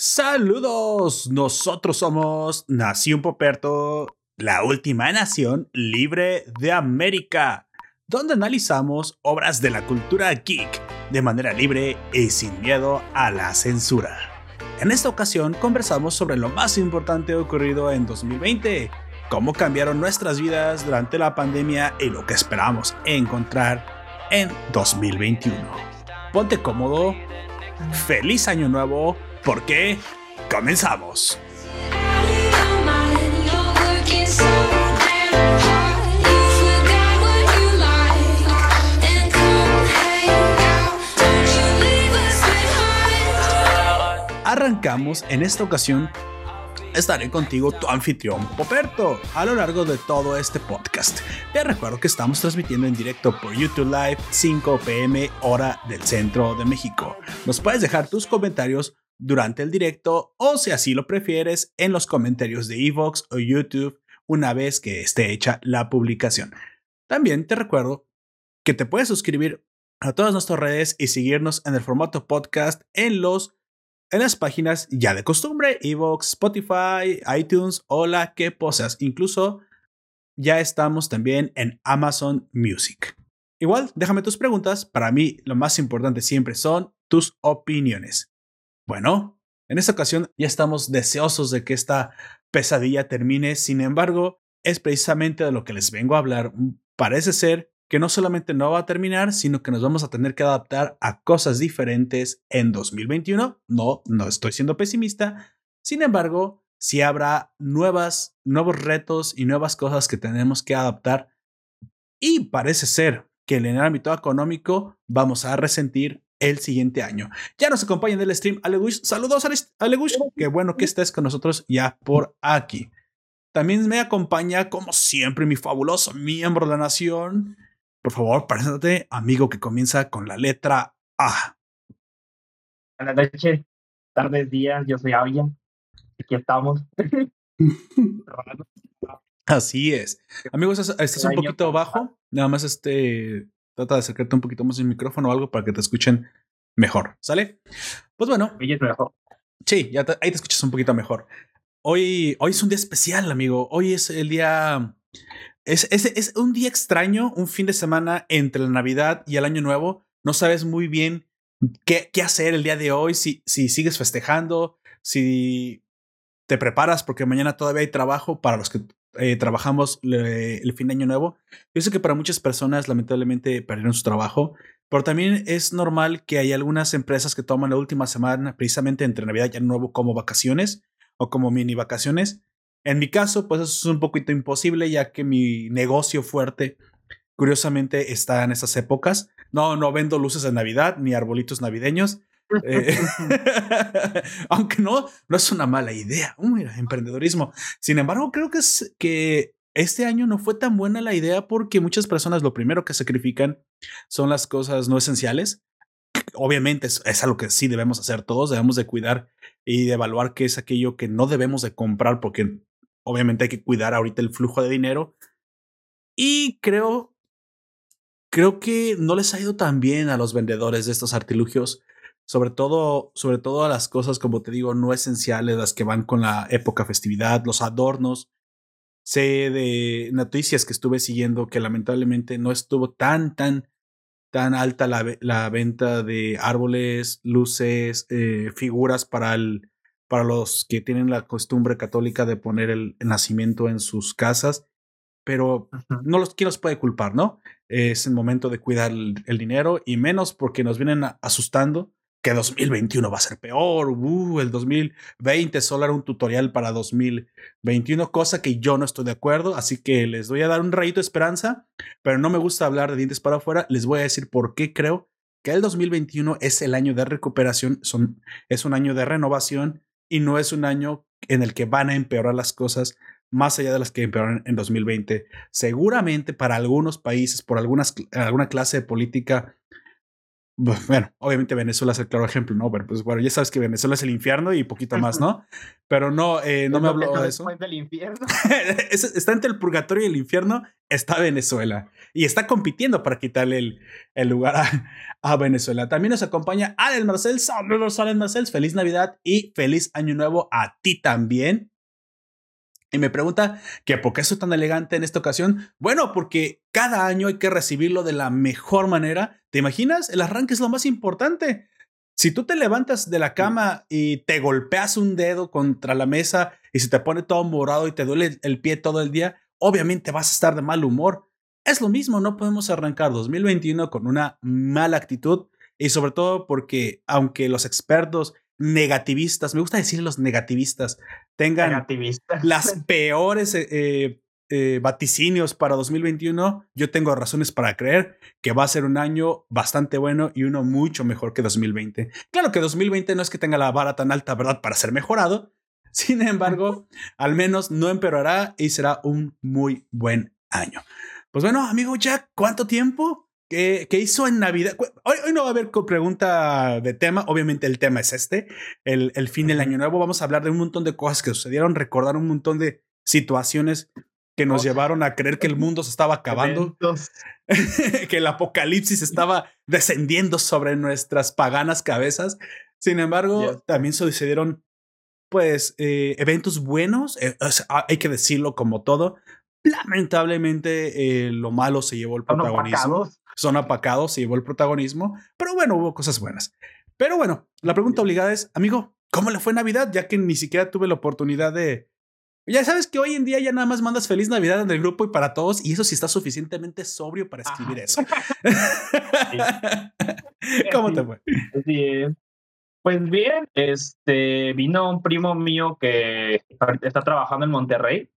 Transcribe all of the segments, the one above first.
Saludos, nosotros somos Nación Poperto, la última nación libre de América, donde analizamos obras de la cultura geek de manera libre y sin miedo a la censura. En esta ocasión conversamos sobre lo más importante ocurrido en 2020, cómo cambiaron nuestras vidas durante la pandemia y lo que esperamos encontrar en 2021. Ponte cómodo, feliz año nuevo, porque comenzamos. Arrancamos en esta ocasión. Estaré contigo, tu anfitrión Poperto, a lo largo de todo este podcast. Te recuerdo que estamos transmitiendo en directo por YouTube Live 5 pm hora del centro de México. Nos puedes dejar tus comentarios durante el directo o si así lo prefieres en los comentarios de Evox o YouTube una vez que esté hecha la publicación. También te recuerdo que te puedes suscribir a todas nuestras redes y seguirnos en el formato podcast en los en las páginas ya de costumbre, Evox, Spotify, iTunes o la que posas. Incluso ya estamos también en Amazon Music. Igual, déjame tus preguntas. Para mí, lo más importante siempre son tus opiniones. Bueno, en esta ocasión ya estamos deseosos de que esta pesadilla termine. Sin embargo, es precisamente de lo que les vengo a hablar. Parece ser que no solamente no va a terminar, sino que nos vamos a tener que adaptar a cosas diferentes en 2021. No, no estoy siendo pesimista. Sin embargo, sí habrá nuevas, nuevos retos y nuevas cosas que tenemos que adaptar. Y parece ser que en el ámbito económico vamos a resentir el siguiente año. Ya nos acompaña en el stream Alegush. Saludos, Alegush. Qué bueno que estés con nosotros ya por aquí. También me acompaña, como siempre, mi fabuloso miembro de la nación, por favor, preséntate, amigo que comienza con la letra A. Buenas noches, tardes, días, yo soy Avia. Aquí estamos. Así es. Amigos, estás, un poquito bajo. Nada más este. Trata de acercarte un poquito más el micrófono o algo para que te escuchen mejor. ¿Sale? Pues bueno. mejor. Sí, ya ahí te escuchas un poquito mejor. Hoy, hoy es un día especial, amigo. Hoy es el día es, es, un día extraño, un fin de semana entre la Navidad y el Año Nuevo. No sabes muy bien qué, qué hacer el día de hoy, si, si sigues festejando, si te preparas porque mañana todavía hay trabajo para los que eh, trabajamos el fin de año nuevo. Yo sé que para muchas personas lamentablemente perdieron su trabajo, pero también es normal que hay algunas empresas que toman la última semana precisamente entre Navidad y Año Nuevo como vacaciones o como mini vacaciones. En mi caso, pues eso es un poquito imposible, ya que mi negocio fuerte, curiosamente, está en esas épocas. No, no vendo luces de Navidad ni arbolitos navideños. Eh, aunque no, no es una mala idea. mira, emprendedorismo. Sin embargo, creo que es que este año no fue tan buena la idea porque muchas personas lo primero que sacrifican son las cosas no esenciales. Obviamente es, es algo que sí debemos hacer todos, debemos de cuidar y de evaluar qué es aquello que no debemos de comprar porque obviamente hay que cuidar ahorita el flujo de dinero. Y creo, creo que no les ha ido tan bien a los vendedores de estos artilugios, sobre todo, sobre todo a las cosas, como te digo, no esenciales, las que van con la época festividad, los adornos. Sé de noticias que estuve siguiendo que lamentablemente no estuvo tan, tan, tan alta la, la venta de árboles, luces, eh, figuras para el, para los que tienen la costumbre católica de poner el, nacimiento en sus casas, pero no los, ¿quién los puede culpar, no? Es el momento de cuidar el, dinero y menos porque nos vienen asustando que 2021 va a ser peor, uh, el 2020 solo era un tutorial para 2021, cosa que yo no estoy de acuerdo, así que les voy a dar un rayito de esperanza, pero no me gusta hablar de dientes para afuera, les voy a decir por qué creo que el 2021 es el año de recuperación, es un año de renovación y no es un año en el que van a empeorar las cosas más allá de las que empeoraron en 2020. Seguramente para algunos países, por alguna clase de política bueno, obviamente Venezuela es el claro ejemplo, ¿no? Pero pues bueno, ya sabes que Venezuela es el infierno y poquito más, ¿no? Pero no, eh, no me habló de eso. Del infierno. está entre el purgatorio y el infierno, está Venezuela. Y está compitiendo para quitarle el, el lugar a, a, Venezuela. También nos acompaña Alex Marcel. Saludos, Alex Marcel. Feliz Navidad y feliz Año Nuevo a ti también. Y me pregunta que por qué soy tan elegante en esta ocasión. Bueno, porque cada año hay que recibirlo de la mejor manera. ¿Te imaginas? El arranque es lo más importante. Si tú te levantas de la cama y te golpeas un dedo contra la mesa y se te pone todo morado y te duele el pie todo el día, obviamente vas a estar de mal humor. Es lo mismo, no podemos arrancar 2021 con una mala actitud y sobre todo porque aunque los expertos negativistas, me gusta decir los negativistas, tengan las peores eh, eh, vaticinios para 2021, yo tengo razones para creer que va a ser un año bastante bueno y uno mucho mejor que 2020. Claro que 2020 no es que tenga la vara tan alta, ¿verdad?, para ser mejorado. Sin embargo, al menos no empeorará y será un muy buen año. Pues bueno, amigo Jack, ¿cuánto tiempo? ¿Qué, hizo en Navidad? Hoy, hoy, no va a haber pregunta de tema, obviamente el tema es este, el, el fin del año nuevo. Vamos a hablar de un montón de cosas que sucedieron, recordar un montón de situaciones que nos llevaron a creer que el mundo se estaba acabando, que el apocalipsis estaba descendiendo sobre nuestras paganas cabezas. Sin embargo, también sucedieron, pues, eh, eventos buenos, eh, hay que decirlo como todo. Lamentablemente, eh, lo malo se llevó el protagonismo son apacados, se llevó el protagonismo, pero bueno, hubo cosas buenas. Pero bueno, la pregunta obligada es, amigo, ¿cómo le fue Navidad? Ya que ni siquiera tuve la oportunidad de... Ya sabes que hoy en día ya nada más mandas feliz Navidad en el grupo y para todos, y eso sí está suficientemente sobrio para escribir eso. ¿Cómo te fue? Pues bien, este vino un primo mío que está trabajando en Monterrey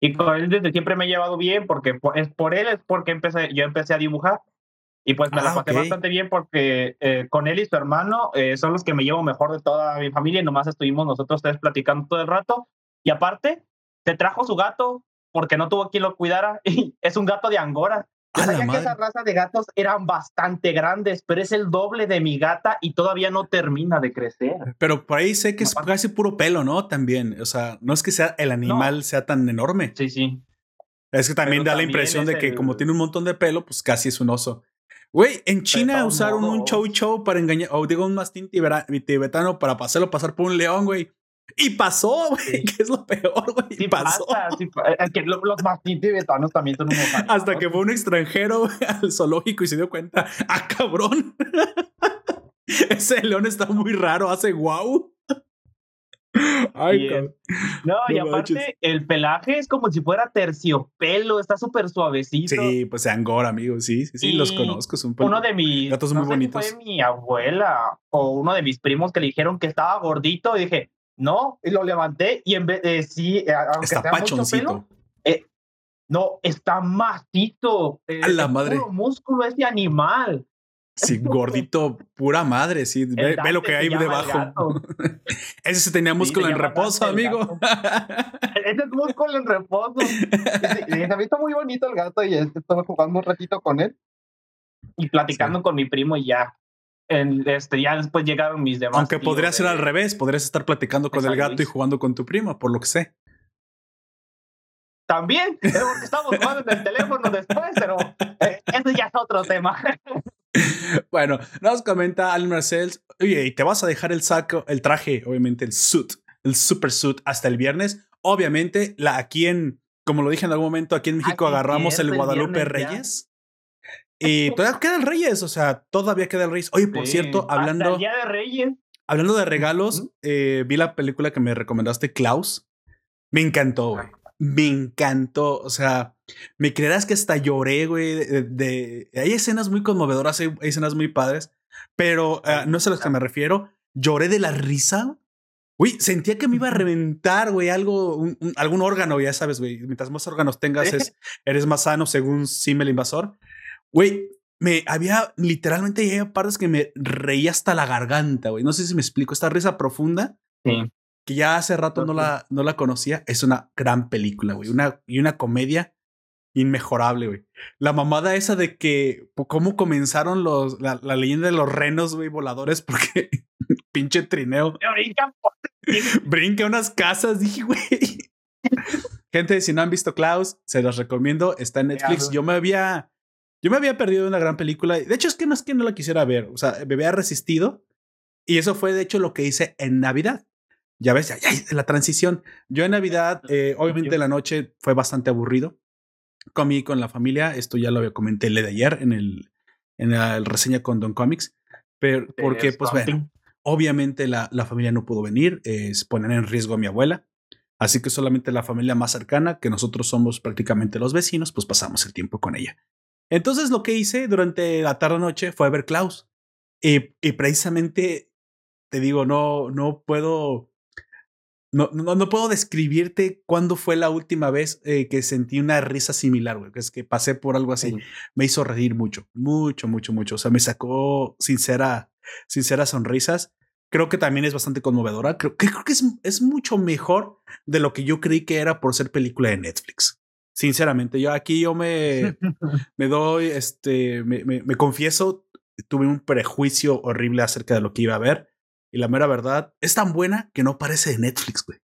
y con él desde siempre me he llevado bien porque es por él es porque empecé yo empecé a dibujar y pues me la ah, pasé bastante bien porque eh, con él y su hermano eh, son los que me llevo mejor de toda mi familia y nomás estuvimos nosotros tres platicando todo el rato. Y aparte, se trajo su gato porque no tuvo quien lo cuidara y es un gato de Angora. Yo sabía que esa raza de gatos eran bastante grandes, pero es el doble de mi gata y todavía no termina de crecer. Pero por ahí sé que es casi puro pelo, ¿no? También, o sea, no es que sea el animal sea tan enorme. Sí, sí. Es que también da la impresión de que como tiene un montón de pelo, pues casi es un oso. Güey, en China usaron un chow chow para engañar, o digo un mastín tibetano para pasarlo pasar por un león, güey. Y pasó, güey, que es lo peor, güey. Sí pasó. es que los, mastín tibetanos también son unos Hasta que fue un extranjero al zoológico y se dio cuenta, ah, cabrón. Ese león está muy raro, hace guau. Ay, no, y aparte, el pelaje es como si fuera terciopelo, está súper suavecito. Sí, pues de Angora, amigo, sí, sí, sí, los conozco. Son uno de mis gatos muy bonitos. fue mi abuela o uno de mis primos que le dijeron que estaba gordito y dije, no, y lo levanté y en vez de sí, eh, aunque está pachoncito. Eh, no, está macizo. a la madre. Puro músculo ese animal. Sí, gordito, pura madre, sí. Ve, lo que hay debajo. Ese se tenía músculo en reposo, amigo. Ese es músculo en reposo. Se me hizo muy bonito el gato y estaba jugando un ratito con él y platicando con mi primo y ya. este, ya después llegaron mis demás. Aunque podría ser al revés, podrías estar platicando con el gato y jugando con tu primo, por lo que sé. También, porque estamos jugando en el teléfono después, pero eh, eso ya es otro tema. bueno, nos comenta Al Marcel, oye, ¿y te vas a dejar el saco, el traje, obviamente el suit, el super suit hasta el viernes? Obviamente, la, aquí en, como lo dije en algún momento, aquí en México agarramos el Guadalupe Reyes. Y todavía queda el Reyes, o sea, todavía queda el Reyes. Oye, por cierto, hablando. de Reyes. Hablando de regalos, eh, vi la película que me recomendaste, Klaus. Me encantó, güey me encantó. O sea, me creerás que hasta lloré, güey. De, hay escenas muy conmovedoras, hay, escenas muy padres, pero ah, no sé a las que me refiero. Lloré de la risa. Uy, sentía que me iba a reventar, güey, algo, algún órgano, ya sabes, güey. Mientras más órganos tengas, eres más sano, según Simmel Invasor. Güey, me había literalmente había partes que me reía hasta la garganta, güey. No sé si me explico. Esta risa profunda. Sí que ya hace rato no la, no la conocía. Es una gran película, güey. Una, y una comedia inmejorable, güey. La mamada esa de que cómo comenzaron los la, leyenda de los renos, güey, voladores, porque pinche trineo. Brinca unas casas, dije, güey. Gente, si no han visto Klaus, se los recomiendo. Está en Netflix. Yo me había. Yo me había perdido una gran película. De hecho, es que no es que no la quisiera ver. O sea, me había resistido. Y eso fue, de hecho, lo que hice en Navidad. Ya ves, ya, ya la transición. Yo en Navidad, eh, obviamente la noche fue bastante aburrido. Comí con la familia. Esto ya lo comenté el de ayer en el en la reseña con Don Comics. Pero porque, pues bueno, obviamente la, la, familia no pudo venir. Eh, ponen en riesgo a mi abuela. Así que solamente la familia más cercana, que nosotros somos prácticamente los vecinos, pues pasamos el tiempo con ella. Entonces lo que hice durante la tarde noche fue ver Klaus. Y, y precisamente te digo, no, no puedo. No, no, no, puedo describirte cuándo fue la última vez eh, que sentí una risa similar, güey. Que es que pasé por algo así. Me hizo reír mucho, mucho, mucho, mucho. O sea, me sacó sincera, sinceras sonrisas creo que también es bastante conmovedora. Creo, creo que es, es, mucho mejor de lo que yo creí que era por ser película de Netflix. Sinceramente, yo aquí yo me, me doy, este, me, me, me, confieso, tuve un prejuicio horrible acerca de lo que iba a ver. Y la mera verdad, es tan buena que no parece de Netflix, güey.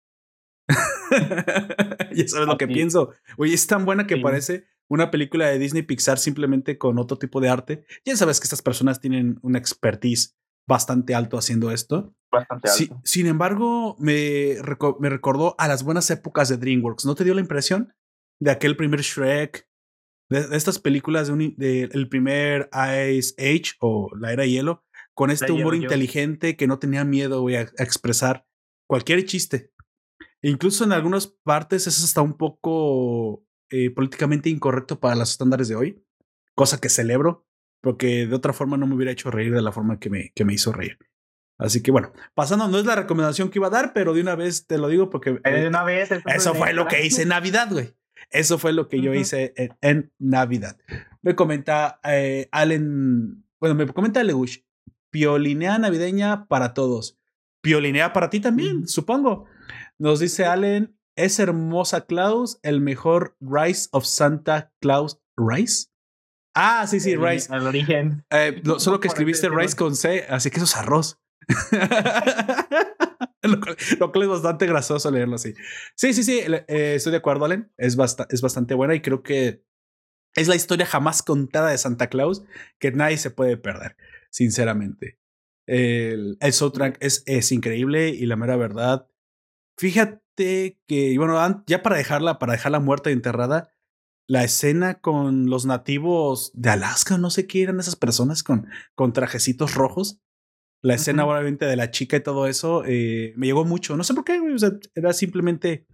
ya sabes lo que pienso. Oye, es tan buena que parece una película de Disney Pixar simplemente con otro tipo de arte. Ya sabes que estas personas tienen una expertise bastante alto haciendo esto. Bastante alto. sin embargo, me, me recordó a las buenas épocas de DreamWorks. ¿No te dio la impresión de aquel primer Shrek? De, estas películas de, el primer Ice Age o la era hielo, con este humor inteligente que no tenía miedo a, expresar cualquier chiste. incluso en algunas partes eso está un poco eh, políticamente incorrecto para los estándares de hoy, cosa que celebro porque de otra forma no me hubiera hecho reír de la forma que me, que me hizo reír. Así que bueno, pasando, no es la recomendación que iba a dar, pero de una vez te lo digo porque... De una vez. Eso fue lo que hice en Navidad, güey. Eso fue lo que yo hice en, Navidad. Me comenta eh, Allen, bueno, me comenta Leush, piolinea navideña para todos. Piolinea para ti también, supongo. Nos dice Allen, es hermosa Claus, el mejor Rise of Santa Claus Rise. Ah, sí, sí, rice. Al origen. Eh, solo que escribiste rice con C, así que eso es arroz. lo, cual, es bastante grasoso leerlo así. Sí, sí, sí, eh, estoy de acuerdo, Allen. Es, es bastante buena y creo que es la historia jamás contada de Santa Claus que nadie se puede perder, sinceramente. El, el soundtrack es, es increíble y la mera verdad. Fíjate que, bueno, ya para dejarla, para dejarla muerta y enterrada, la escena con los nativos de Alaska, no sé qué eran esas personas con, con trajecitos rojos. La escena, obviamente, de la chica y todo eso, eh, me llegó mucho. No sé por qué, o sea, era simplemente.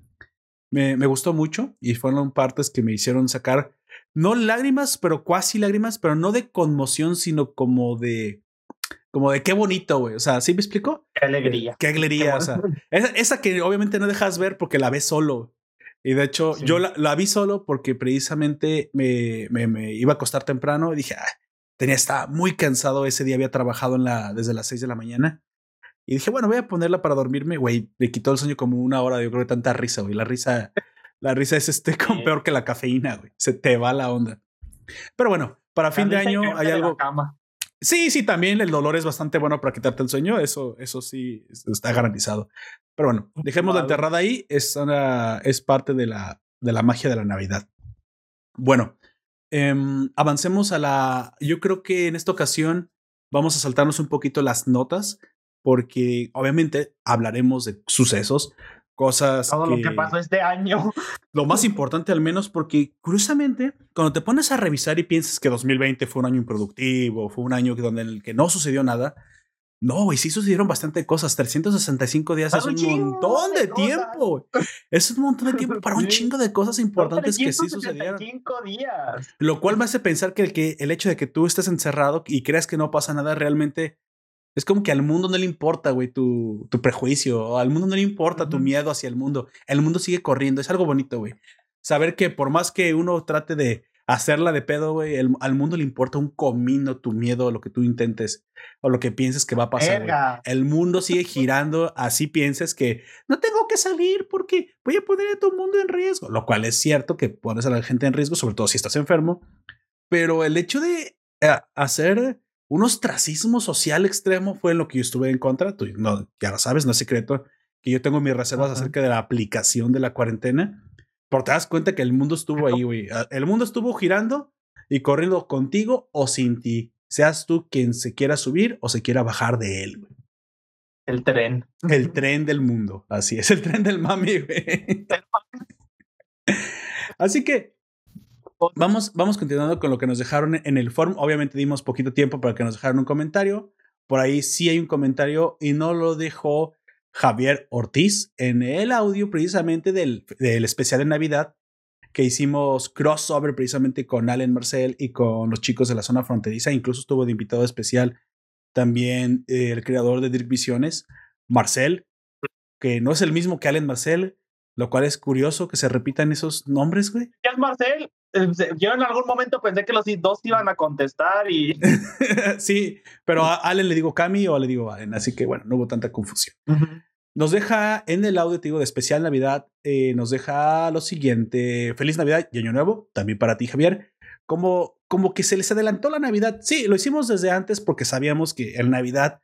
Me, me gustó mucho y fueron partes que me hicieron sacar, no lágrimas, pero casi lágrimas, pero no de conmoción, sino como de. Como de qué bonito, güey. O sea, ¿sí me explico? Qué alegría. Qué alegría. o sea, esa, esa, que obviamente no dejas ver porque la ves solo. Y de hecho, yo la, vi solo porque precisamente me, me, me, iba a acostar temprano y dije, tenía, estaba muy cansado. Ese día había trabajado en la, desde las 6 de la mañana. Y dije, bueno, voy a ponerla para dormirme. Güey, me quitó el sueño como una hora. Yo creo que tanta risa, güey. La risa, la risa es este con peor que la cafeína, güey. Se te va la onda. Pero bueno, para fin de año hay algo. Sí, sí, también el dolor es bastante bueno para quitarte el sueño. Eso, eso sí está garantizado. Pero bueno, dejemos la enterrada ahí. Es, una, es parte de la, de la magia de la Navidad. Bueno, em, avancemos a la. Yo creo que en esta ocasión vamos a saltarnos un poquito las notas, porque obviamente hablaremos de sucesos, cosas. Todo lo que pasó este año. Lo más importante, al menos, porque curiosamente, cuando te pones a revisar y piensas que 2020 fue un año improductivo, fue un año donde en el que no sucedió nada. No, güey, sí sucedieron bastante cosas. 365 días es un, montón de, tiempo. Es un montón de tiempo para un chingo de cosas importantes que sí sucedieron. días. Lo cual me hace pensar que el, que el hecho de que tú estés encerrado y creas que no pasa nada realmente es como que al mundo no le importa, güey, tu, tu prejuicio. Al mundo no le importa tu miedo hacia el mundo. El mundo sigue corriendo. Es algo bonito, güey. Saber que por más que uno trate de hacerla de pedo, güey. al mundo le importa un comino tu miedo, lo que tú intentes o lo que pienses que va a pasar. El mundo sigue girando, así pienses que no tengo que salir porque voy a poner a todo el mundo en riesgo, lo cual es cierto que pones a la gente en riesgo, sobre todo si estás enfermo. Pero el hecho de eh, hacer un ostracismo social extremo fue lo que yo estuve en contra. Tú no, ya lo sabes, no es secreto que yo tengo mis reservas acerca de la aplicación de la cuarentena. Pero te das cuenta que el mundo estuvo ahí, güey. Ah, el mundo estuvo girando y corriendo contigo o sin ti. Seas tú quien se quiera subir o se quiera bajar de él, güey. El tren. El tren del mundo. Así es, el tren del mami, güey. Así que vamos, vamos continuando con lo que nos dejaron en el forum. Obviamente dimos poquito tiempo para que nos dejaran un comentario. Por ahí sí hay un comentario y no lo dejó Javier Ortiz en el audio precisamente del, del especial de Navidad que hicimos crossover precisamente con Allen Marcel y con los chicos de la zona fronteriza. Incluso estuvo de invitado especial también eh, el creador de Dirk Visiones, Marcel, que no es el mismo que Allen Marcel, lo cual es curioso que se repitan esos nombres, güey. ¿Qué es Marcel? Eh, yo en algún momento pensé que los dos iban a contestar y. sí, pero a Allen le digo Cami o le digo Allen, así que bueno, no hubo tanta confusión. Nos deja en el audio, te digo, de especial Navidad, eh, nos deja lo siguiente: Feliz Navidad y Año Nuevo, también para ti, Javier. Como, como que se les adelantó la Navidad. Sí, lo hicimos desde antes porque sabíamos que el Navidad,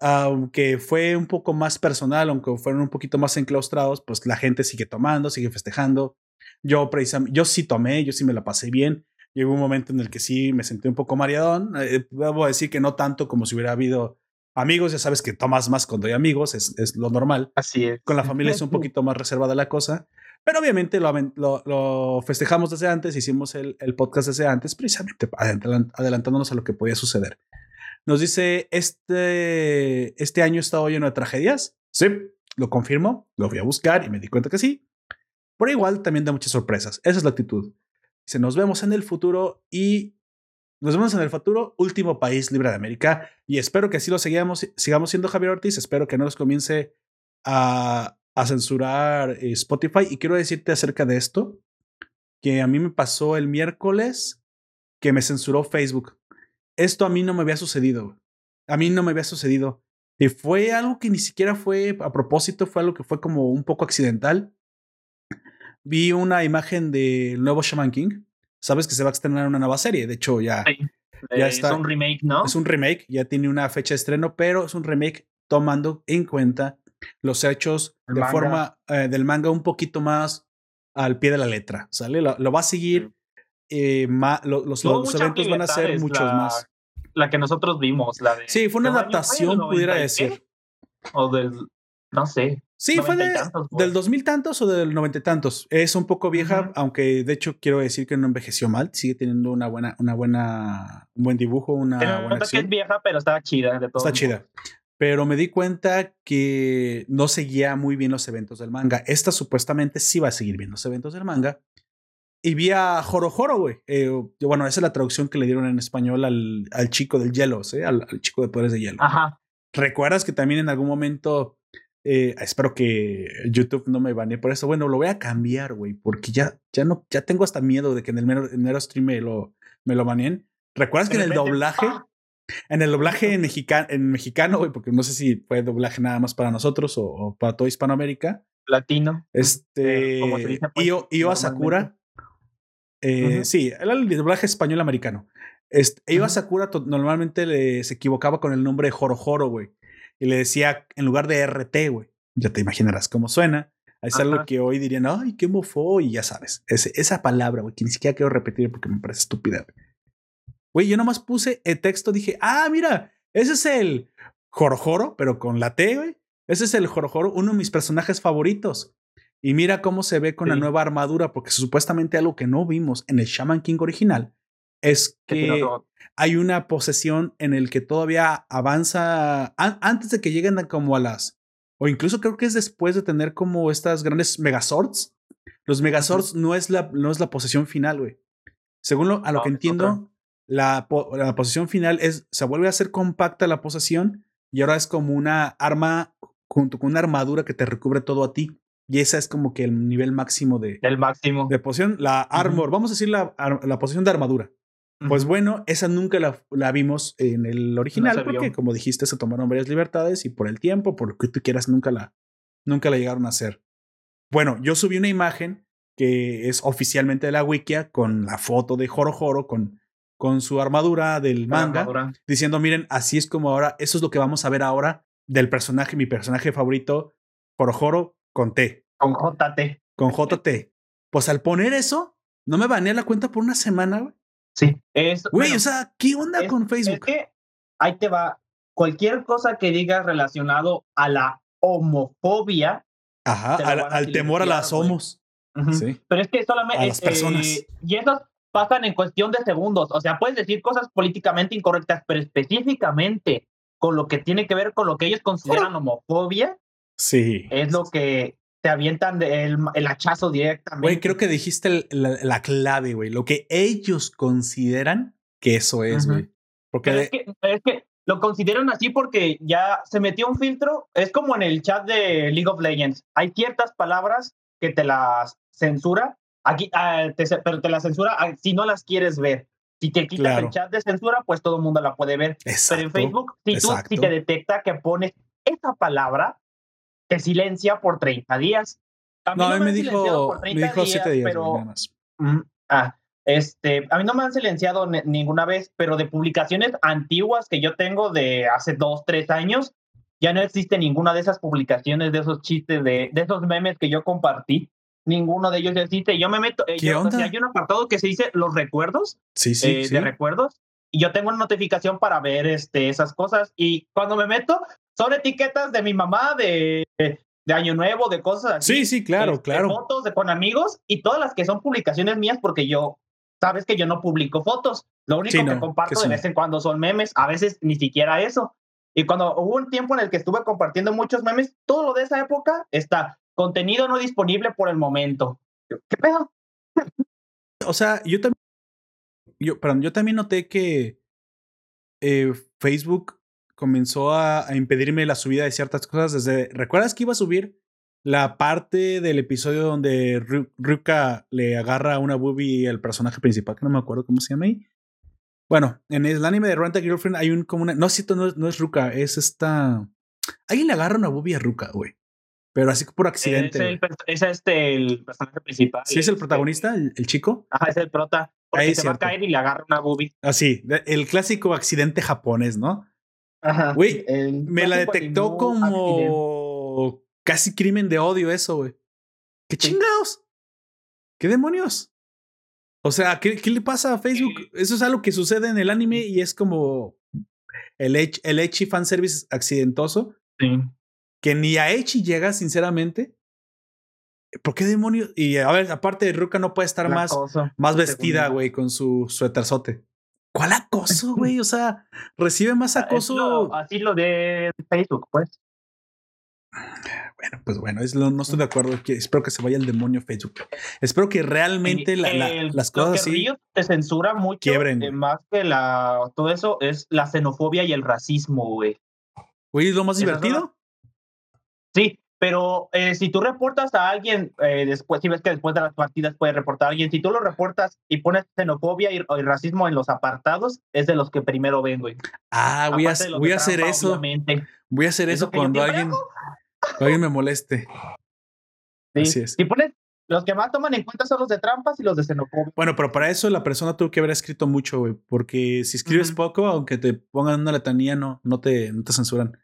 aunque fue un poco más personal, aunque fueron un poquito más enclaustrados, pues la gente sigue tomando, sigue festejando. Yo, yo sí tomé, yo sí me la pasé bien. Llegó un momento en el que sí me sentí un poco mareadón. Eh, debo decir que no tanto como si hubiera habido amigos. Ya sabes que tomas más cuando hay amigos, es, es lo normal. Así es. Con la familia es un poquito más reservada la cosa. Pero obviamente lo, lo, festejamos desde antes, hicimos el, el, podcast desde antes, precisamente adelantándonos a lo que podía suceder. Nos dice, este, este año ha estado lleno de tragedias. Sí, lo confirmo, lo fui a buscar y me di cuenta que sí. Pero igual también da muchas sorpresas. Esa es la actitud. Dice, nos vemos en el futuro y nos vemos en el futuro, último país libre de América. Y espero que así lo sigamos, sigamos siendo Javier Ortiz. Espero que no nos comience a, a censurar eh, Spotify. Y quiero decirte acerca de esto, que a mí me pasó el miércoles que me censuró Facebook. Esto a mí no me había sucedido. A mí no me había sucedido. Y fue algo que ni siquiera fue a propósito, fue algo que fue como un poco accidental vi una imagen del nuevo Shaman King. Sabes que se va a estrenar una nueva serie. De hecho, ya, ya está. Es un remake, ¿no? Es un remake, ya tiene una fecha de estreno, pero es un remake tomando en cuenta los hechos de forma eh, del manga un poquito más al pie de la letra. ¿Sale? Lo, va a seguir. Eh, los, eventos van a ser muchos más. La que nosotros vimos, la de. Sí, fue una adaptación, pudiera decir. O del. No sé. Sí, fue de, del dos mil tantos o del noventa y tantos. Es un poco vieja, aunque de hecho quiero decir que no envejeció mal. Sigue teniendo una buena, una buena, un buen dibujo, una buena acción. que es vieja, pero está chida de todo. Está chida. Pero me di cuenta que no seguía muy bien los eventos del manga. Esta supuestamente sí va a seguir bien los eventos del manga. Y vi a Joro Joro, güey. Eh, bueno, esa es la traducción que le dieron en español al, al chico del hielo, ¿sí? Al, al, chico de poderes de hielo. Ajá. ¿Recuerdas que también en algún momento eh, espero que YouTube no me banee por eso. Bueno, lo voy a cambiar, güey, porque ya, ya no, ya tengo hasta miedo de que en el mero, stream me lo, me lo baneen. ¿Recuerdas que en el doblaje, ¡ah! en el doblaje en, mexicano, en mexicano, güey, porque no sé si fue doblaje nada más para nosotros o, para toda Hispanoamérica? Latino. Este, eh, pues, Io, Sakura. Eh, sí, el, doblaje español americano. Este, Io Sakura normalmente se equivocaba con el nombre de Joro Joro, güey y le decía en lugar de RT, güey. Ya te imaginarás cómo suena. Es algo que hoy dirían, ay, qué mofo, y ya sabes. esa palabra, güey, que ni siquiera quiero repetir porque me parece estúpida. Güey, yo nomás puse el texto, dije, ah, mira, ese es el Jorjoro, pero con la T, güey. Ese es el Jorjoro, uno de mis personajes favoritos. Y mira cómo se ve con la nueva armadura, porque supuestamente algo que no vimos en el Shaman King original es que hay una posesión en el que todavía avanza antes de que lleguen como a las o incluso creo que es después de tener como estas grandes megazords. Los megazords no es la no es la posesión final, güey. Según lo, a lo que entiendo, la, la posesión final es se vuelve a hacer compacta la posesión y ahora es como una arma junto con una armadura que te recubre todo a ti. Y esa es como que el nivel máximo de, El máximo. de posición. La armor, vamos a decir la, la posición de armadura. Pues bueno, esa nunca la, la vimos en el original, porque como dijiste, se tomaron varias libertades y por el tiempo, por lo que tú quieras, nunca la, nunca la llegaron a hacer. Bueno, yo subí una imagen que es oficialmente de la Wikia con la foto de Joro Joro con, con su armadura del manga, armadura. diciendo, miren, así es como ahora, eso es lo que vamos a ver ahora del personaje, mi personaje favorito, Joro Joro con T, Con JT. con JT. Pues al poner eso, no me baneé la cuenta por una semana, güey. Sí. Es, Güey, bueno, o sea, ¿qué onda es- con es Facebook? que ahí te va. Cualquier cosa que digas relacionado a la homofobia. Ajá, te al, temor a las homos. Sí. Pero es que solamente. A las personas. eh, y esas pasan en cuestión de segundos. O sea, puedes decir cosas políticamente incorrectas, pero específicamente con lo que tiene que ver con lo que ellos consideran homofobia, Sí. es lo que te avientan el, el hachazo directamente. Güey, creo que dijiste el- la, la clave, güey. Lo que ellos consideran que eso es, güey. Porque Pero de- es que, es que lo consideran así porque ya se metió un filtro. Es como en el chat de League of Legends. Hay ciertas palabras que te las censura, aquí, ah, te pero te las censura ah, si no las quieres ver. Si te quitas Claro. el chat de censura, pues todo el mundo la puede ver. exacto. pero en Facebook, si, tú, si te detecta que pones esa palabra, te silencia por 30 días. A mí No, a mí me dijo, me 30 dijo siete días, güey, pero nada más. Mm, Ah, este, a mí no me han silenciado ni- ninguna vez, pero de publicaciones antiguas que yo tengo de hace dos, tres años, ya no existe ninguna de esas publicaciones, de esos chistes, de, de esos memes que yo compartí. Ninguno de ellos existe. Yo me meto. eh, ¿Qué yo- o sea, onda? hay un apartado que se dice los recuerdos Sí, sí, eh, sí. de recuerdos y yo tengo una notificación para ver este, esas cosas y cuando me meto son etiquetas de mi mamá de, de Año Nuevo, de cosas así. Sí, sí, claro, este, claro. Fotos de con amigos y todas las que son publicaciones mías porque yo, sabes que yo no publico fotos. Lo único Sí, que comparto que de vez en cuando son memes, a veces ni siquiera eso. Y cuando hubo un tiempo en el que estuve compartiendo muchos memes, todo lo de esa época está contenido no disponible por el momento. ¿Qué pedo? O sea, yo también. Yo, perdón, yo también noté que eh, Facebook comenzó a, a impedirme la subida de ciertas cosas desde. ¿Recuerdas que iba a subir la parte del episodio donde Ru- Ruka le agarra una boobie al personaje principal, que no me acuerdo cómo se llama ahí? Bueno, en el anime de Rent a Girlfriend hay un como una. No, cierto, no, no es Ruka, es esta. Alguien le agarra una boobie a Ruka, güey. Pero así por accidente. Es, el, es este el personaje principal. ¿Sí es el este, protagonista, el, el chico? Ajá, es el prota. Porque Ahí se va a caer y le agarra una boobie. Así, el clásico accidente japonés, ¿no? Ajá. Güey, Me la detectó accidente. como casi crimen de odio eso, güey. ¿Qué chingados? ¿Qué demonios? O sea, ¿qué, qué le pasa a Facebook? Sí. Eso es algo que sucede en el anime y es como el, ech- el Echi fanservice accidentoso, Sí. que ni a Echi llega, sinceramente. ¿Por qué demonios? Y a ver, aparte de Ruka no puede estar La más, cosa. más vestida, güey, con su suéterzote. ¿Cuál acoso, güey? O sea, recibe más Ah, acoso. lo- así lo de Facebook, pues. Bueno, pues bueno, es lo- no estoy de acuerdo. Que, espero que se vaya el demonio Facebook. Espero que realmente Y la- la- el- las lo cosas que así. Te censura mucho, quiebren, eh, más que la todo eso es la xenofobia y el racismo, güey. Güey, es lo más divertido. Sí, pero eh, si tú reportas a alguien eh, después, si ves que después de las partidas puedes reportar a alguien, si tú lo reportas y pones xenofobia y, y racismo en los apartados, es de los que primero ven, güey. Ah, voy a, voy a hacer trampa, eso. obviamente. Voy a hacer Es eso cuando alguien, cuando alguien me moleste. Sí. Así es. Si pones, los que más toman en cuenta son los de trampas y los de xenofobia. Bueno, pero para eso la persona tuvo que haber escrito mucho, güey. Porque si escribes poco, aunque te pongan una letanía, no, no, te, no te censuran.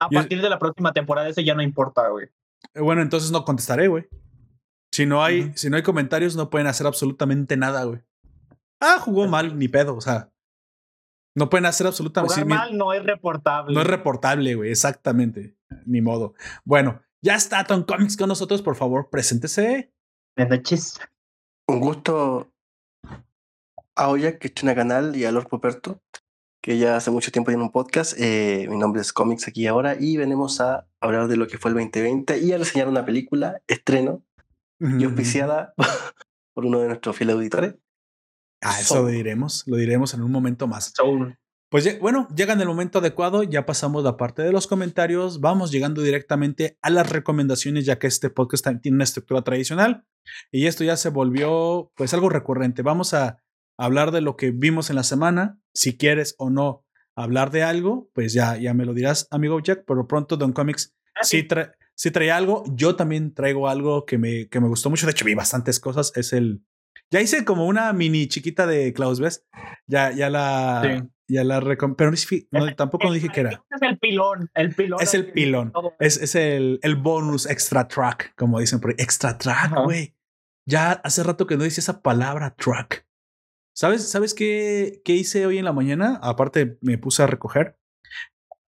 A partir de la próxima temporada eso ya no importa, güey. Eh, Bueno, entonces no contestaré, güey. Si no hay, si no hay comentarios, no pueden hacer absolutamente nada, güey. Ah, jugó mal, ni pedo. O sea, no pueden hacer absolutamente Jugar sí, mal no es reportable. No es reportable, güey. Exactamente. Ni modo. Bueno, ya está Tom Comics con nosotros. Por favor, preséntese. Buenas noches. Un gusto a Oya, que en canal, y a Lord Poperto, que ya hace mucho tiempo tiene un podcast. Eh, mi nombre es Comics aquí ahora y venimos a hablar de lo que fue el 2020 y a reseñar una película, estreno, y auspiciada por uno de nuestros fieles auditores. Ah, eso Soul. lo diremos. Lo diremos en un momento más. Soul. Pues bueno, llega en el momento adecuado, ya pasamos la parte de los comentarios, vamos llegando directamente a las recomendaciones, ya que este podcast tiene una estructura tradicional y esto ya se volvió pues algo recurrente. Vamos a hablar de lo que vimos en la semana, si quieres o no hablar de algo, pues ya, ya me lo dirás, amigo Jack, pero pronto Don Comics ah, sí, sí trae algo, yo también traigo algo que me, que me gustó mucho, de hecho vi bastantes cosas, es el... Ya hice como una mini chiquita de Klaus, ¿ves? Ya, ya la, ya la pero no, tampoco dije que era. Es el pilón, el pilón. Es el pilón. Es, es el, el, bonus extra track, como dicen por ahí. Extra track, güey. Ya hace rato que no dice esa palabra track. ¿Sabes, ¿sabes qué, qué hice hoy en la mañana? Aparte, me puse a recoger.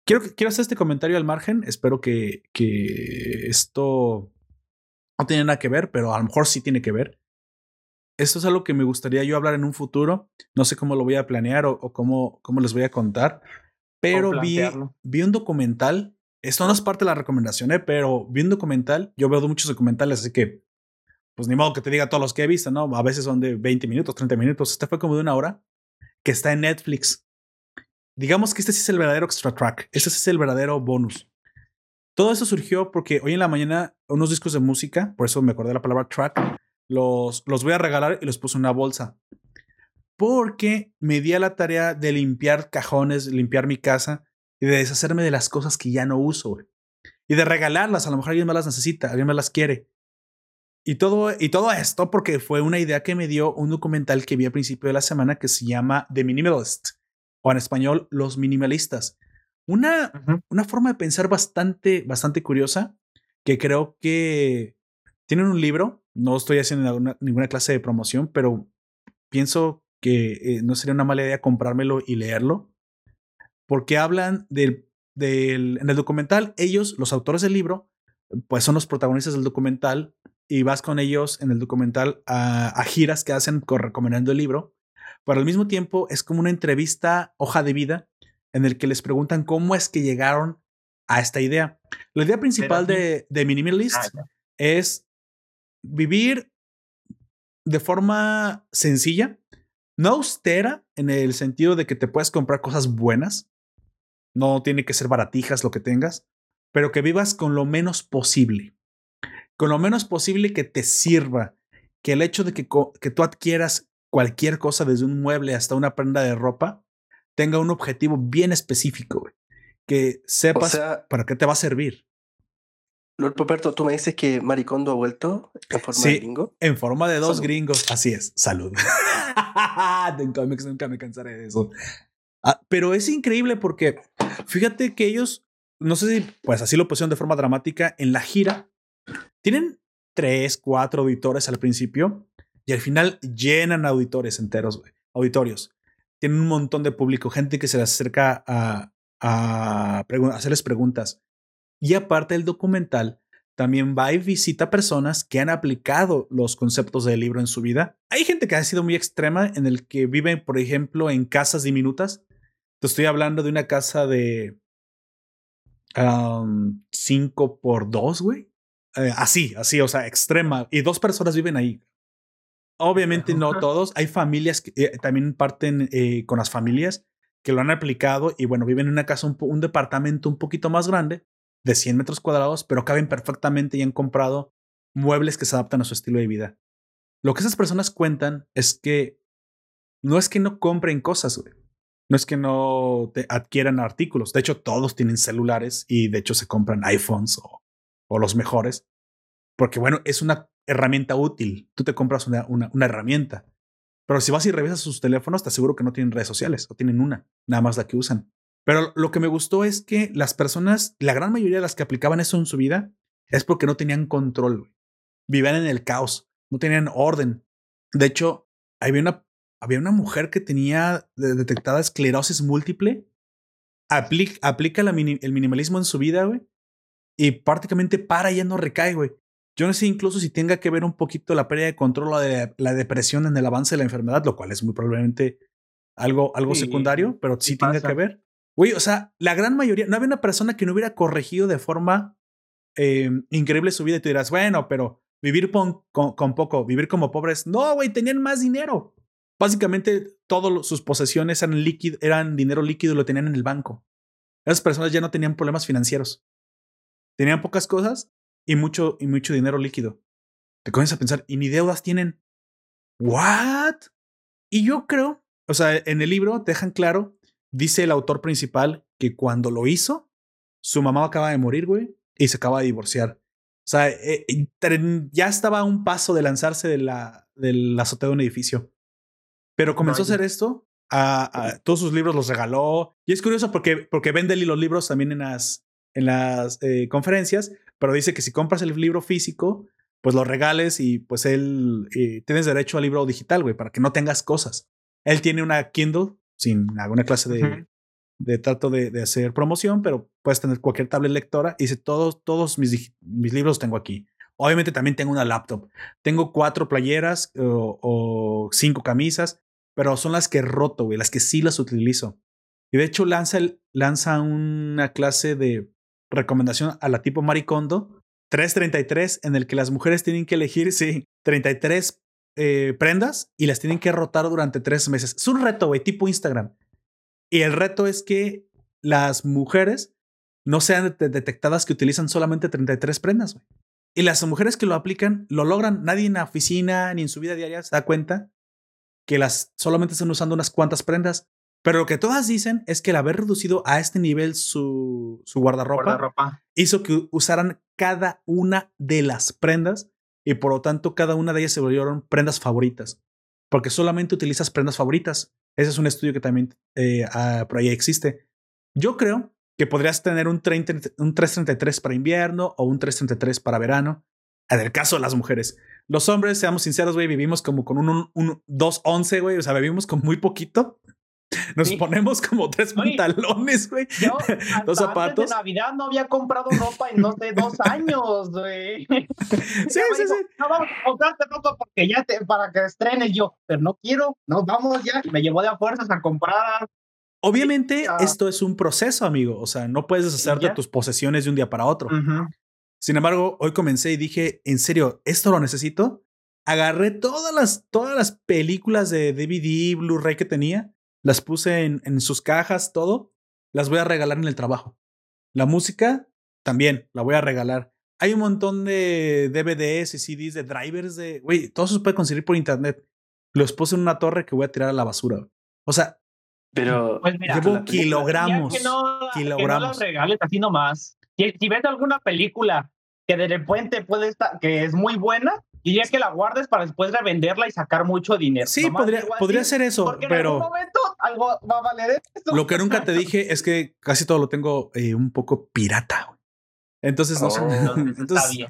Quiero, quiero hacer este comentario al margen. Espero que, que esto no tiene nada que ver, pero a lo mejor sí tiene que ver esto es algo que me gustaría yo hablar en un futuro. No sé cómo lo voy a planear o, cómo, cómo les voy a contar. Pero vi, vi un documental. Esto no es parte de la recomendación, ¿eh? pero vi un documental. Yo veo muchos documentales, así que, pues ni modo que te diga todos los que he visto, ¿no? A veces son de 20 minutos, 30 minutos. Este fue como de una hora, que está en Netflix. Digamos que este sí es el verdadero extra track. Este sí es el verdadero bonus. Todo eso surgió porque hoy en la mañana unos discos de música, por eso me acordé la palabra track, los, los voy a regalar y los puse en una bolsa. Porque me di a la tarea de limpiar cajones, limpiar mi casa y de deshacerme de las cosas que ya no uso, Y de regalarlas, a lo mejor alguien me las necesita, alguien me las quiere. Y todo, y todo esto porque fue una idea que me dio un documental que vi al principio de la semana que se llama The Minimalist, o en español, Los Minimalistas. Una, una forma de pensar bastante, bastante curiosa que creo que tienen un libro no estoy haciendo ninguna, clase de promoción, pero pienso que eh, no sería una mala idea comprármelo y leerlo, porque hablan del, del, en el documental, ellos, los autores del libro, pues son los protagonistas del documental y vas con ellos en el documental a, giras que hacen recomendando el libro, pero al mismo tiempo es como una entrevista, hoja de vida, en el que les preguntan cómo es que llegaron a esta idea. La idea principal de, de Minimalist ah, es vivir de forma sencilla, no austera en el sentido de que te puedes comprar cosas buenas, no tiene que ser baratijas lo que tengas, pero que vivas con lo menos posible, con lo menos posible que te sirva, que el hecho de que, que tú adquieras cualquier cosa, desde un mueble hasta una prenda de ropa, tenga un objetivo bien específico, que sepas para qué te va a servir. Lord Poperto, tú me dices que Maricondo ha vuelto en forma de gringo. En forma de dos gringos. Así es. Salud. en cómics nunca me cansaré de eso. Ah, pero es increíble porque fíjate que ellos, no sé si pues así lo pusieron de forma dramática en la gira. Tienen tres, cuatro auditores al principio y al final llenan auditores enteros, auditorios. Tienen un montón de público, gente que se les acerca a, hacerles preguntas. Y aparte del documental, también va y visita personas que han aplicado los conceptos del libro en su vida. Hay gente que ha sido muy extrema en el que vive, por ejemplo, en casas diminutas. Te estoy hablando de una casa de 5 por 2, güey. Eh, así, así, o sea, extrema. Y dos personas viven ahí. Obviamente no todos. Hay familias que eh, también parten eh, con las familias que lo han aplicado y bueno, viven en una casa, un departamento un poquito más grande de 100 metros cuadrados, pero caben perfectamente y han comprado muebles que se adaptan a su estilo de vida. Lo que esas personas cuentan es que no es que no compren cosas, No es que no te adquieran artículos. De hecho, todos tienen celulares y de hecho se compran iPhones o, o los mejores. Porque bueno, es una herramienta útil. Tú te compras una, una, herramienta. Pero si vas y revisas sus teléfonos, te aseguro que no tienen redes sociales o tienen una, nada más la que usan. Pero lo que me gustó es que las personas, la gran mayoría de las que aplicaban eso en su vida, es porque no tenían control. Vivían en el caos, no tenían orden. De hecho, había una, había una mujer que tenía detectada esclerosis múltiple. Aplica, aplica el minimalismo en su vida, güey. Y prácticamente para y ya no recae, güey. Yo no sé incluso si tenga que ver un poquito la pérdida de control o de la depresión en el avance de la enfermedad, lo cual es muy probablemente algo, algo secundario, pero sí, tenga que ver. Güey, o sea, la gran mayoría, no había una persona que no hubiera corregido de forma eh, increíble su vida y tú dirás, bueno, pero vivir con, con, poco, vivir como pobres. No, güey, tenían más dinero. Básicamente, todas sus posesiones eran, líquido, eran dinero líquido y lo tenían en el banco. Esas personas ya no tenían problemas financieros. Tenían pocas cosas y mucho, y mucho dinero líquido. Te comienzas a pensar, ¿y ni deudas tienen? ¿What? Y yo creo, o sea, en el libro dejan claro, dice el autor principal que cuando lo hizo, su mamá acaba de morir, güey, y se acaba de divorciar. O sea, eh, ya estaba a un paso de lanzarse de la, del azotea de un edificio. Pero comenzó a hacer esto. A, todos sus libros los regaló. Y es curioso porque, porque vende los libros también en las, en las eh, conferencias, pero dice que si compras el libro físico, pues lo regales y pues él eh, tienes derecho al libro digital, güey, para que no tengas cosas. Él tiene una Kindle sin alguna clase de, de trato de, de, hacer promoción, pero puedes tener cualquier tablet lectora. Y dice, todos, todos mis, mis libros tengo aquí. Obviamente también tengo una laptop. Tengo cuatro playeras o, o cinco camisas, pero son las que roto, güey, las que sí las utilizo. Y de hecho lanza, lanza una clase de recomendación a la tipo Maricondo 333 en el que las mujeres tienen que elegir, sí, 33 eh, prendas y las tienen que rotar durante tres meses. Es un reto, güey, tipo Instagram. Y el reto es que las mujeres no sean detectadas que utilizan solamente 33 prendas. Y las mujeres que lo aplican lo logran. Nadie en la oficina ni en su vida diaria se da cuenta que las solamente están usando unas cuantas prendas. Pero lo que todas dicen es que el haber reducido a este nivel su, su guardarropa, hizo que usaran cada una de las prendas y por lo tanto cada una de ellas se volvieron prendas favoritas. Porque solamente utilizas prendas favoritas. Ese es un estudio que también eh, ah, por ahí existe. Yo creo que podrías tener un, 30, un 333 para invierno o un 333 para verano. En el caso de las mujeres. Los hombres, seamos sinceros, güey, vivimos como con un, un, 211, güey. O sea, vivimos con muy poquito. Nos ponemos como tres pantalones, güey. Yo, dos zapatos. Antes de Navidad no había comprado ropa en no sé, dos años, güey. Sí, sí, sí. No vamos a comprarte ropa porque ya te, para que estrenes yo, pero no quiero, nos vamos ya. Me llevó de a fuerzas a comprar. Obviamente, esto es un proceso, amigo. O sea, no puedes deshacerte de tus posesiones de un día para otro. Sin embargo, hoy comencé y dije, en serio, ¿esto lo necesito? Agarré todas las, todas las películas de DVD, Blu-ray que tenía las puse en, en sus cajas, todo, las voy a regalar en el trabajo. La música también la voy a regalar. Hay un montón de DVDs y CDs de drivers de, güey, todo eso se puede conseguir por internet. Los puse en una torre que voy a tirar a la basura. O sea, pero pues llevo kilogramos. Que no, kilogramos. Que no regales así nomás. Si, si, ves alguna película que de repente puede estar, que es muy buena, y es que la guardes para después revenderla y sacar mucho dinero. Sí, podría, podría ser eso, pero. Algo va a valer esto. Lo que nunca te dije es que casi todo lo tengo eh, un poco pirata. Entonces, no sé. Oh, entonces,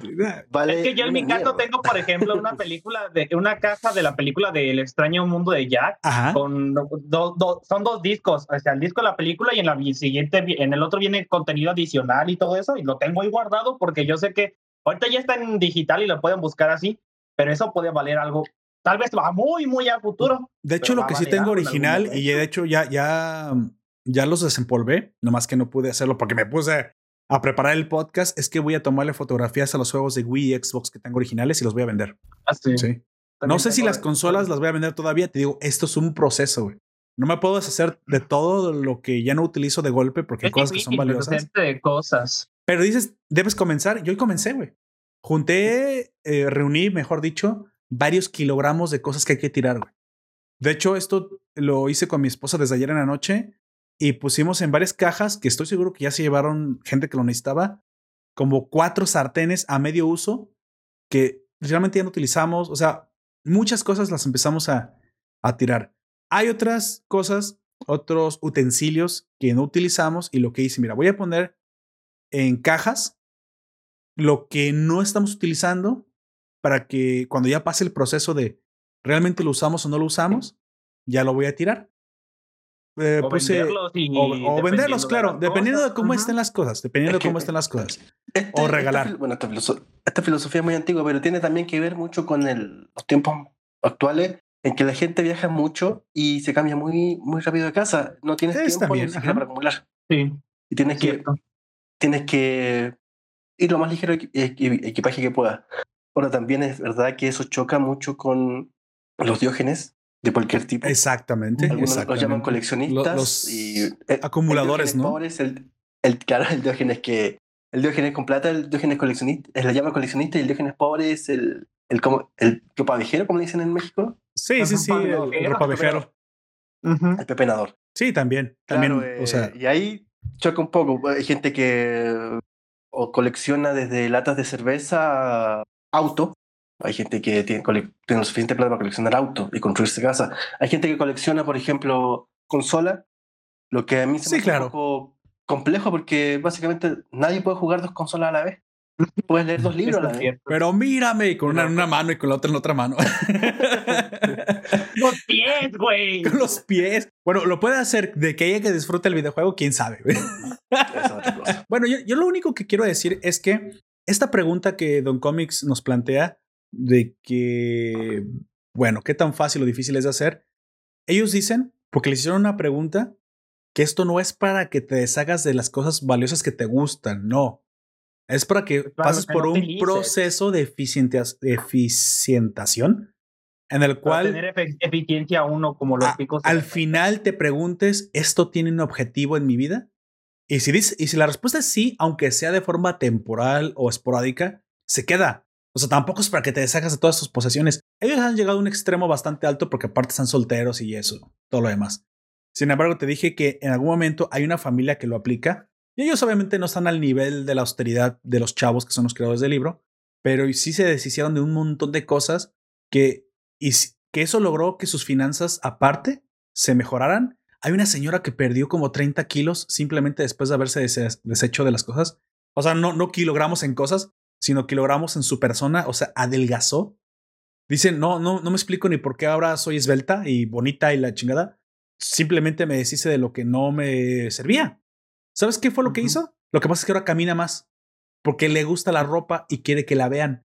Vale, es que yo en mi caso tengo, por ejemplo, una película de una caja de la película del extraño mundo de Jack. Con son dos discos, o sea, el disco de la película y en la siguiente, en el otro viene contenido adicional y todo eso. Y lo tengo ahí guardado porque yo sé que ahorita ya está en digital y lo pueden buscar así pero eso puede valer algo. Tal vez va muy, muy a futuro. De hecho, lo que sí tengo original y de hecho ya, ya, ya los desempolvé, nomás que no pude hacerlo porque me puse a preparar el podcast, es que voy a tomarle fotografías a los juegos de Wii y Xbox que tengo originales y los voy a vender. Ah, sí. No sé si las consolas las voy a vender todavía. Te digo, esto es un proceso, güey. No me puedo deshacer de todo lo que ya no utilizo de golpe porque hay cosas que son valiosas. De cosas. Pero dices, debes comenzar. Yo hoy comencé, güey. Junté, eh, reuní, mejor dicho, varios kilogramos de cosas que hay que tirar. De hecho, esto lo hice con mi esposa desde ayer en la noche y pusimos en varias cajas, que estoy seguro que ya se llevaron gente que lo necesitaba, como cuatro sartenes a medio uso que realmente ya no utilizamos. O sea, muchas cosas las empezamos a, a tirar. Hay otras cosas, otros utensilios que no utilizamos y lo que hice, mira, voy a poner en cajas lo que no estamos utilizando para que cuando ya pase el proceso de realmente lo usamos o no lo usamos, ya lo voy a tirar. Eh, o, venderlos o, venderlos, claro, dependiendo de cómo estén las cosas, dependiendo de cómo estén las cosas. Este, o regalar. bueno, esta, filosofía es muy antigua, pero tiene también que ver mucho con el, los tiempos actuales en que la gente viaja mucho y se cambia muy, muy rápido de casa. No tienes tiempo ni siquiera para acumular. Sí. Y tienes que, tienes que y lo más ligero equipaje que pueda. Ahora también es verdad que eso choca mucho con los diógenes de cualquier tipo. Exactamente. Algunos los llaman coleccionistas y eh, acumuladores, ¿no? Pobres, el, el, claro, el Diógenes que el Diógenes con plata, el Diógenes coleccionista, es la llama coleccionista y el Diógenes pobre es el el como el ropavejero, como le dicen en México. Sí, sí, sí, el, el ropavejero. El pepenador. Sí, también. también o sea. Eh, y ahí choca un poco. Hay gente que o colecciona desde latas de cerveza auto. Hay gente que tiene, tiene lo suficiente plata para coleccionar auto y construirse casa. Hay gente que colecciona, por ejemplo, consola, lo que a mí se me hace un poco complejo porque básicamente nadie puede jugar dos consolas a la vez. Puedes leer dos libros a la vez. Pero mírame, con una en una mano y con la otra en la otra mano. los pies, güey. Con los pies. Bueno, lo puede hacer de que ella que disfrute el videojuego, quién sabe. bueno, yo, yo lo único que quiero decir es que esta pregunta que Don Comics nos plantea de que, bueno, qué tan fácil o difícil es de hacer, ellos dicen, porque les hicieron una pregunta, que esto no es para que te deshagas de las cosas valiosas que te gustan, no. Es para que pases por un proceso de eficientación en el cual tener eficiencia uno como los picos. Al final te preguntes, ¿esto tiene un objetivo en mi vida? Y si, y si la respuesta es sí, aunque sea de forma temporal o esporádica, se queda. O sea, tampoco es para que te deshagas de todas tus posesiones. Ellos han llegado a un extremo bastante alto porque aparte están solteros y eso, todo lo demás. Sin embargo, te dije que en algún momento hay una familia que lo aplica y ellos obviamente no están al nivel de la austeridad de los chavos que son los creadores del libro, pero sí se deshicieron de un montón de cosas que, y que eso logró que sus finanzas aparte se mejoraran. Hay una señora que perdió como 30 kilos simplemente después de haberse deshecho de las cosas. O sea, no, no kilogramos en cosas, sino kilogramos en su persona, o sea, adelgazó. Dicen, no, no, no me explico ni por qué ahora soy esbelta y bonita y la chingada. Simplemente me deshice de lo que no me servía. ¿Sabes qué fue lo que hizo? Lo que pasa es que ahora camina más porque le gusta la ropa y quiere que la vean.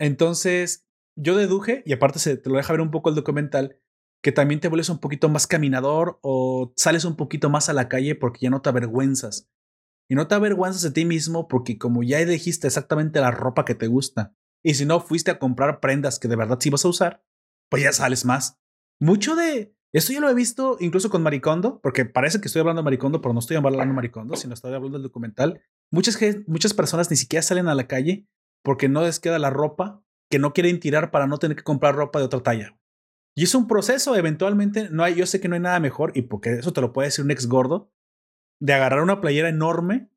Entonces, yo deduje, y aparte se te lo deja ver un poco el documental, que también te vuelves un poquito más caminador o sales un poquito más a la calle porque ya no te avergüenzas. Y no te avergüenzas de ti mismo porque como ya dijiste exactamente la ropa que te gusta, y si no fuiste a comprar prendas que de verdad sí vas a usar, pues ya sales más. Mucho de esto ya lo he visto incluso con Maricondo, porque parece que estoy hablando de Maricondo, pero no estoy hablando de Maricondo, sino estoy hablando del documental. Muchas, muchas personas ni siquiera salen a la calle porque no les queda la ropa que no quieren tirar para no tener que comprar ropa de otra talla. Y es un proceso, eventualmente, no hay, yo sé que no hay nada mejor, y porque eso te lo puede decir un ex gordo, de agarrar una playera enorme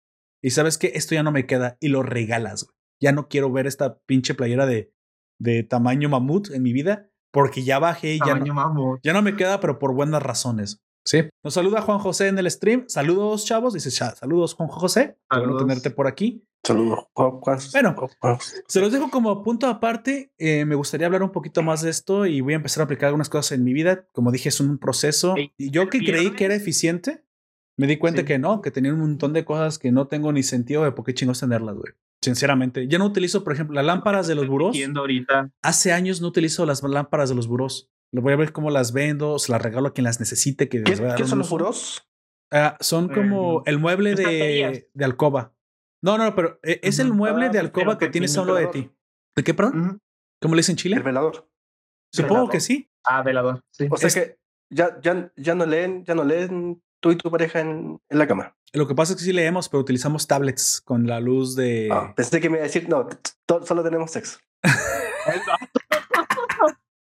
y sabes que esto ya no me queda y lo regalas. Ya no quiero ver esta pinche playera de, de tamaño mamut en mi vida porque ya bajé y ya no, ya no me queda, pero por buenas razones. Sí. Nos saluda Juan José en el stream. Saludos, chavos. Dice, saludos, Juan José. Bueno tenerte por aquí. Saludos, Juan. Bueno, se los dejo como punto aparte. Eh, me gustaría hablar un poquito más de esto y voy a empezar a aplicar algunas cosas en mi vida. Como dije, es un proceso. Y yo que creí que era eficiente, me di cuenta que no, que tenía un montón de cosas que no tengo ni sentido de por qué chingos tenerlas, güey. Sinceramente, ya no utilizo, por ejemplo, las lámparas de los burós. ahorita. Hace años no utilizo las lámparas de los burós. Lo voy a ver cómo las vendo, se las regalo a quien las necesite. Que ¿Qué, son los burós? Ah, son como el mueble de, de, alcoba. No, no, pero eh, es el mueble de alcoba que tienes solo de ti. ¿De qué, perdón? ¿Cómo le dicen en Chile? El velador. Supongo que sí. Ah, velador. Sí. O sea que ya, ya, ya no leen, ya no leen tú y tu pareja en, en, la cama. Lo que pasa es que sí leemos, pero utilizamos tablets con la luz de. Ah, pensé que me iba a decir, no, solo tenemos sexo.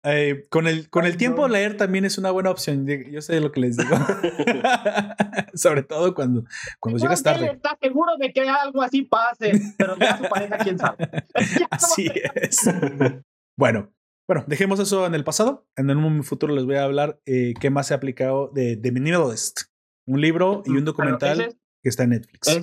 eh, con el, con el tiempo, leer también es una buena opción. Yo sé lo que les digo. Sobre todo cuando, cuando llegas tarde. Está seguro de que algo así pase, pero ya su pareja, quién sabe. así es. bueno, bueno, dejemos eso en el pasado. En un futuro les voy a hablar eh, qué más se ha aplicado de, de Minimalist un libro y un documental que está en Netflix.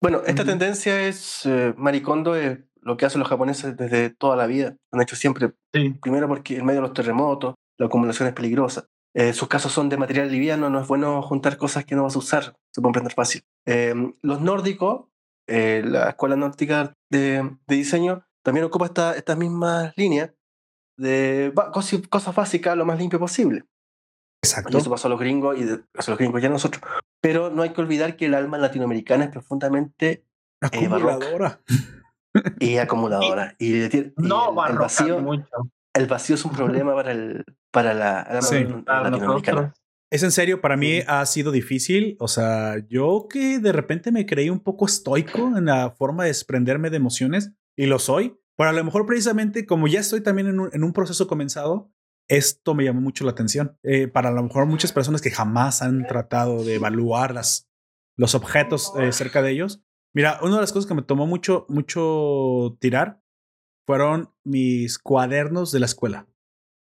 bueno, esta tendencia es eh, maricondo, es lo que hacen los japoneses desde toda la vida. Han hecho siempre. Primero porque en medio de los terremotos, la acumulación es peligrosa. Eh, sus casos son de material liviano, no es bueno juntar cosas que no vas a usar, se puede aprender fácil. Eh, los nórdicos, la escuela nórdica de, de, diseño, también ocupa esta, estas mismas líneas de cosas, básicas lo más limpio posible. Exacto. Y eso pasó a los gringos y de, a los gringos ya a nosotros. Pero no hay que olvidar que el alma latinoamericana es profundamente eh, acumuladora. y acumuladora. Y, no el, vacío, el vacío es un problema para el, para la, la Sí. Para. Es en serio, para mí Sí. ha sido difícil. O sea, yo que de repente me creí un poco estoico en la forma de desprenderme de emociones, y lo soy, pero a lo mejor precisamente como ya estoy también en un, en un proceso comenzado, esto me llamó mucho la atención. Eh, para a lo mejor muchas personas que jamás han tratado de evaluar las, los objetos eh, cerca de ellos. Mira, una de las cosas que me tomó mucho, mucho tirar fueron mis cuadernos de la escuela.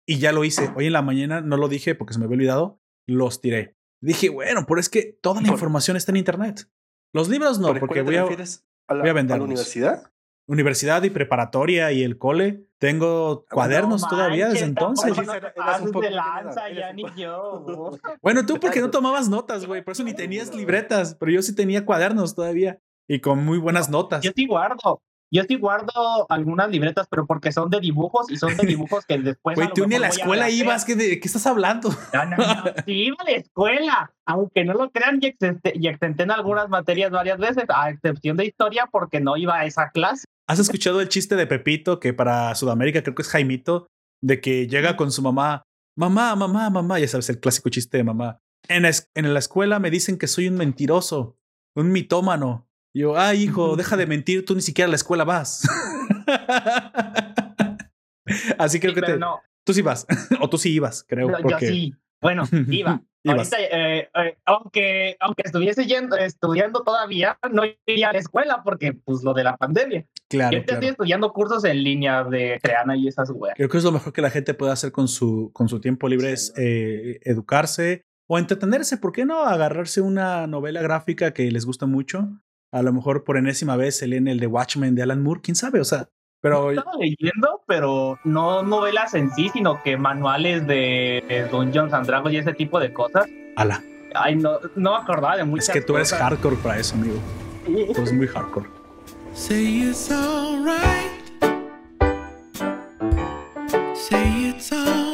Y ya lo hice. Hoy en la mañana no lo dije porque se me había olvidado. Los tiré. Dije, bueno, pero es que toda la información está en internet. Los libros no, ¿Por porque voy a a la, voy a a la venderlos. universidad? universidad y preparatoria y el cole. Tengo cuadernos No todavía desde entonces. Eras te un pases poco de generado, lanza, eras ya un ni poco- yo. Bueno, tú porque no tomabas notas, güey. Por eso ni tenías libretas, pero yo sí tenía cuadernos todavía y con muy buenas notas. Yo sí guardo. Yo sí guardo algunas libretas, pero porque son de dibujos y son de dibujos que después. Güey, a tú ni a la escuela rehacer. ibas. ¿qué, ¿De qué estás hablando? No, no, no. Sí, iba a la escuela. Aunque no lo crean, y exenté, en algunas materias varias veces, a excepción de historia, porque no iba a esa clase. ¿Has escuchado el chiste de Pepito que para Sudamérica creo que es Jaimito? De que llega con su mamá. Mamá, mamá, mamá. Ya sabes, el clásico chiste de mamá. En la, es- en la escuela me dicen que soy un mentiroso, un mitómano. Y yo, ay, hijo, deja de mentir, tú ni siquiera a la escuela vas. Así creo que te, no, tú sí vas, o tú sí ibas, creo. yo porque sí. Bueno, iba. Ahorita, eh, eh, aunque, aunque estuviese yendo, estudiando todavía, no iría a la escuela porque, pues, lo de la pandemia. yo Claro, estoy claro. estudiando cursos en línea de Creana y esas weas. Creo que es lo mejor que la gente puede hacer con su, con su tiempo libre, es eh, educarse o entretenerse. ¿Por qué no agarrarse una novela gráfica que les gusta mucho? A lo mejor por enésima vez se leen el de Watchmen de Alan Moore, quién sabe, o sea, pero Estaba leyendo, pero no novelas en sí, sino que manuales de, Dungeons and Dragons y ese tipo de cosas. ala, Ay, no, no me acordaba de muchas es que tú eres hardcore para eso, amigo. Tú eres muy hardcore. Say it's alright. Say it's alright.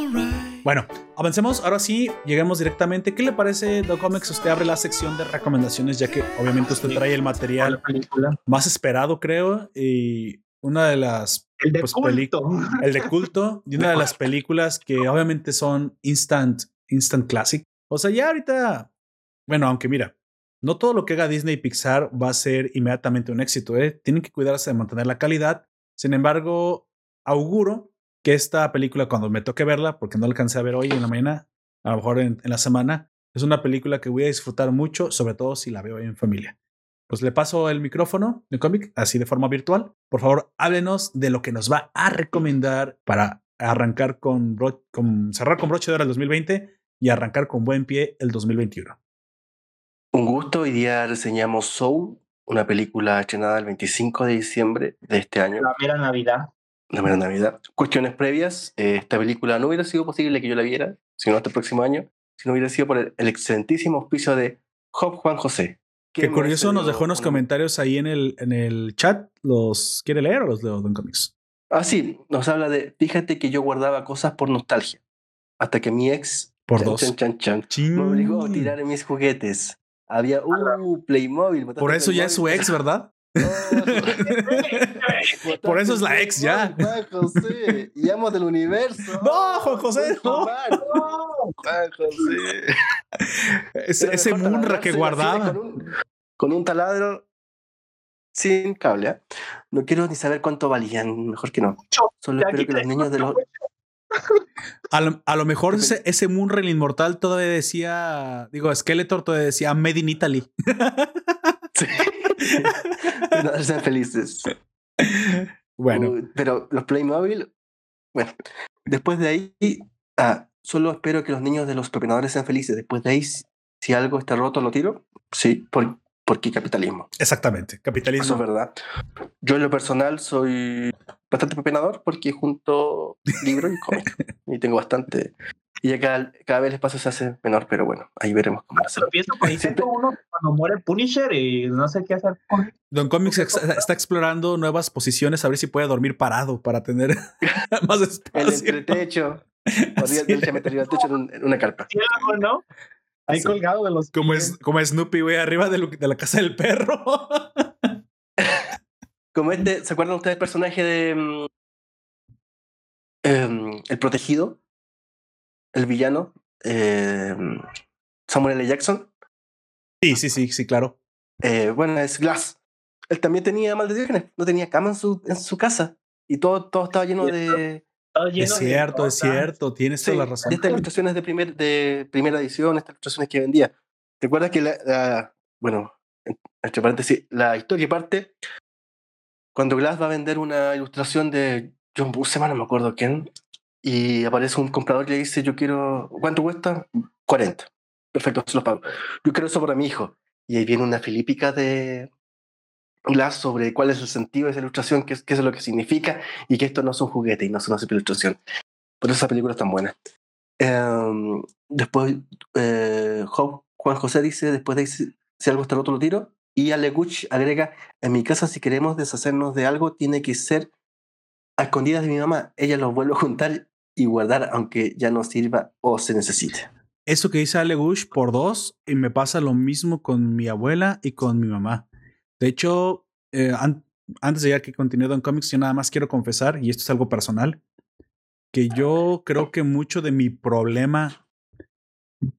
Bueno, avancemos. Ahora sí, lleguemos directamente. ¿Qué le parece, Doc Comics? Usted abre la sección de recomendaciones, ya que obviamente usted trae el material más esperado, creo. Y una de las El de Pues, culto. el de culto y una de las películas que obviamente son instant, instant classic. O sea, ya ahorita, bueno, aunque mira, no todo lo que haga Disney y Pixar va a ser inmediatamente un éxito, ¿eh? Tienen que cuidarse de mantener la calidad. Sin embargo, auguro que esta película, cuando me toque verla, porque no la alcancé a ver hoy en la mañana, a lo mejor en, en la semana, es una película que voy a disfrutar mucho, sobre todo si la veo en familia. Pues le paso el micrófono de cómic, así de forma virtual. Por favor, háblenos de lo que nos va a recomendar para arrancar con, bro- con cerrar con broche de oro el 2020 y arrancar con buen pie el 2021. Un gusto, hoy día reseñamos Soul, una película estrenada el 25 de diciembre de este año, La mera Navidad. La mera Navidad. Cuestiones previas, eh, esta película no hubiera sido posible que yo la viera, sino hasta el próximo año, si no hubiera sido por el, el excelentísimo auspicio de Job Juan José. Qué que curioso, nos dejó unos un- comentarios ahí en el, en el chat. ¿Los quiere leer o los leo Don Comics? Ah, sí, nos habla de, fíjate que yo guardaba cosas por nostalgia, hasta que mi ex, Por chan, dos. chan, chan, me obligó a tirar mis juguetes. Había, uh, Playmobil. Por eso ya es su ex, ¿verdad? Oh, Por eso es la ex ya. Juan José, y amo del universo. No, Juan José, no. Juan José. Ese, Munra que guardaba. Con un, con un taladro sin cable. ¿ah? No quiero ni saber cuánto valían, mejor que no. Solo espero que los niños de los. A lo, a lo mejor ese, ese Munra el inmortal todavía decía, digo, Skeletor todavía decía Made in Italy. Sí. no, sean felices. Bueno, Uh, pero los Playmobil, bueno, después de ahí, ah, solo espero que los niños de los propinadores sean felices. Después de ahí, si- algo está roto, lo tiro. Sí, por, porque capitalismo. exactamente. Eso es Capitalismo. verdad. Yo en lo propinador soy bastante propinador porque junto libro y cómic. y tengo bastante. Y ya cada, cada vez el espacio se hace menor, pero bueno, ahí veremos cómo hacerlo. Lo pienso, Siempre- tengo uno cuando muere Punisher y no sé qué hacer. Don Comics ex- está explorando nuevas posiciones a ver si puede dormir parado para tener más El espacio. entretecho. Así Podría arriba del techo en, un- en una carpa. Sí, ¿no? Ahí Sí. colgado de los. Como es, como Snoopy, güey, arriba de, lo- de la casa del perro. Como este, ¿se acuerdan ustedes del personaje de mm, em, El Protegido? El villano, eh, Samuel L. Jackson. Sí, sí, sí, sí, claro. Eh, bueno, es Glass. Él también tenía maldiciones, no tenía cama en su, en su casa y todo, todo estaba lleno de, Es de cierto, es cierto, tienes Sí, toda la de razón. estas ilustraciones de, primer, de primera edición, estas ilustraciones que vendía. Recuerda que la, la- bueno, en- entre paréntesis, la historia parte cuando Glass va a vender una ilustración de John Buscema, no me acuerdo quién, y aparece un comprador y le dice, yo quiero, ¿cuánto cuesta? 40. Perfecto, se los pago. Yo quiero eso para mi hijo. Y ahí viene una filípica de Glass sobre cuál es el sentido de esa ilustración, qué qué es lo que significa, y que esto no es un juguete y no es una simple ilustración. Por eso esa película es tan buena. Em, después, eh, Juan José dice, después de si, si algo está roto lo tiro. Y Ale Guch agrega, en mi casa si queremos deshacernos de algo, tiene que ser a escondidas de mi mamá. Ella lo vuelve a juntar y guardar aunque ya no sirva o se necesite. Eso que dice Ale Gush por dos, y me pasa lo mismo con mi abuela y con mi mamá. De hecho, eh, an- antes de ya que continúe Don Comics, yo nada más quiero confesar, y esto es algo personal, que yo creo que mucho de mi problema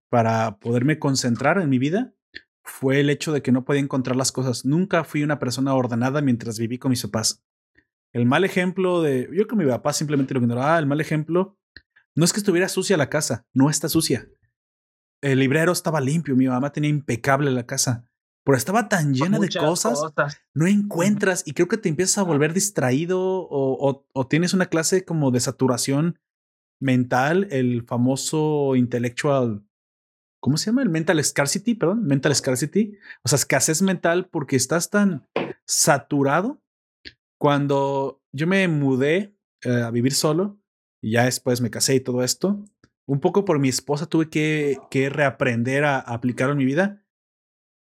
para poderme concentrar en mi vida fue el hecho de que no podía encontrar las cosas. Nunca fui una persona ordenada mientras viví con mis papás. El mal ejemplo de. Yo con mi papá simplemente lo ignoraba. El mal ejemplo no es que estuviera sucia la casa, no está sucia. El librero estaba limpio, mi mamá tenía impecable la casa, pero estaba tan llena de cosas, no encuentras y creo que te empiezas a volver distraído o, o- o tienes una clase como de saturación mental, el famoso intellectual, ¿cómo se llama? El mental scarcity, perdón, mental scarcity, o sea, escasez mental porque estás tan saturado. Cuando yo me mudé eh, a vivir solo y ya después me casé y todo esto, un poco por mi esposa tuve que, que reaprender a, aplicarlo en mi vida.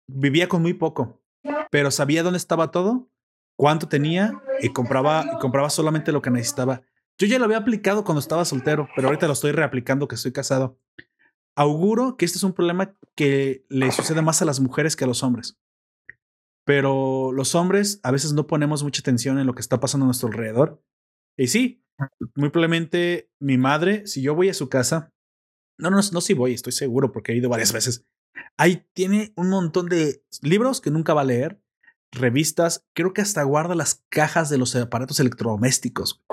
Vivía con muy poco, pero sabía dónde estaba todo, cuánto tenía y compraba, y compraba solamente lo que necesitaba. Yo ya lo había aplicado cuando estaba soltero, pero ahorita lo estoy reaplicando que estoy casado. Auguro que este es un problema que le sucede más a las mujeres que a los hombres. Pero los hombres a veces no ponemos mucha atención en lo que está pasando a nuestro alrededor. Y sí, muy probablemente mi madre, si yo voy a su casa, no, no, no si voy, estoy seguro porque he ido varias veces. Ahí tiene un montón de libros que nunca va a leer, revistas, creo que hasta guarda las cajas de los aparatos electrodomésticos.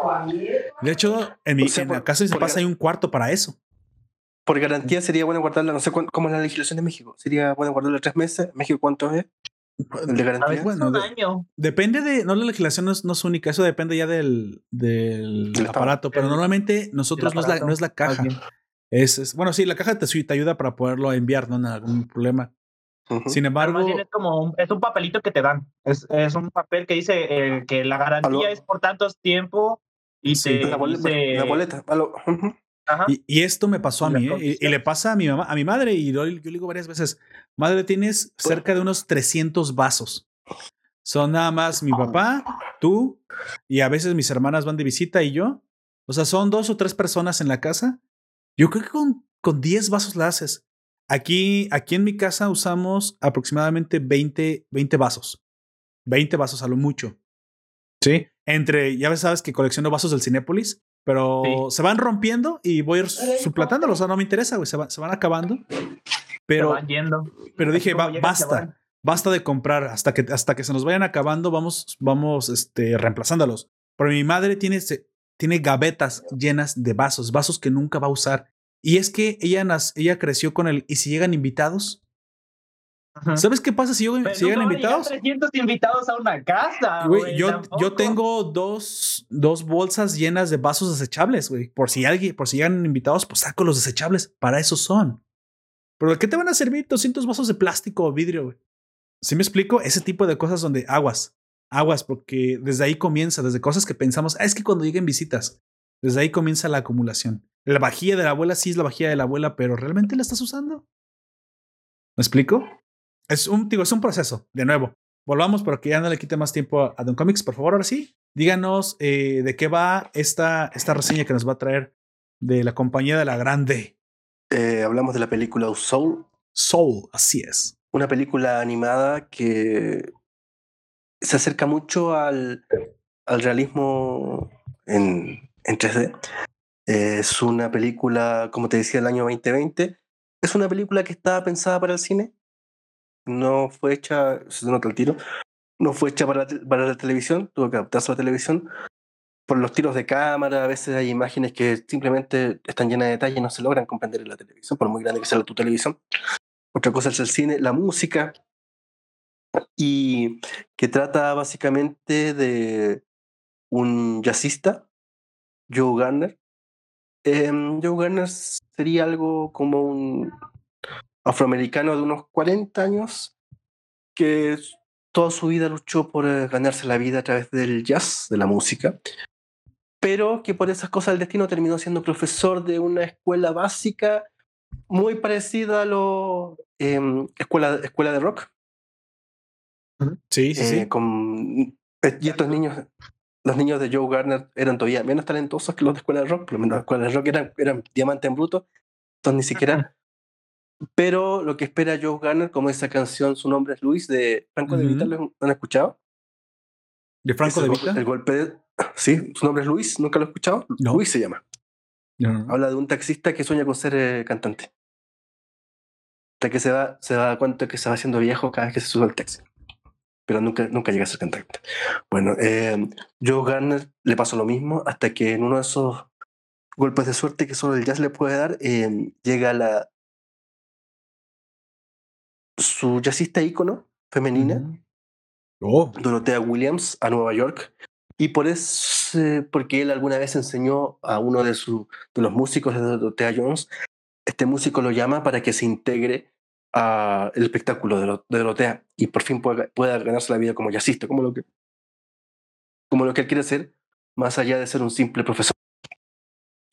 De hecho, en, mi, O sea, en por- la casa de papás hay un cuarto para eso. Por garantía sería bueno guardarla, no sé cómo es la legislación de México. Sería bueno guardarla tres meses. ¿México cuánto es? De garantía. Bueno, un de- año. Depende de, no la legislación no es, no es única, eso depende ya del, del aparato, pero normalmente nosotros no es, la, no es la caja. Es, es- bueno, sí, la caja te, te ayuda para poderlo enviar, no hay algún problema. Sin embargo, es como un, es un papelito que te dan. Es, es un papel que dice eh, que la garantía Aló. es por tantos tiempo y Sí. te la, boleta, dice- la boleta. Ujú. Y, y esto me pasó a mí, ¿eh? y, y le pasa a mi mamá, a mi madre, y yo, yo le digo varias veces, madre, tienes cerca de unos 300 vasos. Son nada más mi papá, tú, y a veces mis hermanas van de visita y yo. O sea, son dos o tres personas en la casa. Yo creo que con, con 10 vasos la haces. Aquí, aquí en mi casa usamos aproximadamente 20, 20 vasos. 20 vasos a lo mucho. Sí. Entre, ya sabes que colecciono vasos del Cinépolis, pero Sí. se van rompiendo y voy a ir suplantándolos. O sea, no me interesa, güey. Se, van- se van acabando. Se Pero, van yendo. pero dije, como "Ba- llegan, se basta, basta de comprar hasta que, hasta que se nos vayan acabando, vamos, vamos este, reemplazándolos. Pero mi madre tiene, se- tiene gavetas llenas de vasos, vasos que nunca va a usar. Y es que ella, nas- ella creció con el, ¿y si llegan invitados? Ajá. ¿Sabes qué pasa si, yo- Pero si llegan invitados? 300 invitados a una casa. Güey, güey, yo, tengo dos, dos bolsas llenas de vasos desechables, güey. Por si alguien, por si llegan invitados, pues saco los desechables. Para eso son. Pero ¿de qué te van a servir 200 vasos de plástico o vidrio, güey? ¿Sí me explico? Ese tipo de cosas donde aguas, aguas, porque desde ahí comienza, desde cosas que pensamos, ah, es que cuando lleguen visitas, desde ahí comienza la acumulación. La vajilla de la abuela sí es la vajilla de la abuela, pero ¿realmente la estás usando? ¿Me explico? Es un, digo, es un proceso. De nuevo, volvamos, pero que ya no le quite más tiempo a, a Don Comics. Por favor, ahora sí, díganos eh, de qué va esta, esta reseña que nos va a traer de la compañía de la grande Eh, hablamos de la película Soul, Soul. Así es. una película animada que se acerca mucho al, al realismo en, en 3D. Es una película, como te decía, del año 2020. Es una película que estaba pensada para el cine. No fue hecha, se nota el tiro, no fue hecha para la, para la televisión, tuvo que adaptarse a la televisión. Por los tiros de cámara, a veces hay imágenes que simplemente están llenas de detalle y no se logran comprender en la televisión, por muy grande que sea tu televisión. Otra cosa es el cine, la música, y que trata básicamente de un jazzista, Joe Garner. Em, Joe Garner sería algo como un afroamericano de unos 40 años que toda su vida luchó por eh, ganarse la vida a través del jazz, de la música, pero que por esas cosas del destino terminó siendo profesor de una escuela básica muy parecida a la escuela, escuela de rock. Sí, sí, sí. eh, con, eh, y estos niños, los niños de Joe Garner eran todavía menos talentosos que los de escuela de rock, por lo menos la escuela de rock eran, eran diamante en bruto, entonces ni siquiera. Pero lo que espera Joe Garner, como esa canción, su nombre es Luis, de Franco de Vita. ¿lo han escuchado? ¿De Franco Es de Vita? el golpe de. Sí, su nombre es Luis, ¿nunca lo he escuchado? No. Luis se llama. No. Habla de un taxista que sueña con ser eh, cantante. Hasta que se va, se da cuenta que se va haciendo viejo cada vez que se sube al taxi. Pero nunca, nunca llega a ser cantante. Bueno, eh, Joe Garner le pasó lo mismo hasta que en uno de esos golpes de suerte que solo el jazz le puede dar, eh, llega la su jazzista ícono femenina, Ujú. Oh, Dorothea Williams a Nueva York y por eso eh, porque él alguna vez enseñó a uno de, su, de los músicos de Dorothea Jones este músico lo llama para que se integre al espectáculo de, Doro- de Dorothea y por fin pueda, pueda ganarse la vida como jazzista como lo que como lo que él quiere ser más allá de ser un simple profesor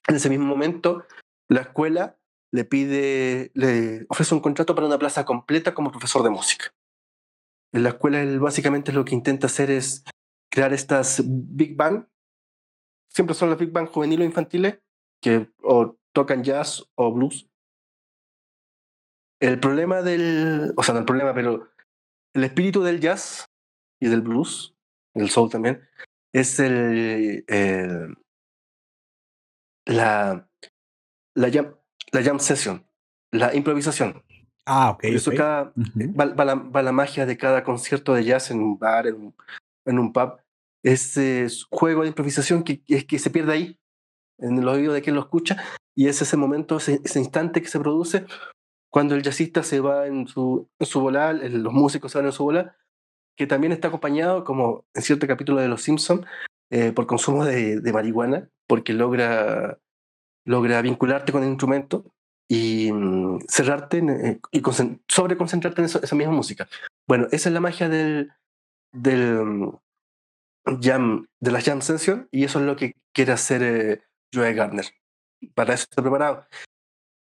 en ese mismo momento la escuela le pide le ofrece un contrato para una plaza completa como profesor de música en la escuela él básicamente lo que intenta hacer es crear estas Big Bang. Siempre son las Big Bang juvenil o infantiles que tocan jazz o blues. El problema del, o sea, no el problema, pero el espíritu del jazz y del blues, del soul también, es el, el- la, la, la jam session, la improvisación. ah, ok. Eso ok. cada, va, va la, va la magia de cada concierto de jazz en un bar, en un, en un pub. Ese es juego de improvisación que, que, que se pierde ahí, en el oído de quien lo escucha, y es ese momento, ese, ese instante que se produce cuando el jazzista se va en su, en su volar, los músicos se van en su volar, que también está acompañado, como en cierto capítulo de Los Simpsons, por consumo de, de marihuana, porque logra, logra vincularte con el instrumento y mm, cerrarte en, eh, y concen- sobreconcentrarte en eso- esa misma música. Bueno, esa es la magia del, del mm, jam, de la jam session y eso es lo que quiere hacer eh, Joe Gardner. Para eso está preparado.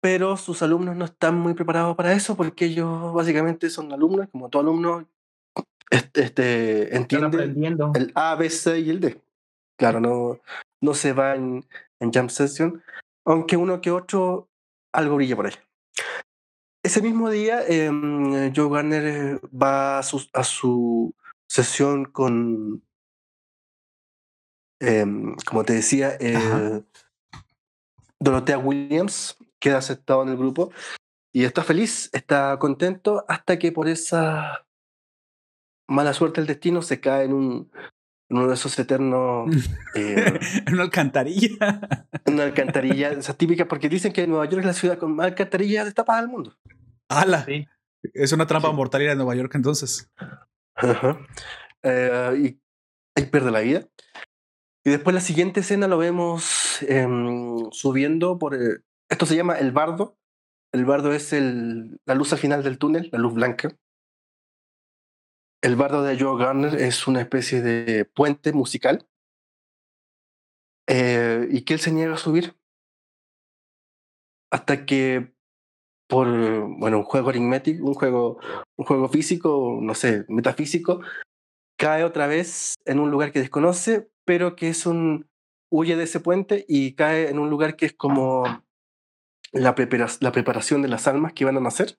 Pero sus alumnos no están muy preparados para eso porque ellos básicamente son alumnos, como todo alumno este, este, entiende el A, B, C y el D. Claro, no, no se va en, en jam session, aunque uno que otro algo brilla por ahí. Ese mismo día, em, Joe Garner eh, va a su, a su sesión con, em, como te decía, eh, Ajá. Dorothea Williams, queda aceptado en el grupo y está feliz, está contento, hasta que por esa mala suerte del destino se cae en, un, uno de esos eternos... eh, una alcantarilla. una alcantarilla, esa típica, porque dicen que Nueva York es la ciudad con más alcantarillas destapadas del mundo. ¡Hala! Sí. Es una trampa Sí. mortal ir a Nueva York entonces. Ajá. Eh, y ahí pierde la vida. Y después la siguiente escena lo vemos em, subiendo por... eh, esto se llama el bardo. El bardo es el, la luz al final del túnel, la luz blanca. El bardo de Joe Garner es una especie de puente musical eh, y que él se niega a subir hasta que por bueno un juego aritmético, un juego, un juego físico, no sé, metafísico, cae otra vez en un lugar que desconoce, pero que es un huye de ese puente y cae en un lugar que es como la, prepara- la preparación de las almas que van a nacer.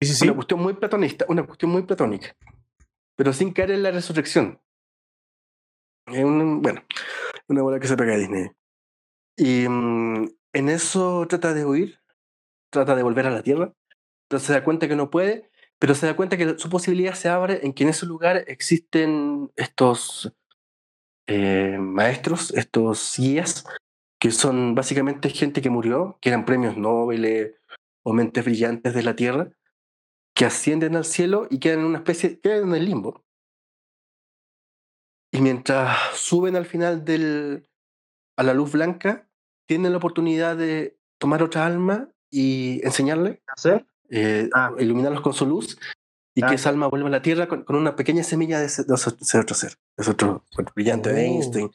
Sí, sí, sí. Una cuestión muy platonista, una cuestión muy platónica, pero sin caer en la resurrección. Es un- bueno, una bola que se pega a Disney. Y mm, en eso trata de huir, trata de volver a la Tierra, pero se da cuenta que no puede, pero se da cuenta que su posibilidad se abre en que en ese lugar existen estos eh, maestros, estos guías, que son básicamente gente que murió, que eran premios Nobel o mentes brillantes de la Tierra, que ascienden al cielo y quedan en una especie, quedan en el limbo. Y mientras suben al final del, a la luz blanca, tienen la oportunidad de tomar otra alma y enseñarle, ¿Hacer? eh, Ah. iluminarlos con su luz, y Ah. que esa alma vuelva a la Tierra con, con una pequeña semilla de ese, de ese- ese otro ser, de ese otro otro brillante de Oh. Einstein.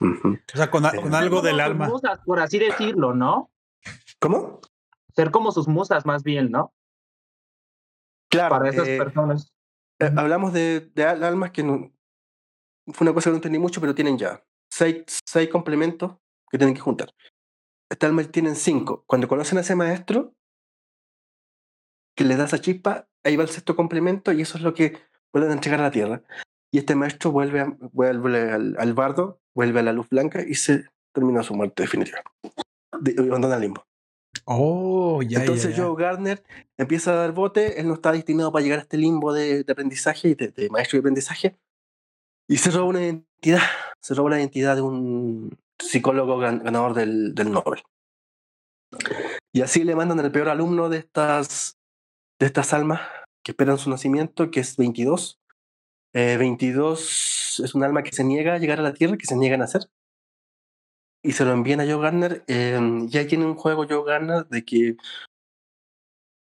O sea, con, a- con Eh, algo Como del sus alma. musas, por así decirlo, ¿no? ¿Cómo? Ser como sus musas, más bien, ¿no? Claro, Para esas eh, personas. eh, hablamos de, de al- almas que no, fue una cosa que no entendí mucho, pero tienen ya seis, seis complementos que tienen que juntar. Esta alma tienen cinco. Cuando conocen a ese maestro, que les da esa chispa, ahí va el sexto complemento y eso es lo que vuelven a entregar a la tierra. Y este maestro vuelve, a- vuelve al, al bardo, vuelve a la luz blanca y se termina su muerte definitiva. De, abandona el limbo. Oh, ya, Entonces ya, ya. Joe Gardner empieza a dar bote, él no está destinado para llegar a este limbo de, de aprendizaje y de, de maestro de aprendizaje, y se roba una identidad, se roba la identidad de un psicólogo gan- ganador del, del Nobel. Y así le mandan el peor alumno de estas, de estas almas que esperan su nacimiento, que es 22. Eh, 22 es un alma que se niega a llegar a la Tierra, que se niega a nacer. Y se lo envían a Joe Gardner. eh, y ahí tiene un juego Joe Gardner de que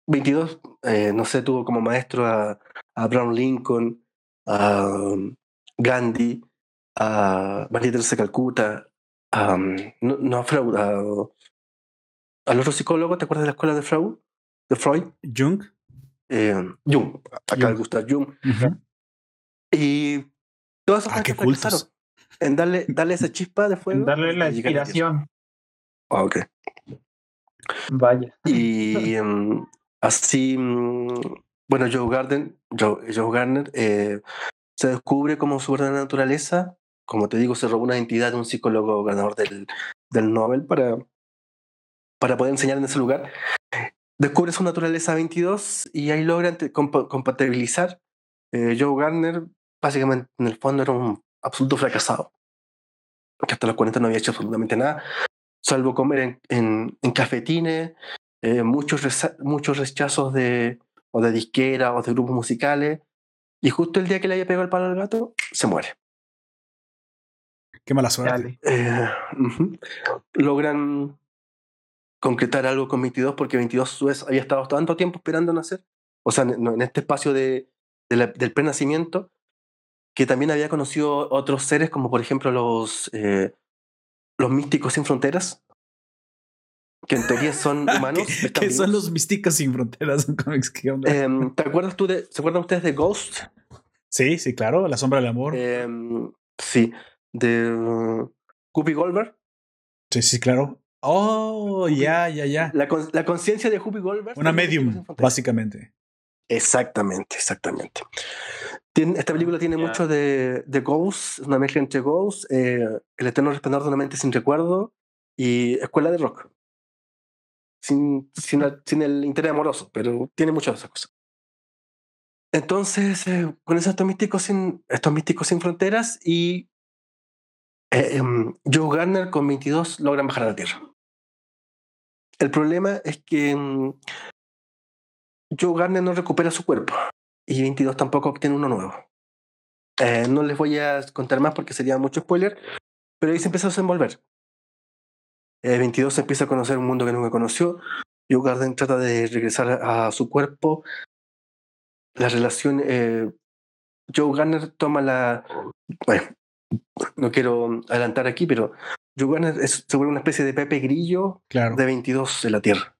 22, eh, no sé, tuvo como maestro a, a Brown Lincoln, a um, Gandhi, a María Teresa de Calcuta, a, um, no, no a Freud, a, al otro psicólogo, ¿te acuerdas de la escuela de Freud? De Freud, Jung. eh, Jung, acá Jung. Gustav Jung. Y todos esos Ah, qué cultos. En darle, darle esa chispa de fuego. Darle la inspiración. Ah, ok. Vaya. Y em, así, mm, bueno, Joe, Garden, Joe, Joe Garner eh, se descubre como su verdadera naturaleza. Como te digo, se robó una identidad de un psicólogo ganador del, del Nobel para, para poder enseñar en ese lugar. Descubre su naturaleza 22 y ahí compa- compatibilizar. Eh, Joe Garner, básicamente, en el fondo, era un absoluto fracasado. Que hasta los 40 no había hecho absolutamente nada salvo comer en, en, en cafetines, eh, muchos, reza- muchos rechazos de, o de disquera o de grupos musicales, y justo el día que le haya pegado el palo al gato, se muere. Qué mala suerte. Eh. Logran concretar algo con 22 porque 22 a su vez había estado tanto tiempo esperando nacer, o sea, en, en este espacio de, de la- del prenacimiento, que también había conocido otros seres como por ejemplo los, eh, los místicos sin fronteras, que en teoría son humanos. ¿Qué, están qué son los místicos sin fronteras en cómics? Em, ¿Te acuerdas tú de, ¿Se acuerdan ustedes de Ghost? sí, sí, claro. La sombra del amor. Em, sí, de uh, Whoopi Goldberg. sí, sí, claro. Oh, ya, ya, ya. La, la conciencia de Whoopi Goldberg. Una medium, básicamente. Exactamente, exactamente. Tiene- esta película tiene Ya. mucho de, de Ghost, una mezcla entre Ghost, eh, El eterno resplandor de una mente sin recuerdo y Escuela de Rock. Sin, sin, el- sin el interés amoroso, pero tiene muchas de esas cosas. Entonces, eh, con esos estos místicos sin, estos místicos sin fronteras y eh, em, Joe Garner con 22 logran bajar a la Tierra. El problema es que em, Joe Garner no recupera su cuerpo y 22 tampoco obtiene uno nuevo. Eh, no les voy a contar más porque sería mucho spoiler, pero ahí se empieza a desenvolver. Eh, 22 empieza a conocer un mundo que nunca conoció. Joe Garden trata de regresar a, su cuerpo. La relación. eh, Joe Garner toma la. Bueno, no quiero adelantar aquí, pero Joe Garner es, se vuelve una especie de Pepe Grillo Claro. de 22 de la Tierra.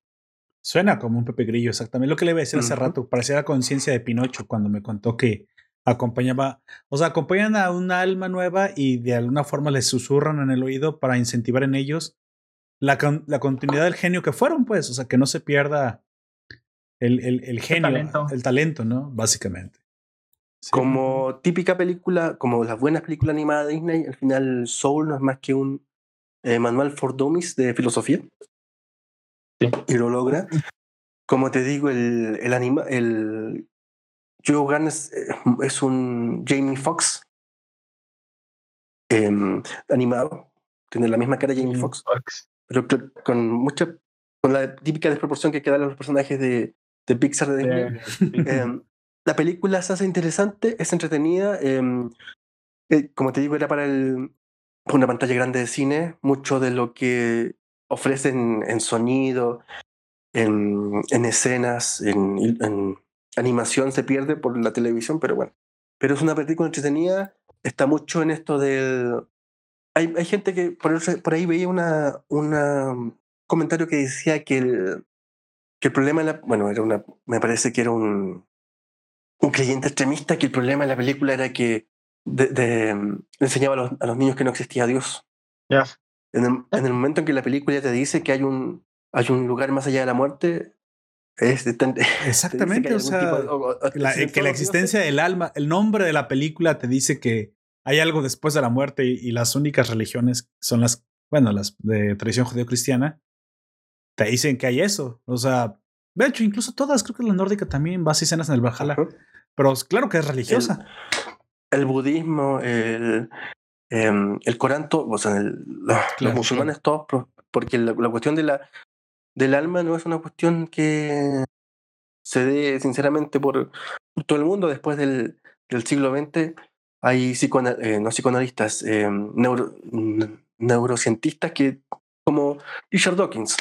Suena como un Pepe Grillo, exactamente. Lo que le iba a decir hace rato. Parecía la conciencia de Pinocho cuando me contó que acompañaba, o sea, acompañan a una alma nueva y de alguna forma les susurran en el oído para incentivar en ellos la, con- la continuidad del genio que fueron, pues, o sea, que no se pierda el, el, el genio, talento. el talento, ¿no? Básicamente. Sí. Como típica película, como las buenas películas animadas de Disney, al final Soul no es más que un, eh, manual for dummies de filosofía. Sí. Y lo logra. Como te digo, el, el anima, el Joe Gunn es, eh, es un Jamie Foxx em, animado. Tiene la misma cara de Jamie Foxx, Fox. pero con mucha, con la típica desproporción que quedan los personajes de, de Pixar de Disney. Eh, Em, la película se hace interesante, es entretenida. em, eh, como te digo, era para el, una pantalla grande de cine. Mucho de lo que ofrecen en sonido, en, en escenas, en, animación se pierde por la televisión, pero bueno. Pero es una película entretenida. Está mucho en esto del. Hay, hay gente que por, por ahí veía un comentario que decía que el, que el problema, la, bueno, era una, me parece que era un, creyente extremista, que el problema de la película era que de, le enseñaba a los, niños que no existía Dios. ya. En el, en el momento en que la película te dice que hay un, hay un lugar más allá de la muerte, es tan- que Exactamente, o sea, de- o- o- la- si que la existencia del alma, el nombre de la película te dice que hay algo después de la muerte y, y las únicas religiones son las, bueno, las de tradición judeo-cristiana, te dicen que hay eso. O sea, de hecho, incluso todas, creo que la nórdica también va a escenas en el Valhalla, pero claro que es religiosa. el budismo, el, em, el Corán, to- o sea, el- los, musulmanes todos, porque la, la cuestión de la, del alma no es una cuestión que se dé sinceramente por, todo el mundo después del, del siglo XX. Hay psicoana- eh, no psicoanalistas, em, neuro- neurocientistas que, como Richard Dawkins,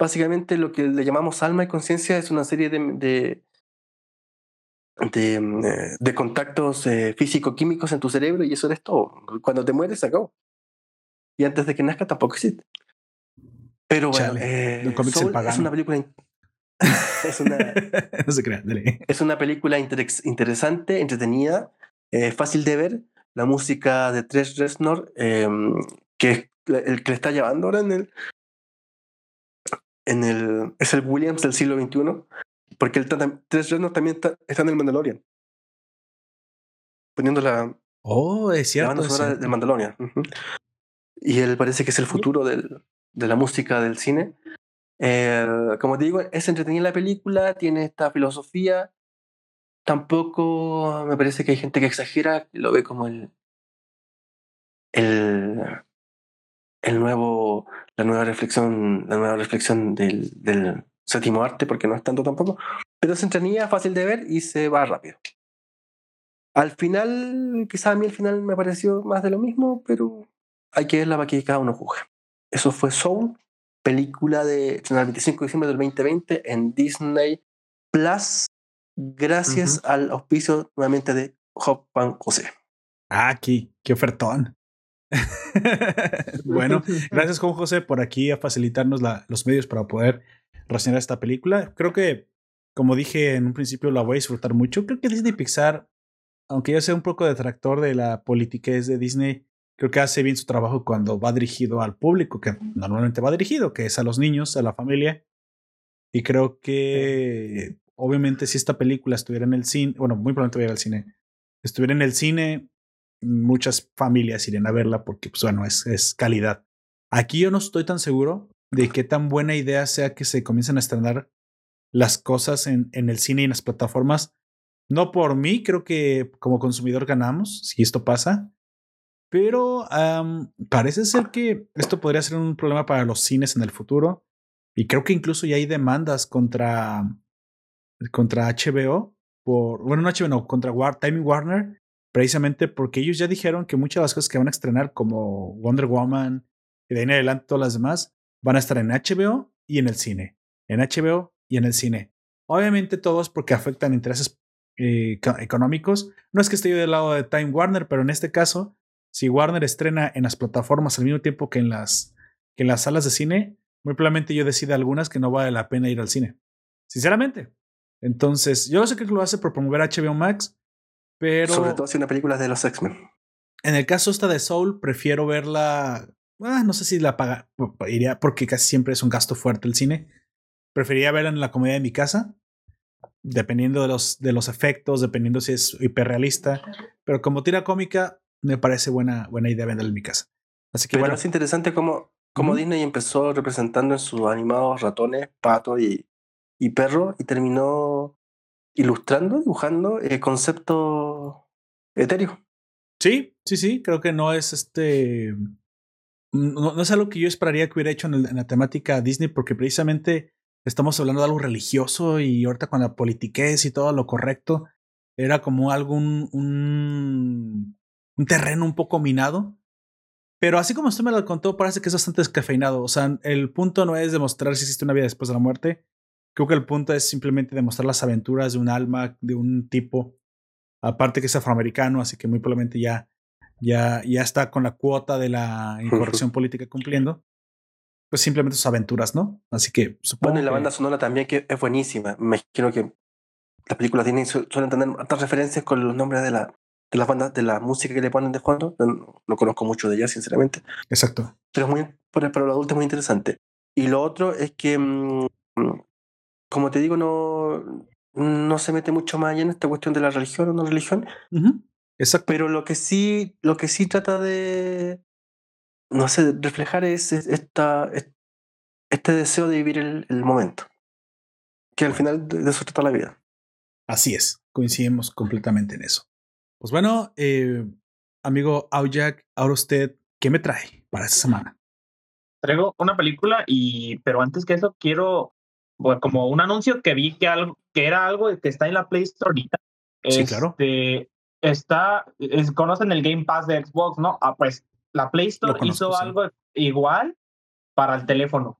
básicamente lo que le llamamos alma y conciencia es una serie de, de, de, mm, eh, de contactos eh, físico-químicos en tu cerebro y eso eres todo. Cuando te mueres, se acabó. Y antes de que nazca tampoco existe. Pero bueno, Chale, eh, Soul es una película. in- es, una, no se crean, dale. es una película interex- interesante, entretenida, eh, fácil de ver. La música de Tres Reznor, eh, que es el que le está llevando ahora en el, en el. Es el Williams del siglo XXI. Porque el Tres Reznor también está, está en el Mandalorian. Poniendo la, Oh, es la cierto. banda sonora del Mandalorian. Y él parece que es el futuro del, de la música del cine. Eh, como te digo, es entretenida la película, tiene esta filosofía. Tampoco me parece que hay gente que exagera, que lo ve como el, el, el nuevo, la nueva reflexión, la nueva reflexión del, del séptimo arte, porque no es tanto tampoco. Pero es entretenida, fácil de ver y se va rápido. Al final, quizá a mí al final me pareció más de lo mismo, pero hay que verla para que cada uno juzgue. Eso fue Soul, película de el 25 de diciembre del 2020 en Disney Plus, gracias al auspicio nuevamente de Hop Pan José. Ah, aquí, qué ofertón. bueno, gracias Juan José por aquí a facilitarnos la- los medios para poder reseñar esta película. Creo que, como dije en un principio, la voy a disfrutar mucho. Creo que Disney Pixar, aunque yo sea un poco detractor de la politiquez de Disney, creo que hace bien su trabajo cuando va dirigido al público, que normalmente va dirigido, que es a los niños, a la familia. Y creo que, obviamente, si esta película estuviera en el cine, bueno, muy pronto voy a ir al cine, estuviera en el cine, muchas familias irían a verla porque, pues bueno, es, es calidad. Aquí yo no estoy tan seguro de qué tan buena idea sea que se comiencen a estrenar las cosas en, en el cine y en las plataformas. No por mí, creo que como consumidor ganamos si esto pasa, pero parece ser que esto podría ser un problema para los cines en el futuro. Y creo que incluso ya hay demandas contra, contra HBO, por, bueno, no HBO, no, contra War, Time Warner, precisamente porque ellos ya dijeron que muchas de las cosas que van a estrenar, como Wonder Woman y de ahí en adelante todas las demás, van a estar en HBO y en el cine. En HBO y en el cine. Obviamente todos porque afectan intereses eh, eco- económicos. No es que esté yo del lado de Time Warner, pero en este caso, si Warner estrena en las plataformas al mismo tiempo que en las, que en las salas de cine, muy probablemente yo decida algunas que no vale la pena ir al cine. Sinceramente. Entonces, yo sé que lo hace por promover HBO Max, pero Sobre todo si una película es de los X-Men. en el caso esta de Soul, prefiero verla. Ah, no sé si la paga, iría porque casi siempre es un gasto fuerte el cine. Preferiría verla en la comedia de mi casa, dependiendo de los, de los efectos, dependiendo si es hiperrealista. Pero como tira cómica, me parece buena, buena idea verla en mi casa. Así que Pero bueno, es interesante cómo, cómo. Disney empezó representando en sus animados ratones, pato y, y perro y terminó ilustrando, dibujando eh, conceptos etéreos. sí, sí, sí, creo que no es este. No, no es algo que yo esperaría que hubiera hecho en, la temática Disney, porque precisamente estamos hablando de algo religioso y ahorita con la politiquez y todo lo correcto, era como algún un, un terreno un poco minado. Pero así como usted me lo contó, parece que es bastante descafeinado. O sea, el punto no es demostrar si existe una vida después de la muerte. Creo que el punto es simplemente demostrar las aventuras de un alma, de un tipo. Aparte que es afroamericano, así que muy probablemente ya, ya, ya está con la cuota de la incorrección política cumpliendo. Pues simplemente sus aventuras, ¿no? Así que supongo Bueno, y la banda sonora también que es buenísima. Me imagino que las películas su- suelen tener hartas referencias con los nombres de, la, de las bandas, de la música que le ponen de fondo. No, no conozco mucho de ella, sinceramente. Exacto. pero es muy para, para los adultos es muy interesante. Y lo otro es que, mm, como te digo, no, no se mete mucho más allá en esta cuestión de la religión o no religión, Ujú. Exacto. pero lo que sí, lo que sí trata de, no sé, reflejar es, es esta, es- este deseo de vivir el, el momento, que al final de, de eso trata la vida. Así es, coincidimos completamente en eso. Pues bueno, eh, amigo Aujak, ahora usted, ¿qué me trae para esta semana? Traigo una película y, pero antes que eso, quiero, bueno, como un anuncio que vi que algo, que era algo que está en la Play Store ahorita. Sí, claro. Está, es- conocen el Game Pass de Xbox, ¿no? Ah, pues la Play Store conozco, hizo sí. algo igual para el teléfono.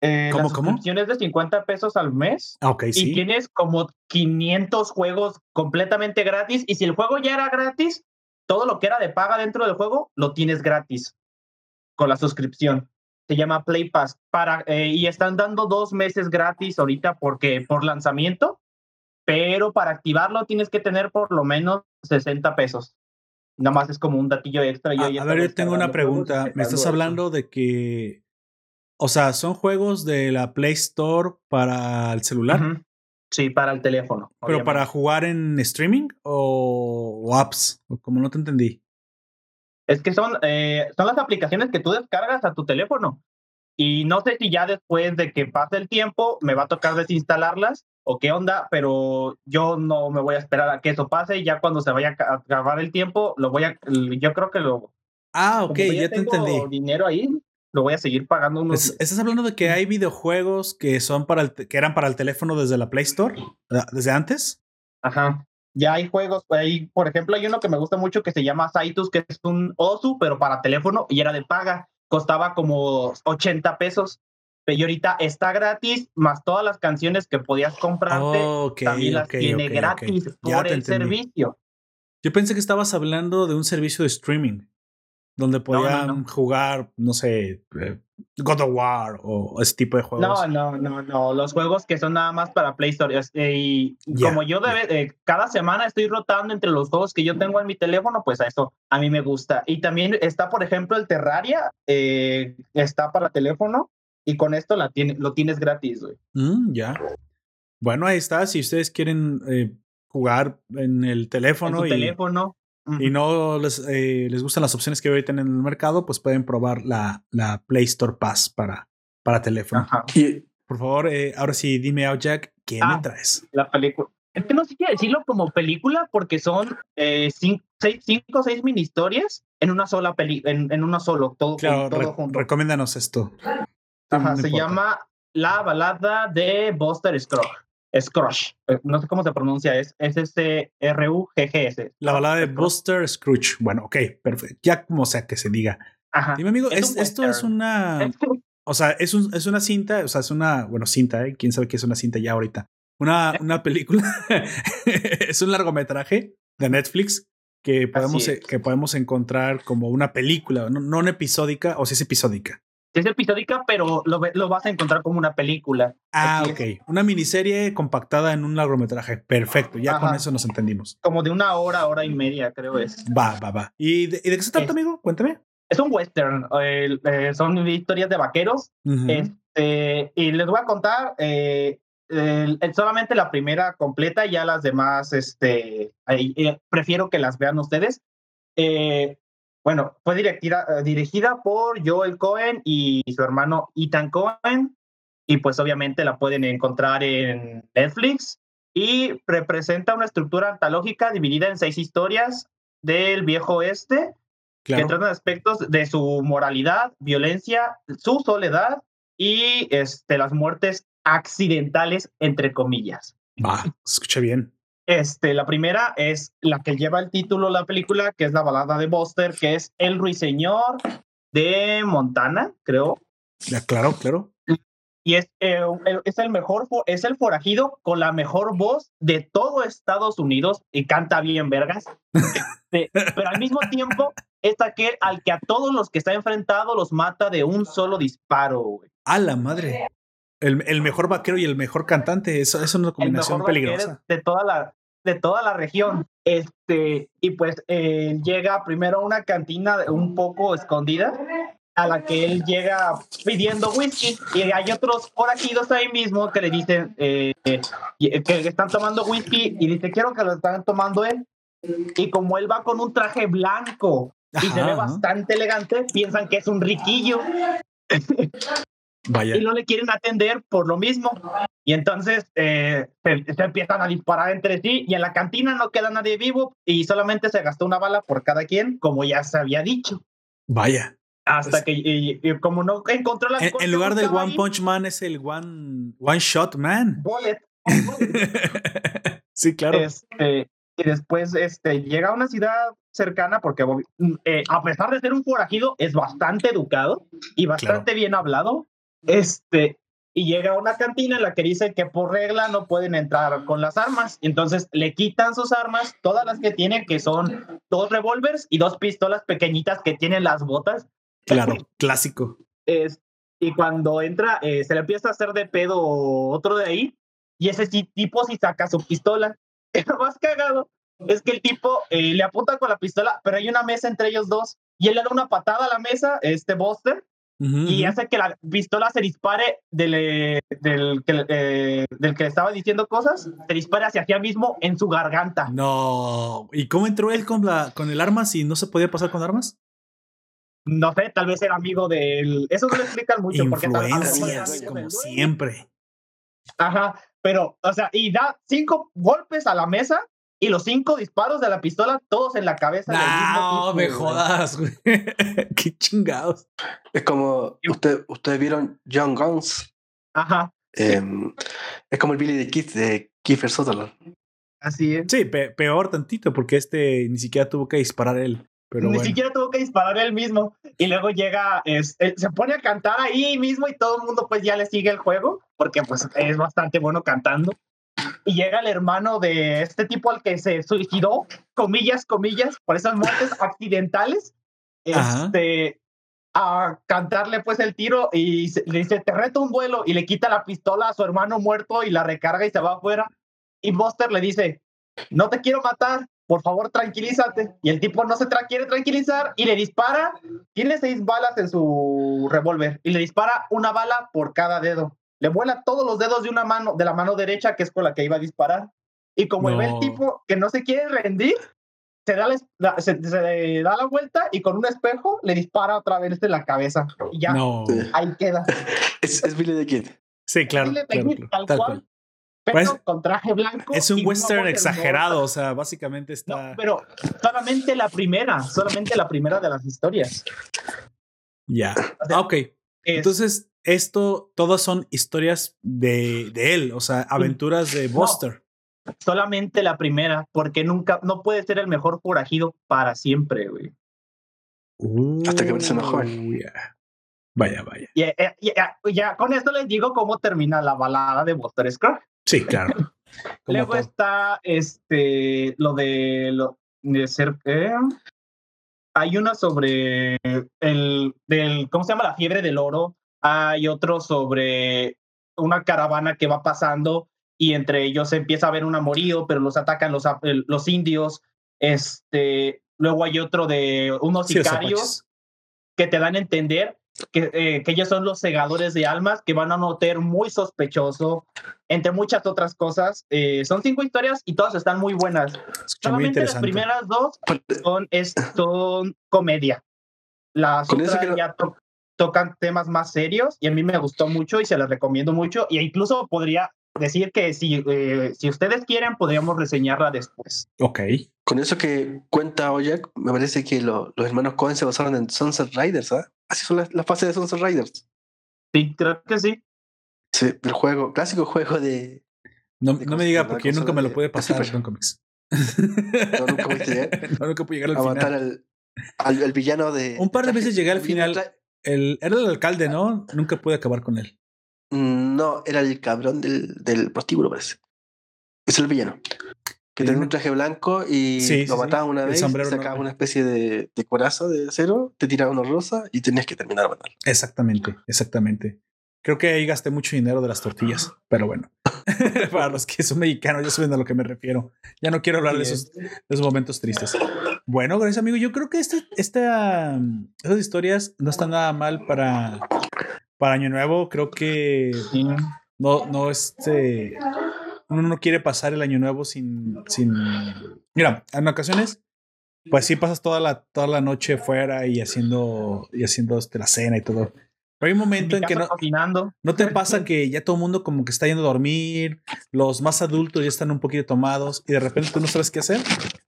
Eh, ¿Cómo, la cómo? es de 50 pesos al mes Ah, ok, y sí. tienes como 500 juegos completamente gratis. Y si el juego ya era gratis, todo lo que era de paga dentro del juego lo tienes gratis con la suscripción. Se llama Play Pass para, eh, y están dando dos meses gratis ahorita porque por lanzamiento, pero para activarlo tienes que tener por lo menos 60 pesos. Nada más es como un datillo extra. Yo A, ya a ver, yo tengo una pregunta. ¿Me estás hablando de que, o sea, son juegos de la Play Store para el celular. Sí, para el teléfono. pero obviamente. para jugar en streaming o, o apps? Como no te entendí. Es que son, eh, son las aplicaciones que tú descargas a tu teléfono. Y no sé si ya después de que pase el tiempo me va a tocar desinstalarlas o qué onda, pero yo no me voy a esperar a que eso pase y ya cuando se vaya a ca- acabar el tiempo, lo voy a, yo creo que lo... Ah, ok, ya te tengo entendí. dinero ahí, lo voy a seguir pagando unos... Es- Estás hablando de que hay videojuegos que son para el que eran para el teléfono desde la Play Store, desde antes. Ajá. Ya hay juegos, hay, por ejemplo, hay uno que me gusta mucho que se llama Saitus, que es un Osu, pero para teléfono y era de paga. Costaba como 80 pesos. Pero ahorita está gratis, más todas las canciones que podías comprarte, ok, también las tiene gratis por el entendí. servicio. Yo pensé que estabas hablando de un servicio de streaming donde no, podían no. jugar, no sé, eh, God of War o ese tipo de juegos. No, no, no, no. Los juegos que son nada más para Play Store. eh, y como yo debe- eh, cada semana estoy rotando entre los juegos que yo tengo en mi teléfono, pues a eso a mí me gusta. Y también está, por ejemplo, el Terraria, eh, está para teléfono y con esto la tiene, lo tienes gratis, güey. Mm, ya. Bueno, ahí está. Si ustedes quieren eh, jugar en el teléfono y, teléfono. Y no les, eh, les gustan las opciones que hoy tienen en el mercado, pues pueden probar la, la Play Store Pass para, para teléfono. Ajá. Y Por favor, eh, ahora sí, dime, Jack, ¿qué Ah. me traes? La película. Es que no sé qué decirlo como película porque son eh, cin- seis, cinco o seis mini historias en una sola peli, en, en uno solo, todo, Claro, todo re- junto. recomiéndanos esto. Ajá, No se importa. llama La balada de Buster Scrooge. Scrooge. Eh, No sé cómo se pronuncia, es S-C-R-U-G-G-S. La balada de. Buster Scrooge. Bueno, ok, perfecto. Ya como sea que se diga. Ajá. Dime, amigo, Es esto es una. O sea, es, un- es una cinta, o sea, es una. Bueno, cinta, ¿eh? ¿Quién sabe qué es una cinta ya ahorita? Una, una película. es un largometraje de Netflix que podemos, eh, que podemos encontrar como una película, no, no episódica, o si es episódica. Es episódica, pero lo, lo vas a encontrar como una película. Ah, ok. es. Una miniserie compactada en un largometraje. Perfecto. Ya con Ajá. eso nos entendimos. Como de una hora, hora y media, creo es. Va, va, va. ¿Y de, y de qué se trata, amigo? Cuéntame. Es un western. eh, eh, son historias de vaqueros Ujú. Este, y les voy a contar eh, el- el- solamente la primera completa, ya las demás, este, eh, prefiero que las vean ustedes. Eh, bueno, fue dirigida, eh, dirigida por Joel Cohen y su hermano Ethan Cohen. Y pues obviamente la pueden encontrar en Netflix. Y representa una estructura antológica dividida en seis historias del viejo oeste que tratan aspectos de su moralidad, violencia, su soledad y este, las muertes accidentales, entre comillas. Va, se escucha bien. Este, la primera es la que lleva el título de la película, que es la balada de Buster, que es El Ruiseñor de Montana, creo. Ya, claro, claro. Y es, eh, el- es el mejor, es el forajido con la mejor voz de todo Estados Unidos y canta bien vergas. Este, pero al mismo tiempo es aquel al que a todos los que está enfrentado los mata de un solo disparo. güey. A la madre. El, el mejor vaquero y el mejor cantante. Eso, eso es una combinación peligrosa. de toda la de toda la región. Este, y pues eh, llega primero a una cantina un poco escondida a la que él llega pidiendo whisky y hay otros forajidos ahí mismo que le dicen eh, eh, que están tomando whisky y dice quiero que lo están tomando él y como él va con un traje blanco y se ve Ajá. bastante elegante piensan que es un riquillo Vaya. y no le quieren atender por lo mismo. Y entonces eh, se, se empiezan a disparar entre sí y en la cantina no queda nadie vivo y solamente se gastó una bala por cada quien, como ya se había dicho. Vaya. Hasta Pues- que y- y como no encontró las En, cosas en lugar del One ahí, Punch Man es el One, one Shot Man. bullet, sí, claro. este, y después este, llega a una ciudad cercana porque eh, a pesar de ser un forajido es bastante educado y bastante bien hablado. Este, y llega a una cantina en la que dice que por regla no pueden entrar con las armas. Entonces le quitan sus armas, todas las que tienen, que son dos revólveres y dos pistolas pequeñitas que tienen las botas. Claro, clásico. Es, y cuando entra, eh, se le empieza a hacer de pedo otro de ahí. Y ese tipo sí saca su pistola. Lo más cagado es que el tipo eh, le apunta con la pistola, pero hay una mesa entre ellos dos. Y él le da una patada a la mesa, este Buster, Y hace que la pistola se dispare del, del, que, eh, del que le estaba diciendo cosas, se dispare hacia sí mismo en su garganta. No. ¿Y cómo entró él con, la, con el arma si no se podía pasar con armas? No sé, tal vez era amigo del... Eso no lo explican mucho. porque tal- Influencias, amigo como siempre. Ajá, pero, o sea, y da cinco golpes a la mesa y los cinco disparos de la pistola, todos en la cabeza. del mismo No, me jodas, güey. Qué chingados. Es como, usted, ustedes vieron John Guns. Ajá, Em, es como el Billy the Kid de Kiefer Sutherland. así es. Sí, pe- peor tantito, porque este ni siquiera tuvo que disparar él. Pero Ni bueno. siquiera tuvo que disparar él mismo. Y luego llega, es- eh, se pone a cantar ahí mismo y todo el mundo pues ya le sigue el juego, porque pues es bastante bueno cantando. Y llega el hermano de este tipo al que se suicidó, comillas, comillas, por esas muertes accidentales, Ajá. este, a cantarle pues el tiro y se- le dice, te reto un duelo y le quita la pistola a su hermano muerto y la recarga y se va afuera. Y Buster le dice, no te quiero matar, por favor tranquilízate. Y el tipo no se tra- quiere tranquilizar y le dispara, tiene seis balas en su revólver y le dispara una bala por cada dedo. Le vuela todos los dedos de una mano, de la mano derecha, que es con la que iba a disparar. Y como ve el No. tipo que no se quiere rendir, se da, la, se, se da la vuelta y con un espejo le dispara otra vez en la cabeza. Y ya, No. Ahí queda. Es, es Billy the Kid. Sí, claro. Claro, claro, tal tal cual. cual. Pero Pues, con traje blanco. Es un western exagerado, hermosa. o sea, básicamente está. No, pero solamente la primera, solamente la primera de las historias. Ya. O sea, Ah, ok. Es- Entonces, esto, todas son historias de, de él, o sea, aventuras de Buster. solamente la primera, porque nunca, no puede ser el mejor forajido para siempre, güey. Hasta que se enojó. Ya. Vaya, vaya. Y, eh, y, ya, con esto les digo cómo termina la balada de Buster Scruggs. Sí, claro. Luego todo. está este lo de lo de ser hay una sobre el del ¿cómo se llama? la fiebre del oro. Hay otro sobre una caravana que va pasando y entre ellos se empieza a ver un amorío, pero los atacan los, los indios. Este, luego hay otro de unos Sí, sicarios que te dan a entender que, eh, que ellos son los segadores de almas, que van a notar muy sospechoso, entre muchas otras cosas. Eh, son cinco historias y todas están muy buenas. Escucha muy Solamente las primeras dos son, comedia. Las otras ya to- tocan temas más serios y a mí me gustó mucho y se las recomiendo mucho. Y incluso podría decir que si, eh, si ustedes quieren, podríamos reseñarla después. Ok. Con eso que cuenta Oyak, me parece que lo- los hermanos Cohen se basaron en Sunset Riders, ¿ah? Así son las, las fases de Sunset Riders. Sí, creo que sí. Sí, del juego, clásico juego de. No, De no me diga porque yo nunca me lo de- pude de pasar Comics. No, nunca llegar. No, nunca pude llegar al A matar final. al, al, al villano de. Un par de veces llegué al el final. El, era el alcalde, ¿no? Nunca pude acabar con él. Mm, No, era el cabrón del, del prostíbulo, parece. Es el villano. Que tenía un traje blanco y Sí, lo sí, mataba sí. una vez, sombrero sacaba enorme. una especie de, de coraza de acero, te tiraba una rosa y tenías que terminar de matar. Exactamente, exactamente. Creo que ahí gasté mucho dinero de las tortillas, pero bueno. Para los que son mexicanos ya saben a lo que me refiero. Ya no quiero hablar de esos, de esos momentos tristes. Bueno, gracias amigo. Yo creo que este, esta, esas historias no están nada mal para, para Año Nuevo. Creo que Sí. no, no, este, uno no quiere pasar el año nuevo sin, sin, mira, en ocasiones, pues sí pasas toda la, toda la noche fuera y haciendo, y haciendo este, la cena y todo. Pero hay un momento en mi que no, cocinando. no te pasa que ya todo el mundo como que está yendo a dormir, los más adultos ya están un poquito tomados y de repente tú no sabes qué hacer.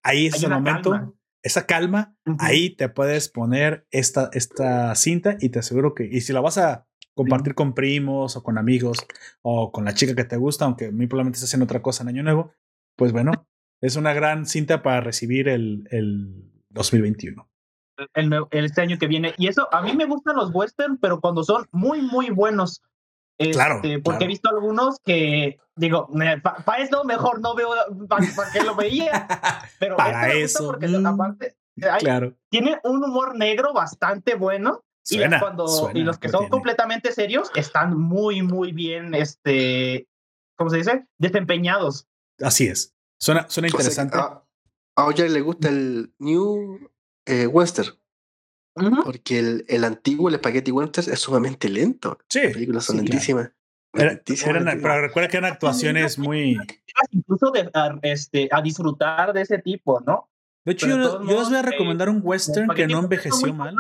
Ahí es Hay el momento, calma. Esa calma, ahí te puedes poner esta, esta cinta y te aseguro que, y si la vas a compartir con primos o con amigos o con la chica que te gusta, aunque muy probablemente estés haciendo otra cosa en Año Nuevo, pues bueno, es una gran cinta para recibir el, el 2021. el, el- este año que viene. Y eso, a mí me gustan los western, pero cuando son muy, muy buenos. Este, Claro, Porque claro. he visto algunos que, digo, para eso mejor no veo, para qué lo veía. Pero Para este me gusta eso, Porque mm. aparte, hay- claro. tiene un humor negro bastante bueno. y, cuando, suena y los que son tiene. completamente serios están muy, muy bien, este, ¿cómo se dice? Desempeñados. Así es. Suena, suena O sea, interesante. a, a Oyak le gusta el New eh, Western, Porque el, el antiguo, el Spaghetti Western, es sumamente lento. sí. Las películas son sí, lentísimas. Lentísimas, eran- lentísimas. pero recuerda que eran actuaciones muy. Incluso de, a, este, a disfrutar de ese tipo, ¿no? De hecho, Pero yo, yo les voy a eh, recomendar un western que no envejeció mal.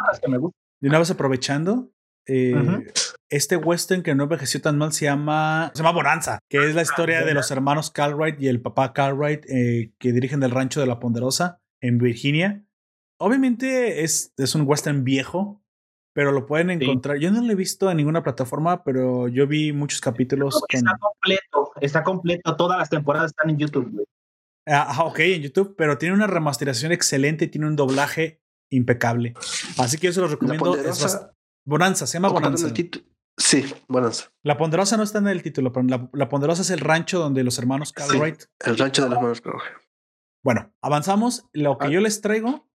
De una vez aprovechando, eh, este western que no envejeció tan mal se llama, se llama Bonanza, que es la historia de los hermanos Cartwright y el papá Cartwright eh, que dirigen el rancho de la Ponderosa en Virginia. Obviamente es, es un western viejo, pero lo pueden Sí. encontrar. Yo no lo he visto en ninguna plataforma, pero yo vi muchos capítulos con, Está completo, está completo. Todas las temporadas están en YouTube. güey. Ah, ok, en YouTube, pero tiene una remasterización excelente y tiene un doblaje impecable. Así que yo se los recomiendo. Es bast- Bonanza, se llama Bonanza. Sí, Bonanza. La Ponderosa no está en el título, pero la, la Ponderosa es el rancho donde los hermanos Cartwright. El rancho de los manos Crowe. Bueno, avanzamos. Lo que Ah. yo les traigo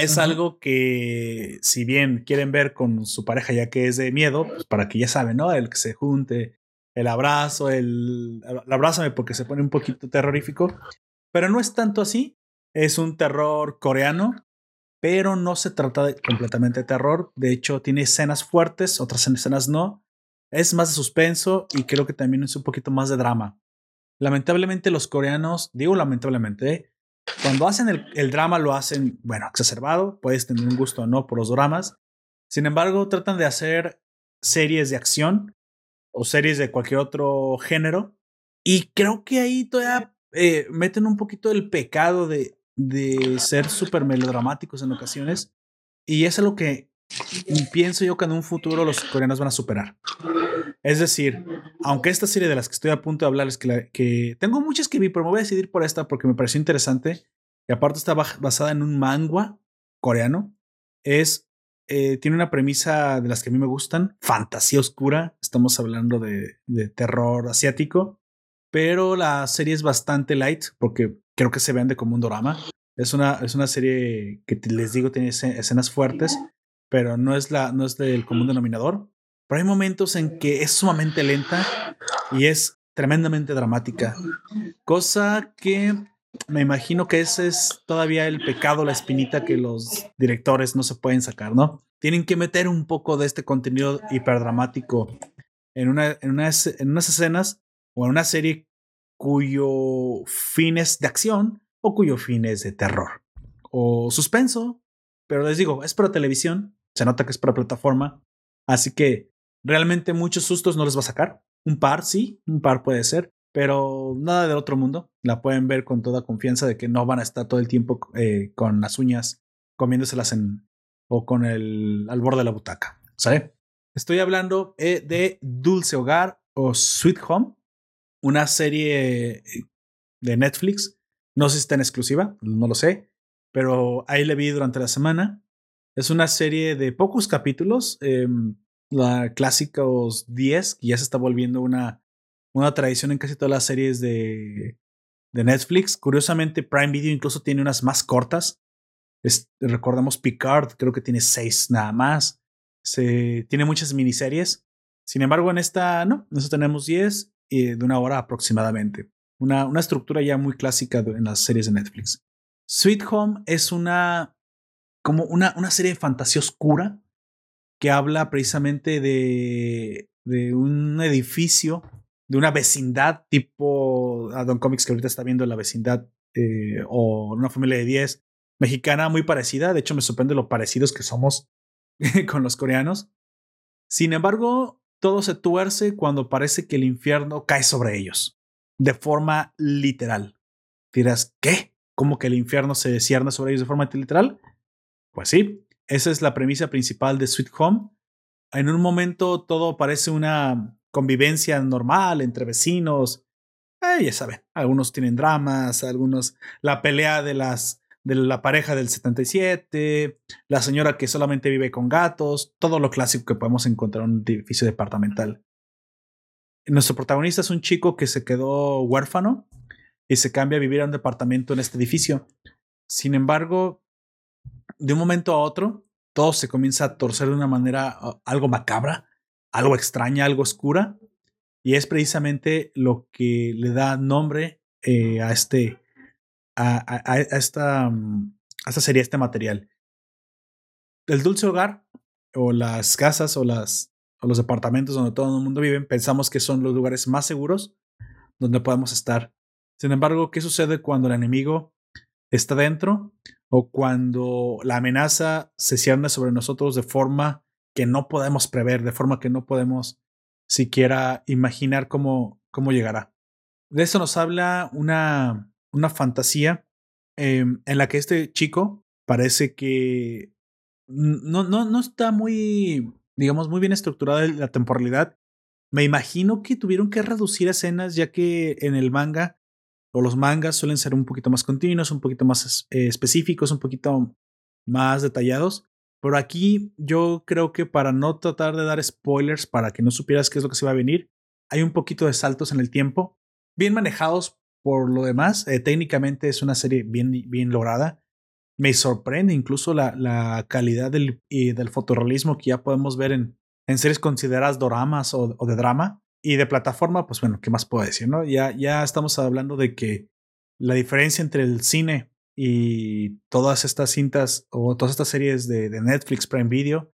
es algo que, si bien quieren ver con su pareja, ya que es de miedo, pues para que ya saben, ¿no? El que se junte, el abrazo, el, el abrázame porque se pone un poquito terrorífico, pero no es tanto así. Es un terror coreano, pero no se trata de completamente de terror. De hecho, tiene escenas fuertes, otras escenas no. Es más de suspenso y creo que también es un poquito más de drama. Lamentablemente los coreanos, digo lamentablemente, ¿eh? Cuando hacen el, el drama lo hacen, bueno, exacerbado, puedes tener un gusto o no por los dramas. Sin embargo, tratan de hacer series de acción o series de cualquier otro género. Y creo que ahí todavía eh, meten un poquito el pecado de, de ser súper melodramáticos en ocasiones. Y es algo que pienso yo que en un futuro los coreanos van a superar. Es decir, aunque esta serie de las que estoy a punto de hablar es que, la- que tengo muchas que vi, pero me voy a decidir por esta porque me pareció interesante. Y aparte está basada en un manga coreano. Es, eh, tiene una premisa de las que a mí me gustan, fantasía oscura. Estamos hablando de, de terror asiático, pero la serie es bastante light porque creo que se vende como un drama. Es una, es una serie que les digo tiene esce- escenas fuertes, pero no es, la, no es del común denominador. Pero hay momentos en que es sumamente lenta y es tremendamente dramática. Cosa que me imagino que ese es todavía el pecado, la espinita que los directores no se pueden sacar, ¿no? tienen que meter un poco de este contenido hiperdramático en, en, unas, en unas escenas o en una serie cuyo fin es de acción o cuyo fin es de terror o suspenso. Pero les digo, es para televisión, se nota que es para plataforma, así que realmente muchos sustos no les va a sacar. Un par, sí, un par puede ser, pero nada del otro mundo. La pueden ver con toda confianza de que no van a estar todo el tiempo eh, con las uñas comiéndoselas en o con el al borde de la butaca. ¿Sabe? Estoy hablando eh, de Dulce Hogar o Sweet Home, una serie eh, de Netflix. No sé si está en exclusiva, no lo sé, pero ahí le vi durante la semana. Es una serie de pocos capítulos, eh, la clásicos 10, que ya se está volviendo una, una tradición en casi todas las series de, de Netflix. Curiosamente, Prime Video incluso tiene unas más cortas. recordamos Picard, creo que tiene seis nada más. Se, tiene muchas miniseries. Sin embargo, en esta no, nosotros tenemos 10 y de una hora aproximadamente. Una, una estructura ya muy clásica en las series de Netflix. Sweet Home es una como una, una serie de fantasía oscura que habla precisamente de, de un edificio, de una vecindad tipo Don Comics que ahorita está viendo la vecindad eh, o una familia de 10 mexicana muy parecida. De hecho, me sorprende lo parecidos que somos con los coreanos. Sin embargo, todo se tuerce cuando parece que el infierno cae sobre ellos, de forma literal. Dirás, ¿qué? ¿Cómo que el infierno se cierne sobre ellos de forma literal? Pues sí, esa es la premisa principal de Sweet Home. En un momento todo parece una convivencia normal entre vecinos. Eh, ya saben, algunos tienen dramas, algunos la pelea de las de la pareja del 77, la señora que solamente vive con gatos, todo lo clásico que podemos encontrar en un edificio departamental. Nuestro protagonista es un chico que se quedó huérfano y se cambia a vivir a un departamento en este edificio. Sin embargo, de un momento a otro, todo se comienza a torcer de una manera uh, algo macabra, algo extraña, algo oscura, y es precisamente lo que le da nombre eh, a este, a, esta, mm, esta serie, este material. El dulce hogar, o las casas, o, las, o los departamentos donde todo el mundo vive, pensamos que son los lugares más seguros donde podemos estar. Sin embargo, ¿qué sucede cuando el enemigo está dentro o cuando la amenaza se cierne sobre nosotros de forma que no podemos prever, de forma que no podemos siquiera imaginar cómo, cómo llegará. De eso nos habla una, una fantasía eh, en la que este chico parece que no, no, no está muy, digamos, muy bien estructurada la temporalidad. Me imagino que tuvieron que reducir escenas ya que en el manga o los mangas suelen ser un poquito más continuos, un poquito más eh, específicos, un poquito más detallados. Pero aquí yo creo que para no tratar de dar spoilers, para que no supieras qué es lo que se va a venir, hay un poquito de saltos en el tiempo, bien manejados por lo demás. Eh, técnicamente es una serie bien, bien lograda. Me sorprende incluso la, la calidad del, y del fotorrealismo que ya podemos ver en, en series consideradas doramas o, o de drama. Y de plataforma, pues bueno, ¿qué más puedo decir? No? Ya, ya estamos hablando de que la diferencia entre el cine y todas estas cintas o todas estas series de, de, Netflix, Prime Video,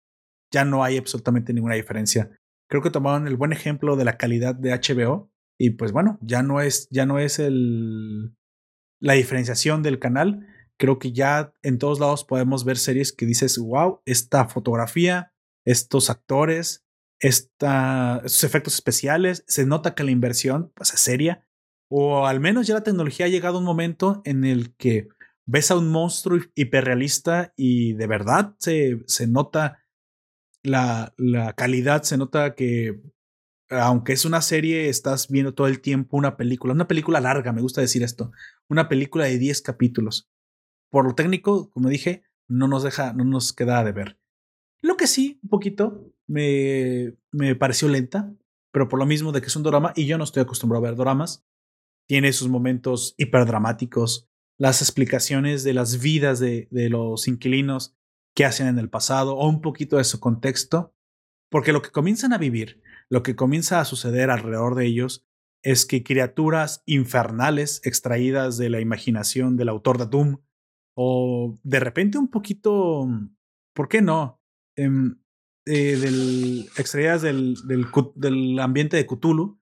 ya no hay absolutamente ninguna diferencia. Creo que tomaron el buen ejemplo de la calidad de HBO y pues bueno, ya no es, ya no es el, la diferenciación del canal. Creo que ya en todos lados podemos ver series que dices, wow, esta fotografía, estos actores, estos efectos especiales, se nota que la inversión pues, es seria, o al menos ya la tecnología ha llegado a un momento en el que ves a un monstruo hiperrealista y de verdad se, se nota la, la calidad, se nota que aunque es una serie, estás viendo todo el tiempo una película, una película larga, me gusta decir esto, una película de 10 capítulos. Por lo técnico, como dije, no nos deja, no nos queda de ver. Lo que sí, un poquito, me, me pareció lenta, pero por lo mismo de que es un drama y yo no estoy acostumbrado a ver dramas. Tiene sus momentos hiperdramáticos, las explicaciones de las vidas de, de los inquilinos que hacen en el pasado o un poquito de su contexto, porque lo que comienzan a vivir, lo que comienza a suceder alrededor de ellos es que criaturas infernales extraídas de la imaginación del autor de Doom o de repente un poquito, ¿por qué no? em, eh, del, extraídas del, del, ambiente de Cthulhu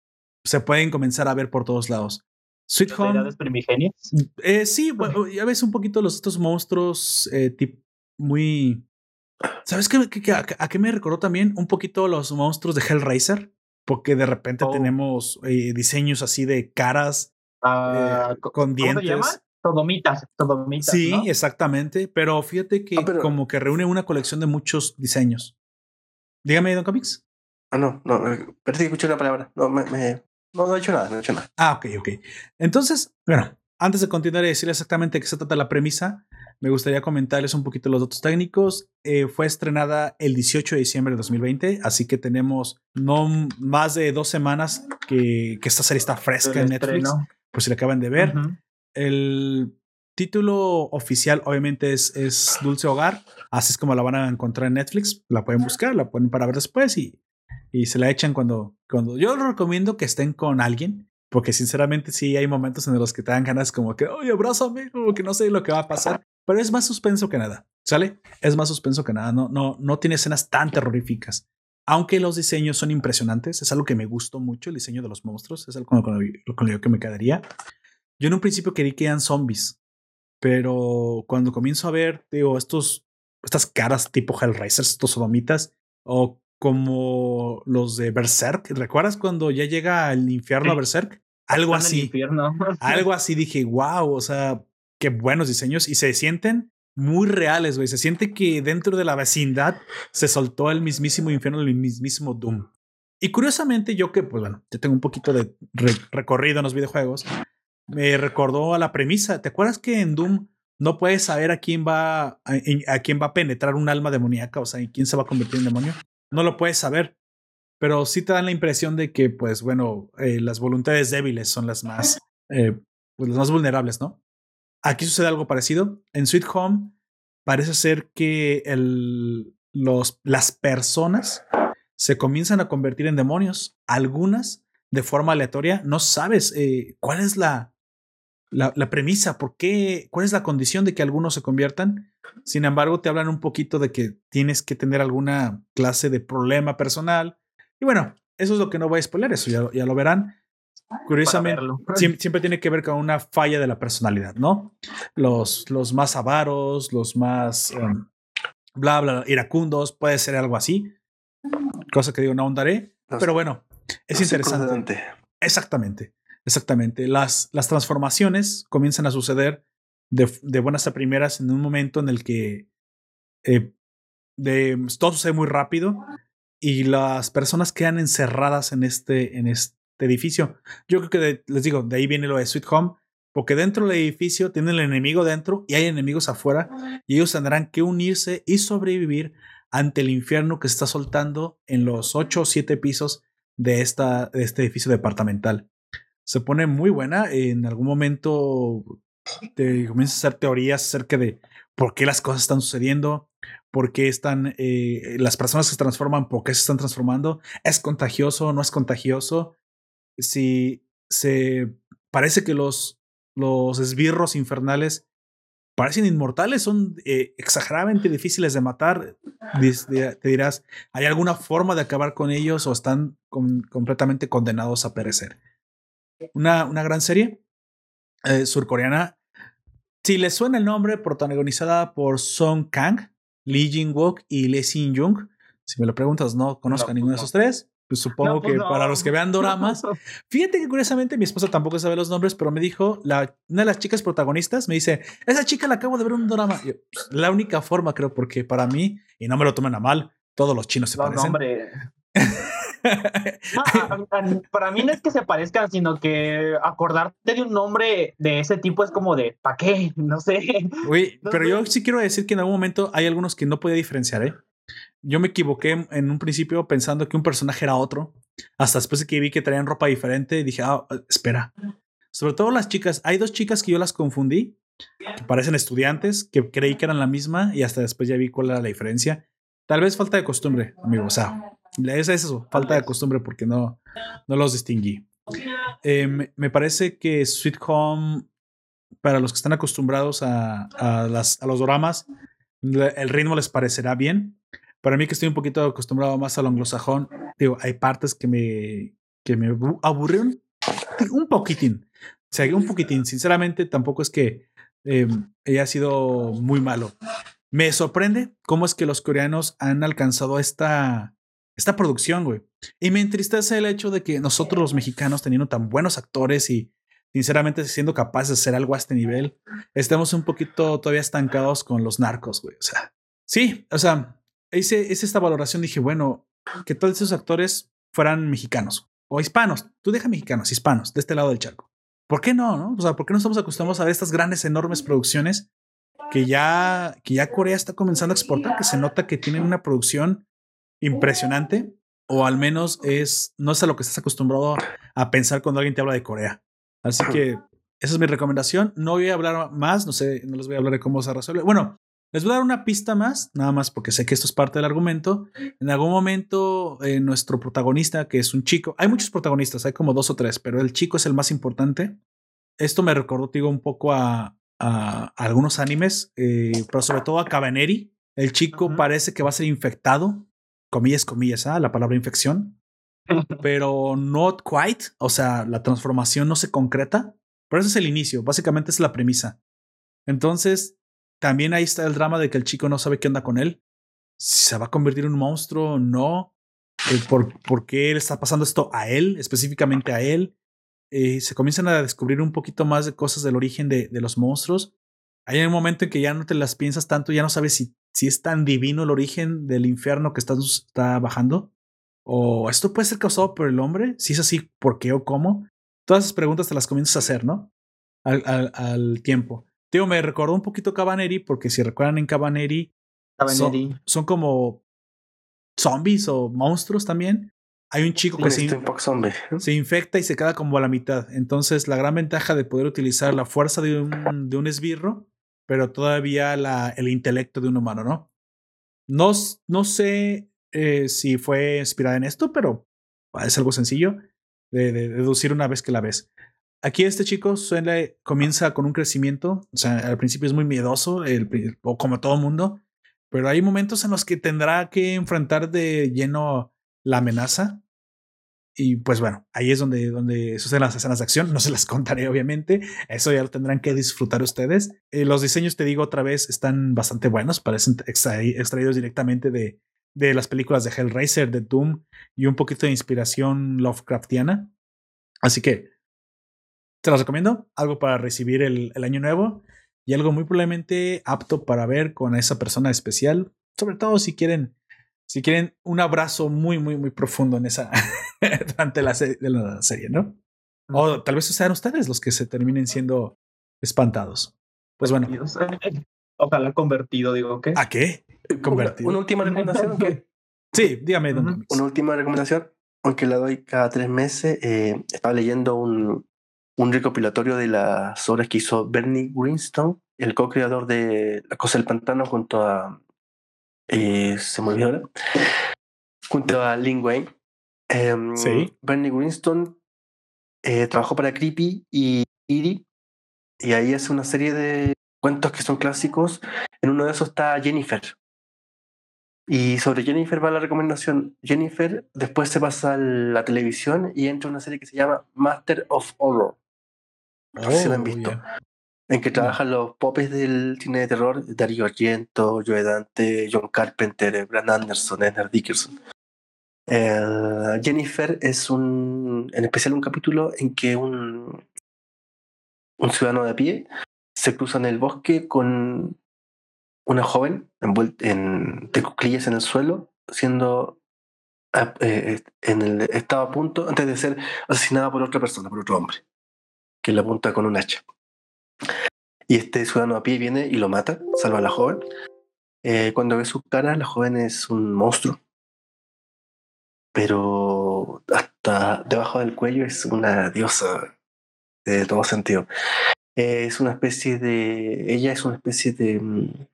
se pueden comenzar a ver por todos lados. Sweet Las Home, primigenias. eh, sí, bueno, ya ves un poquito los estos monstruos eh, tip- muy... ¿Sabes qué, qué- qué- a, a qué me recordó también? Un poquito los monstruos de Hellraiser, porque de repente Oh. tenemos eh, diseños así de caras Ah, eh, co- con ¿Cómo se llama? dientes. Sodomitas. Sodomitas. Sí, ¿no? exactamente, pero fíjate que Ah, pero- como que reúne una colección de muchos diseños. Dígame, Don Comics. Ah, no, no, eh, parece que escuché una palabra. No, me, me- no, no he hecho nada, no he hecho nada. Ah, ok, ok. Entonces, bueno, antes de continuar y decir exactamente de qué se trata la premisa, me gustaría comentarles un poquito los datos técnicos. Eh, fue estrenada el 18 de diciembre de 2020, así que tenemos no más de dos semanas que, que esta serie está fresca El en Netflix, estreno. por si la acaban de ver. El título oficial obviamente es, es Dulce Hogar, así es como la van a encontrar en Netflix, la pueden buscar, la ponen para ver después y, y se la echan cuando, cuando... Yo recomiendo que estén con alguien, porque sinceramente sí hay momentos en los que te dan ganas como que, oye, abrázame, como que no sé lo que va a pasar, pero es más suspenso que nada, ¿sale? Es más suspenso que nada, no, no, no tiene escenas tan terroríficas. Aunque los diseños son impresionantes, es algo que me gustó mucho, el diseño de los monstruos, es algo con lo, con lo- que me quedaría. Yo en un principio creí que eran zombies, pero cuando comienzo a ver, digo, estos, estas caras tipo Hellraisers, estos sodomitas, o como los de Berserk, ¿recuerdas cuando ya llega al infierno a. Berserk? Algo así, algo así dije, wow, o sea, qué buenos diseños y se sienten muy reales, güey. Se siente que dentro de la vecindad se soltó el mismísimo infierno, el mismísimo Doom. Y curiosamente, yo que, pues bueno, yo tengo un poquito de re- recorrido en los videojuegos, me recordó a la premisa. ¿Te acuerdas que en Doom no puedes saber a quién va a, quién va a penetrar un alma demoníaca? O sea, en quién se va a convertir en demonio. No lo puedes saber. Pero sí te dan la impresión de que, pues bueno, eh, las voluntades débiles son las más, eh, pues, las más vulnerables, ¿no? Aquí sucede algo parecido. En Sweet Home parece ser que el, los, las personas se comienzan a convertir en demonios. Algunas de forma aleatoria. No sabes eh, cuál es la, la, la premisa, por qué, cuál es la condición de que algunos se conviertan. Sin embargo, te hablan un poquito de que tienes que tener alguna clase de problema personal. Y bueno, eso es lo que no voy a spoiler, eso ya, ya lo verán. Curiosamente, siempre tiene que ver con una falla de la personalidad, ¿no? Los, los más avaros, los más em, bla, bla, iracundos, puede ser algo así. Cosa que digo, no ahondaré. Pero bueno, es interesante. Exactamente, exactamente. Las, las transformaciones comienzan a suceder de, de buenas a primeras en un momento en el que eh, de, todo sucede muy rápido y las personas quedan encerradas en este, en este edificio. Yo creo que de- les digo, de ahí viene lo de Sweet Home, porque dentro del edificio tienen el enemigo dentro y hay enemigos afuera y ellos tendrán que unirse y sobrevivir ante el infierno que se está soltando en los ocho o siete pisos de, esta, de este edificio departamental. Se pone muy buena. En algún momento te comienzas a hacer teorías acerca de por qué las cosas están sucediendo, por qué están eh, las personas se transforman, por qué se están transformando. ¿Es contagioso? ¿No es contagioso? Si se parece que los, los esbirros infernales parecen inmortales, son eh, exageradamente difíciles de matar. Te dirás, ¿hay alguna forma de acabar con ellos o están completamente condenados a perecer? Una, una gran serie eh, surcoreana. Si les suena el nombre, protagonizada por Song Kang, Lee Jin-wook y Lee Sin-jung. Si me lo preguntas, no conozco No, a ninguno de pues esos tres. Pues supongo No, pues que para los que vean doramas, Fíjate que curiosamente mi esposa tampoco sabe los nombres, pero me dijo, la, una de las chicas protagonistas me dice, esa chica la acabo de ver en un drama. Yo, pues, la única forma creo, porque para mí, y no me lo tomen a mal, todos los chinos se parecen. No, para mí no es que se parezcan, sino que acordarte de un nombre de ese tipo es como de, ¿para qué? No sé. Uy, No pero sé. yo sí quiero decir que en algún momento hay algunos que no podía diferenciar, ¿eh? Yo me equivoqué en un principio pensando que un personaje era otro, hasta después de que vi que traían ropa diferente, dije, ah, espera. Sobre todo las chicas, hay dos chicas que yo las confundí, que parecen estudiantes, que creí que eran la misma y hasta después ya vi cuál era la diferencia. Tal vez falta de costumbre, amigo, o sea, es eso, falta de costumbre porque no, no los distinguí. Eh, me, me parece que Sweet Home, para los que están acostumbrados a, a las, a los dramas, el ritmo les parecerá bien. Para mí que estoy un poquito acostumbrado más al anglosajón, digo, hay partes que me, que me abu- aburrieron un poquitín. O sea, un poquitín. Sinceramente, tampoco es que eh, haya sido muy malo. Me sorprende cómo es que los coreanos han alcanzado esta, esta producción, güey. Y me entristece el hecho de que nosotros los mexicanos, teniendo tan buenos actores y sinceramente siendo capaces de hacer algo a este nivel, estemos un poquito todavía estancados con los narcos, güey. O sea, sí, o sea, hice esta valoración. Dije, bueno, que todos esos actores fueran mexicanos o hispanos. Tú deja mexicanos, hispanos, de este lado del charco. ¿Por qué no? no? O sea, ¿por qué no estamos acostumbrados a ver estas grandes, enormes producciones que ya, que ya Corea está comenzando a exportar? Que se nota que tienen una producción impresionante, o al menos es, no es a lo que estás acostumbrado a pensar cuando alguien te habla de Corea. Así que esa es mi recomendación. No voy a hablar más, no sé, no les voy a hablar de cómo se resuelve. Bueno, les voy a dar una pista más, nada más porque sé que esto es parte del argumento. En algún momento, eh, nuestro protagonista, que es un chico, hay muchos protagonistas, hay como dos o tres, pero el chico es el más importante. Esto me recordó, digo, un poco a, a- a algunos animes, eh, pero sobre todo a Cabaneri. El chico parece que va a ser infectado, comillas, comillas, ¿ah? la palabra infección, pero not quite. O sea, la transformación no se concreta, pero ese es el inicio, básicamente es la premisa. Entonces, también ahí está el drama de que el chico no sabe qué onda con él. Si se va a convertir en un monstruo o no. por, ¿Por qué le está pasando esto a él, específicamente a él? Eh, se comienzan a descubrir un poquito más de cosas del origen de, de los monstruos. Hay un momento en que ya no te las piensas tanto, ya no sabes si, si es tan divino el origen del infierno que está, está bajando. O esto puede ser causado por el hombre. Si es así, ¿por qué o cómo? Todas esas preguntas te las comienzas a hacer, ¿no? Al, al, al tiempo. Digo, me recordó un poquito Cabaneri, porque si recuerdan en Cabaneri, Cabaneri. son como zombies o monstruos también. Hay un chico que se, se infecta y se queda como a la mitad. Entonces, la gran ventaja de poder utilizar la fuerza de un, de un esbirro, pero todavía la, el intelecto de un humano, ¿no? No, no sé eh, si fue inspirada en esto, pero es algo sencillo de, de deducir una vez que la ves. Aquí este chico suele, comienza con un crecimiento, o sea, al principio es muy miedoso, el o como todo mundo, pero hay momentos en los que tendrá que enfrentar de lleno la amenaza. Y pues bueno, ahí es donde, donde suceden las escenas de acción. No se las contaré, obviamente. Eso ya lo tendrán que disfrutar ustedes. Eh, los diseños, te digo otra vez, están bastante buenos. Parecen extraí- extraídos directamente de, de las películas de Hellraiser, de Doom y un poquito de inspiración Lovecraftiana. Así que te los recomiendo. Algo para recibir el, el año nuevo y algo muy probablemente apto para ver con esa persona especial. Sobre todo si quieren, si quieren un abrazo muy, muy, muy profundo en esa durante la, se- de la serie, ¿no? O tal vez sean ustedes los que se terminen siendo espantados. Pues bueno. Ojalá convertido, digo, ¿qué? ¿a qué? Convertido. Una última recomendación. aunque- Sí, dígame, Don. Una última recomendación, aunque la doy cada tres meses. eh, estaba leyendo un, un recopilatorio de las obras que hizo Bernie Greenstone, el co-creador de La Cosa del Pantano, junto a. eh, se me olvidó ahora. Junto a Lin Wayne. Sí. Bernie Greenstone eh, trabajó para Creepy y Eerie, y ahí hace una serie de cuentos que son clásicos. En uno de esos está Jennifer. Y sobre Jennifer va la recomendación. Jennifer después se pasa a la televisión y entra una serie que se llama Master of Horror, No sé si la han Oh, visto. en que trabajan los popes del cine de terror, Darío Argento, Joe Dante, John Carpenter, Brad Anderson, Edgar Dickerson. Eh, Jennifer es un, en especial un capítulo en que un, un ciudadano de a pie se cruza en el bosque con una joven envuelta en, de cuclillas en el suelo, siendo ah, eh, en el estaba a punto antes de ser asesinada por otra persona, por otro hombre, que le apunta con un hacha. Y este ciudadano a pie viene y lo mata, salva a la joven. Eh, cuando ve su cara, la joven es un monstruo. Pero hasta debajo del cuello es una diosa de todo sentido. Es una especie de. Ella es una especie de mm,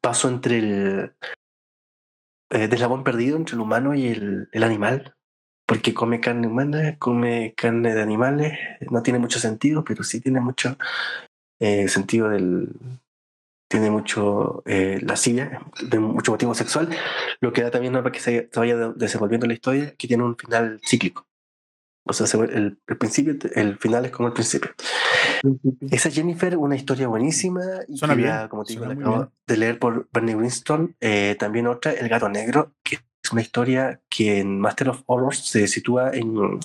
paso entre el. Eh, de perdido entre el humano y el, el animal. Porque come carne humana, come carne de animales. No tiene mucho sentido, pero sí tiene mucho eh, sentido del, tiene mucho eh, lascivia, de mucho motivo sexual, lo que da también para que se, vaya de- desenvolviendo la historia, que tiene un final cíclico. O sea, el, el principio, el final es como el principio. Esa Jennifer, una historia buenísima. Y Suena que bien, como te digo, la acabo bien. de leer por Bernie Winston. Eh, también otra, El gato negro, que es una historia que en Master of Horrors se sitúa en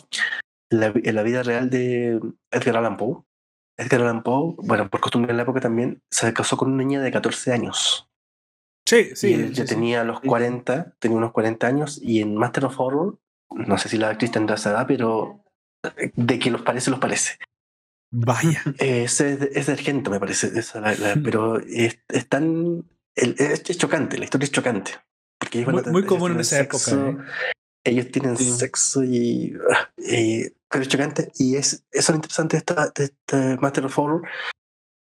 la, en la vida real de Edgar Allan Poe. Edgar Allan Poe, bueno, por costumbre en la época también, se casó con una niña de 14 años. Sí, sí. y él sí, ya sí. tenía los Sí. 40, tenía unos 40 años, y en Master of Horror, no sé si la actriz tendrá esa edad, pero de que los parece, los parece. Vaya. Eh, es, es de Argento, me parece, esa la- la- Hmm. pero es, es tan. el- es, chocante, la historia es chocante. Porque ellos Muy, muy común en esa época. sexo, ¿eh? Ellos tienen Sí. sexo y, y- Pero es chocante. Y es, eso es lo interesante de, esta, de este Master of Horror.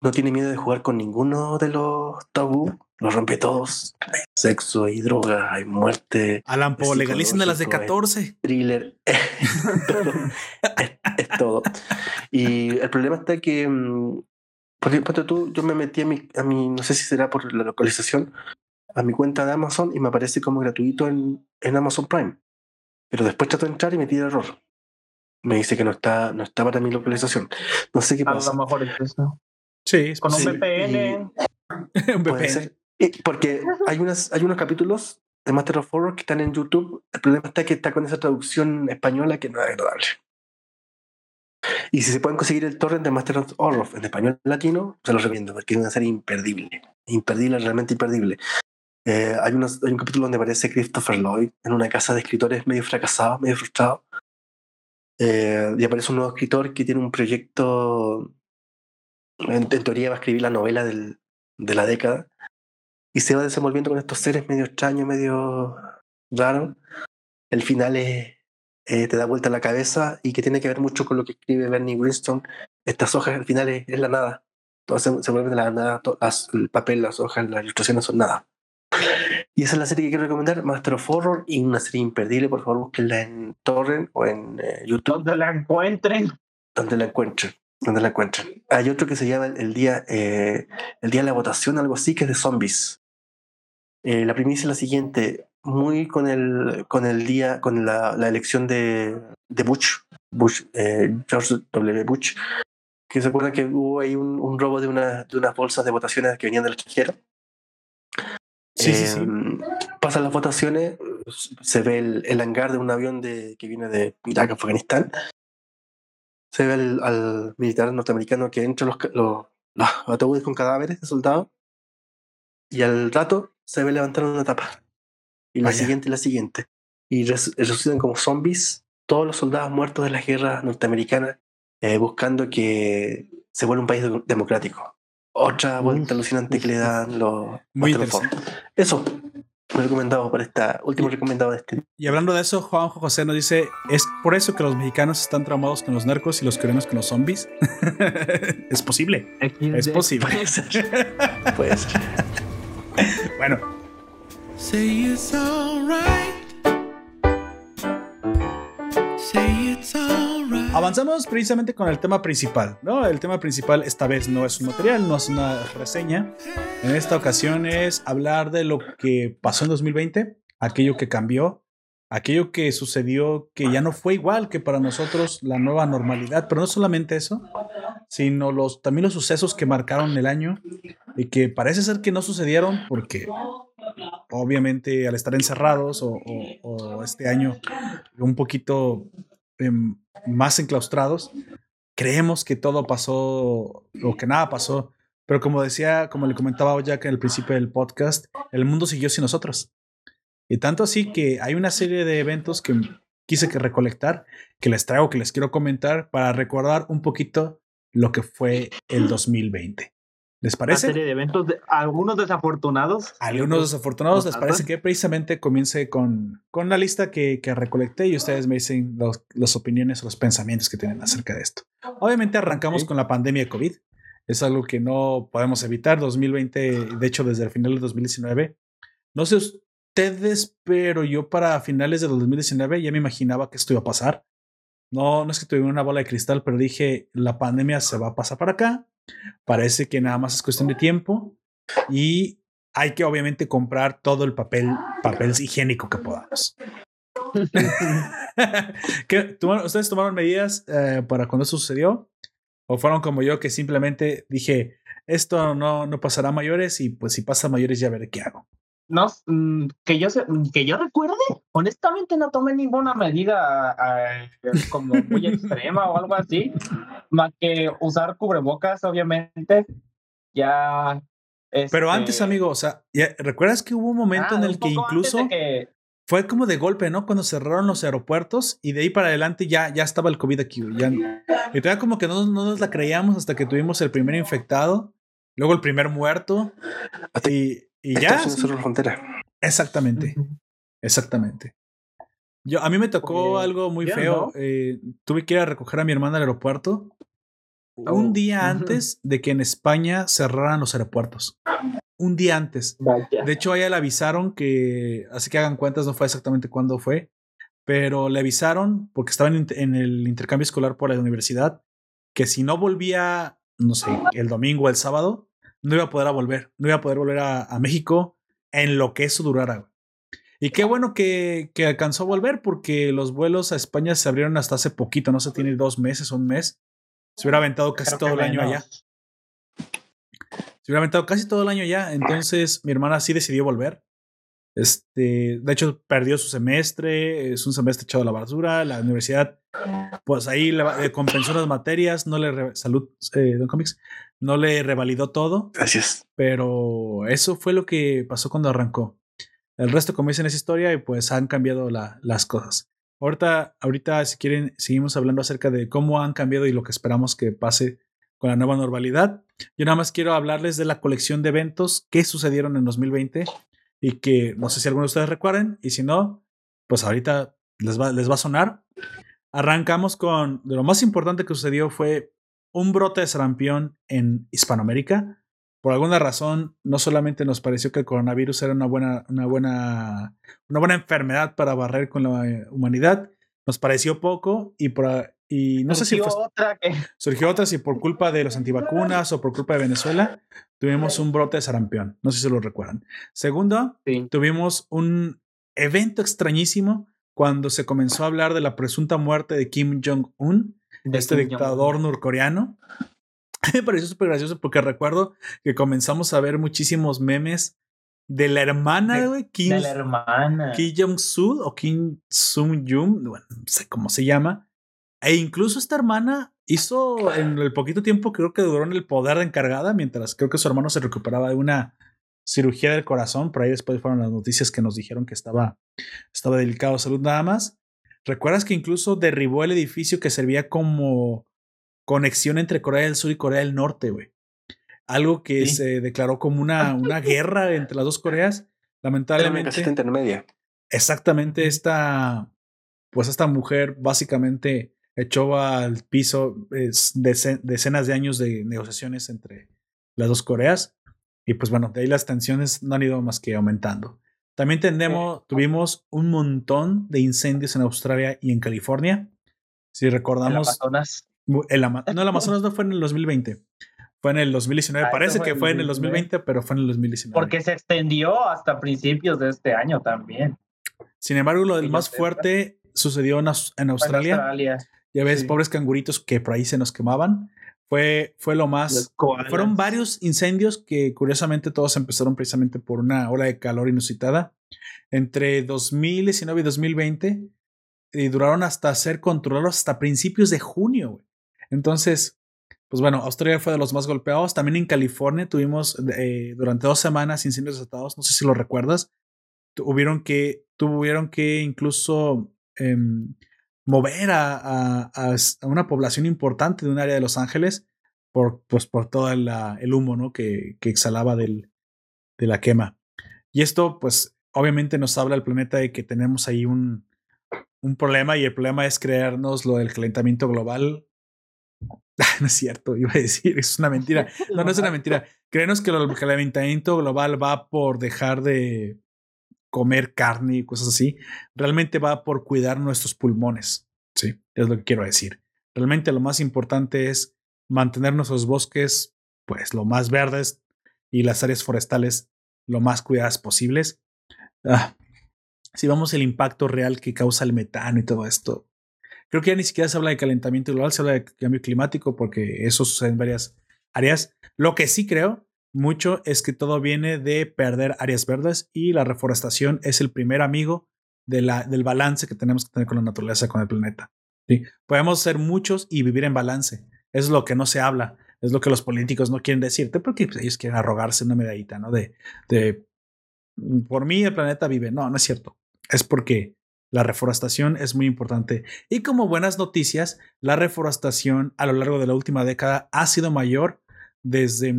No tiene miedo de jugar con ninguno de los tabú. Los rompe todos. Hay sexo, hay droga, hay muerte, Alan Poe, legalicen de las de psicológico, 14. thriller. Todo. es, es todo. Y el problema está que. mm, Porque tú, yo me metí a mi, a mi, no sé si será por la localización, a mi cuenta de Amazon y me aparece como gratuito en, en Amazon Prime. Pero después trato de entrar y me tira error. Me dice que no está, no está para mi localización. No sé qué A pasa. lo mejor es eso. Sí, es Con un VPN. un Puede VPN. ser. Y porque hay, unas, hay unos capítulos de Master of Horror que están en YouTube. El problema está que está con esa traducción española que no es agradable. Y si se pueden conseguir el torrent de Master of Horror en español latino, se los recomiendo porque es una serie imperdible. Imperdible, realmente imperdible. Eh, hay, unos, hay un capítulo donde aparece Christopher Lloyd en una casa de escritores medio fracasados, medio frustrados. Eh, y aparece un nuevo escritor que tiene un proyecto. En, en teoría va a escribir la novela del, de la década y se va desenvolviendo con estos seres medio extraños, medio raros. El final es, eh, te da vuelta la cabeza y que tiene que ver mucho con lo que escribe Bernie Winston. Estas hojas al final es, es la nada. Todo se, se vuelve de la nada. to- las- el papel, las hojas, las ilustraciones son nada. Y esa es la serie que quiero recomendar, Master of Horror, y una serie imperdible. Por favor, búsquenla en Torrent o en eh, YouTube Donde la encuentren. donde la encuentren. Donde la encuentren. Hay otro que se llama el día, eh, el día de la votación, algo así, que es de zombies. Eh, la primicia es la siguiente, muy con el, con el día, con la, la elección de, de Bush, Bush eh, George W. Bush, que se acuerdan que hubo ahí un, un robo de, una, de unas bolsas de votaciones que venían del extranjero. Sí, sí, sí. Eh, Pasan las votaciones, se ve el, el hangar de un avión de, que viene de Irak, Afganistán. Se ve al, al militar norteamericano que entra los, los, los ataúdes con cadáveres de soldados. Y al rato se ve levantar una tapa. Y la Vaya. siguiente y la siguiente. Y res- resucitan como zombies todos los soldados muertos de la guerra norteamericana eh, buscando que se vuelva un país de- democrático. Otra vuelta alucinante que le dan los Muy interesante. Eso, recomendado para esta último Y- recomendado de este. Y hablando de eso, Juanjo José nos dice: Es por eso que los mexicanos están traumados con los narcos y los coreanos con los zombies. es posible. Es posible. Puede ser. Puede ser. Bueno, Say it's it's alright. Avanzamos precisamente con el tema principal. ¿no? El tema principal esta vez no es un material, no es una reseña. En esta ocasión es hablar de lo que pasó en 2020, aquello que cambió, aquello que sucedió que ya no fue igual que para nosotros la nueva normalidad, pero no solamente eso, sino los, también los sucesos que marcaron el año y que parece ser que no sucedieron porque obviamente al estar encerrados o, este año un poquito em, más enclaustrados, creemos que todo pasó o que nada pasó, pero como decía, como le comentaba Jack en el principio del podcast, el mundo siguió sin nosotros. Y tanto así que hay una serie de eventos que quise que recolectar, que les traigo, que les quiero comentar para recordar un poquito lo que fue el 2020. ¿Les Una parece? serie de eventos, de, algunos desafortunados. Algunos desafortunados les parece que precisamente comience con, con la lista que, que recolecté y ustedes me dicen los- las opiniones o los pensamientos que tienen acerca de esto. Obviamente arrancamos con la pandemia de COVID. Es algo que no podemos evitar. 2020, de hecho, desde el final de 2019. No sé ustedes, pero yo para finales de 2019 ya me imaginaba que esto iba a pasar. No, no es que tuviera una bola de cristal, pero dije, la pandemia se va a pasar para acá. Parece que nada más es cuestión de tiempo. y hay que obviamente comprar todo el papel, papel higiénico que podamos. ¿Qué, tomaron- ¿Ustedes tomaron medidas eh, para cuando eso sucedió? ¿O fueron como yo que simplemente dije, esto no, no pasará a mayores y pues si pasa a mayores ya veré qué hago? No, mm, que yo que yo recuerde, honestamente no tomé ninguna medida ah, como muy extrema o algo así, más que usar cubrebocas, obviamente. Ya. Pero este, antes, amigo, o sea, ya- ¿recuerdas que hubo un momento ah, en el que incluso que- fue como de golpe, ¿no? Cuando cerraron los aeropuertos y de ahí para adelante ya, ya estaba el COVID aquí. Ya, y todavía como que no, no nos la creíamos hasta que tuvimos el primer infectado, luego el primer muerto y, y Esta ya. frontera. Exactamente, exactamente. Yo, a mí me tocó Oye, algo muy feo. no. eh, tuve que ir a recoger a mi hermana al aeropuerto Oh, un día ujú. antes de que en España cerraran los aeropuertos. Un día antes. Vaya. De hecho, a ella le avisaron que, así que hagan cuentas, no fue exactamente cuándo fue, pero le avisaron porque estaba en, en el intercambio escolar por la universidad que si no volvía, no sé, el domingo o el sábado, no iba a poder a volver, no iba a poder volver a, a México en lo que eso durara. güey. Y qué bueno que, que alcanzó a volver porque los vuelos a España se abrieron hasta hace poquito, no sé, tiene dos meses un mes. Se hubiera aventado casi Creo todo el año allá. Se hubiera aventado casi todo el año ya. Entonces mi hermana sí decidió volver. Este, de hecho, perdió su semestre, es un semestre echado a la basura. La universidad, pues ahí le, compensó las materias, no le salud, eh, Don Comics, no le revalidó todo, Gracias. pero eso fue lo que pasó cuando arrancó. El resto, como dicen, es historia y pues han cambiado la- las cosas. Ahorita, ahorita, si quieren, seguimos hablando acerca de cómo han cambiado y lo que esperamos que pase con la nueva normalidad. Yo nada más quiero hablarles de la colección de eventos que sucedieron en 2020 y que no sé si alguno de ustedes recuerden y si no, pues ahorita les va, les va a sonar. Arrancamos con, de lo más importante que sucedió fue un brote de sarampión en Hispanoamérica. Por alguna razón, no solamente nos pareció que el coronavirus era una buena, una buena, una buena enfermedad para barrer con la humanidad, nos pareció poco y, por, y no sé si Surgió fue, otra que surgió otra si por culpa de los antivacunas o por culpa de Venezuela, tuvimos un brote de sarampión. No sé si lo recuerdan. Segundo, sí, tuvimos un evento extrañísimo cuando se comenzó a hablar de la presunta muerte de Kim Jong-un, de este dictador norcoreano. Me pareció súper gracioso porque recuerdo que comenzamos a ver muchísimos memes de la hermana, De- güey, Kim, de la hermana. Kim Jong-sul o Kim Sung-jung, bueno, no sé cómo se llama. E incluso esta hermana hizo en el poquito tiempo que creo que duró en el poder de encargada, mientras creo que su hermano se recuperaba de una cirugía del corazón. Por ahí después fueron las noticias que nos dijeron que estaba, estaba delicado de salud nada más. ¿Recuerdas que incluso derribó el edificio que servía como conexión entre Corea del Sur y Corea del Norte, güey? Algo que Sí. se declaró como una, una guerra entre las dos Coreas. Una Lamentablemente. caseta intermedia. Exactamente esta, pues esta mujer básicamente echó al piso es, decenas de años de negociaciones entre las dos Coreas y pues bueno, de ahí las tensiones no han ido más que aumentando. También tenemos, tuvimos un montón de incendios en Australia y en California. Si El recordamos, Amazonas. el Ama- no, el Amazonas no fue en el 2020, fue en el 2019. Ah, Parece fue que fue en el 2019. 2020, pero fue en el 2019. Porque se extendió hasta principios de este año también. Sin embargo, lo del más fuerte sucedió en, Aus- en Australia. Australia. Ya ves, Sí. pobres canguritos que por ahí se nos quemaban. Fue, fue lo más. Fueron varios incendios que curiosamente todos empezaron precisamente por una ola de calor inusitada. Entre 2019 y 2020 y duraron hasta ser controlados hasta principios de junio. Entonces, pues bueno, Australia fue de los más golpeados. También en California tuvimos eh, durante dos semanas incendios desatados. No sé si lo recuerdas. Tuvieron que, tuvieron que incluso em, mover a, a- una población importante de un área de Los Ángeles por, pues, por todo el, el humo ¿no? que, que exhalaba del, de la quema. Y esto, pues, obviamente nos habla al planeta de que tenemos ahí un, un problema y el problema es creernos lo del calentamiento global. no es cierto, iba a decir, es una mentira. No, no es una mentira. Creernos que el calentamiento global va por dejar de comer carne y cosas así. Realmente va por cuidar nuestros pulmones. Sí, es lo que quiero decir. Realmente lo más importante es mantener nuestros bosques, pues, lo más verdes y las áreas forestales lo más cuidadas posibles. Ah, si vamos el impacto real que causa el metano y todo esto, creo que ya ni siquiera se habla de calentamiento global, se habla de cambio climático porque eso sucede en varias áreas. Lo que sí creo mucho es que todo viene de perder áreas verdes y la reforestación es el primer amigo de la, del balance que tenemos que tener con la naturaleza, con el planeta. ¿sí? Podemos ser muchos y vivir en balance. Es lo que no se habla, es lo que los políticos no quieren decirte porque pues, ellos quieren arrogarse una medallita, ¿no? De, de, por mí el planeta vive. No, no es cierto. Es porque la reforestación es muy importante. Y como buenas noticias, la reforestación a lo largo de la última década ha sido mayor desde,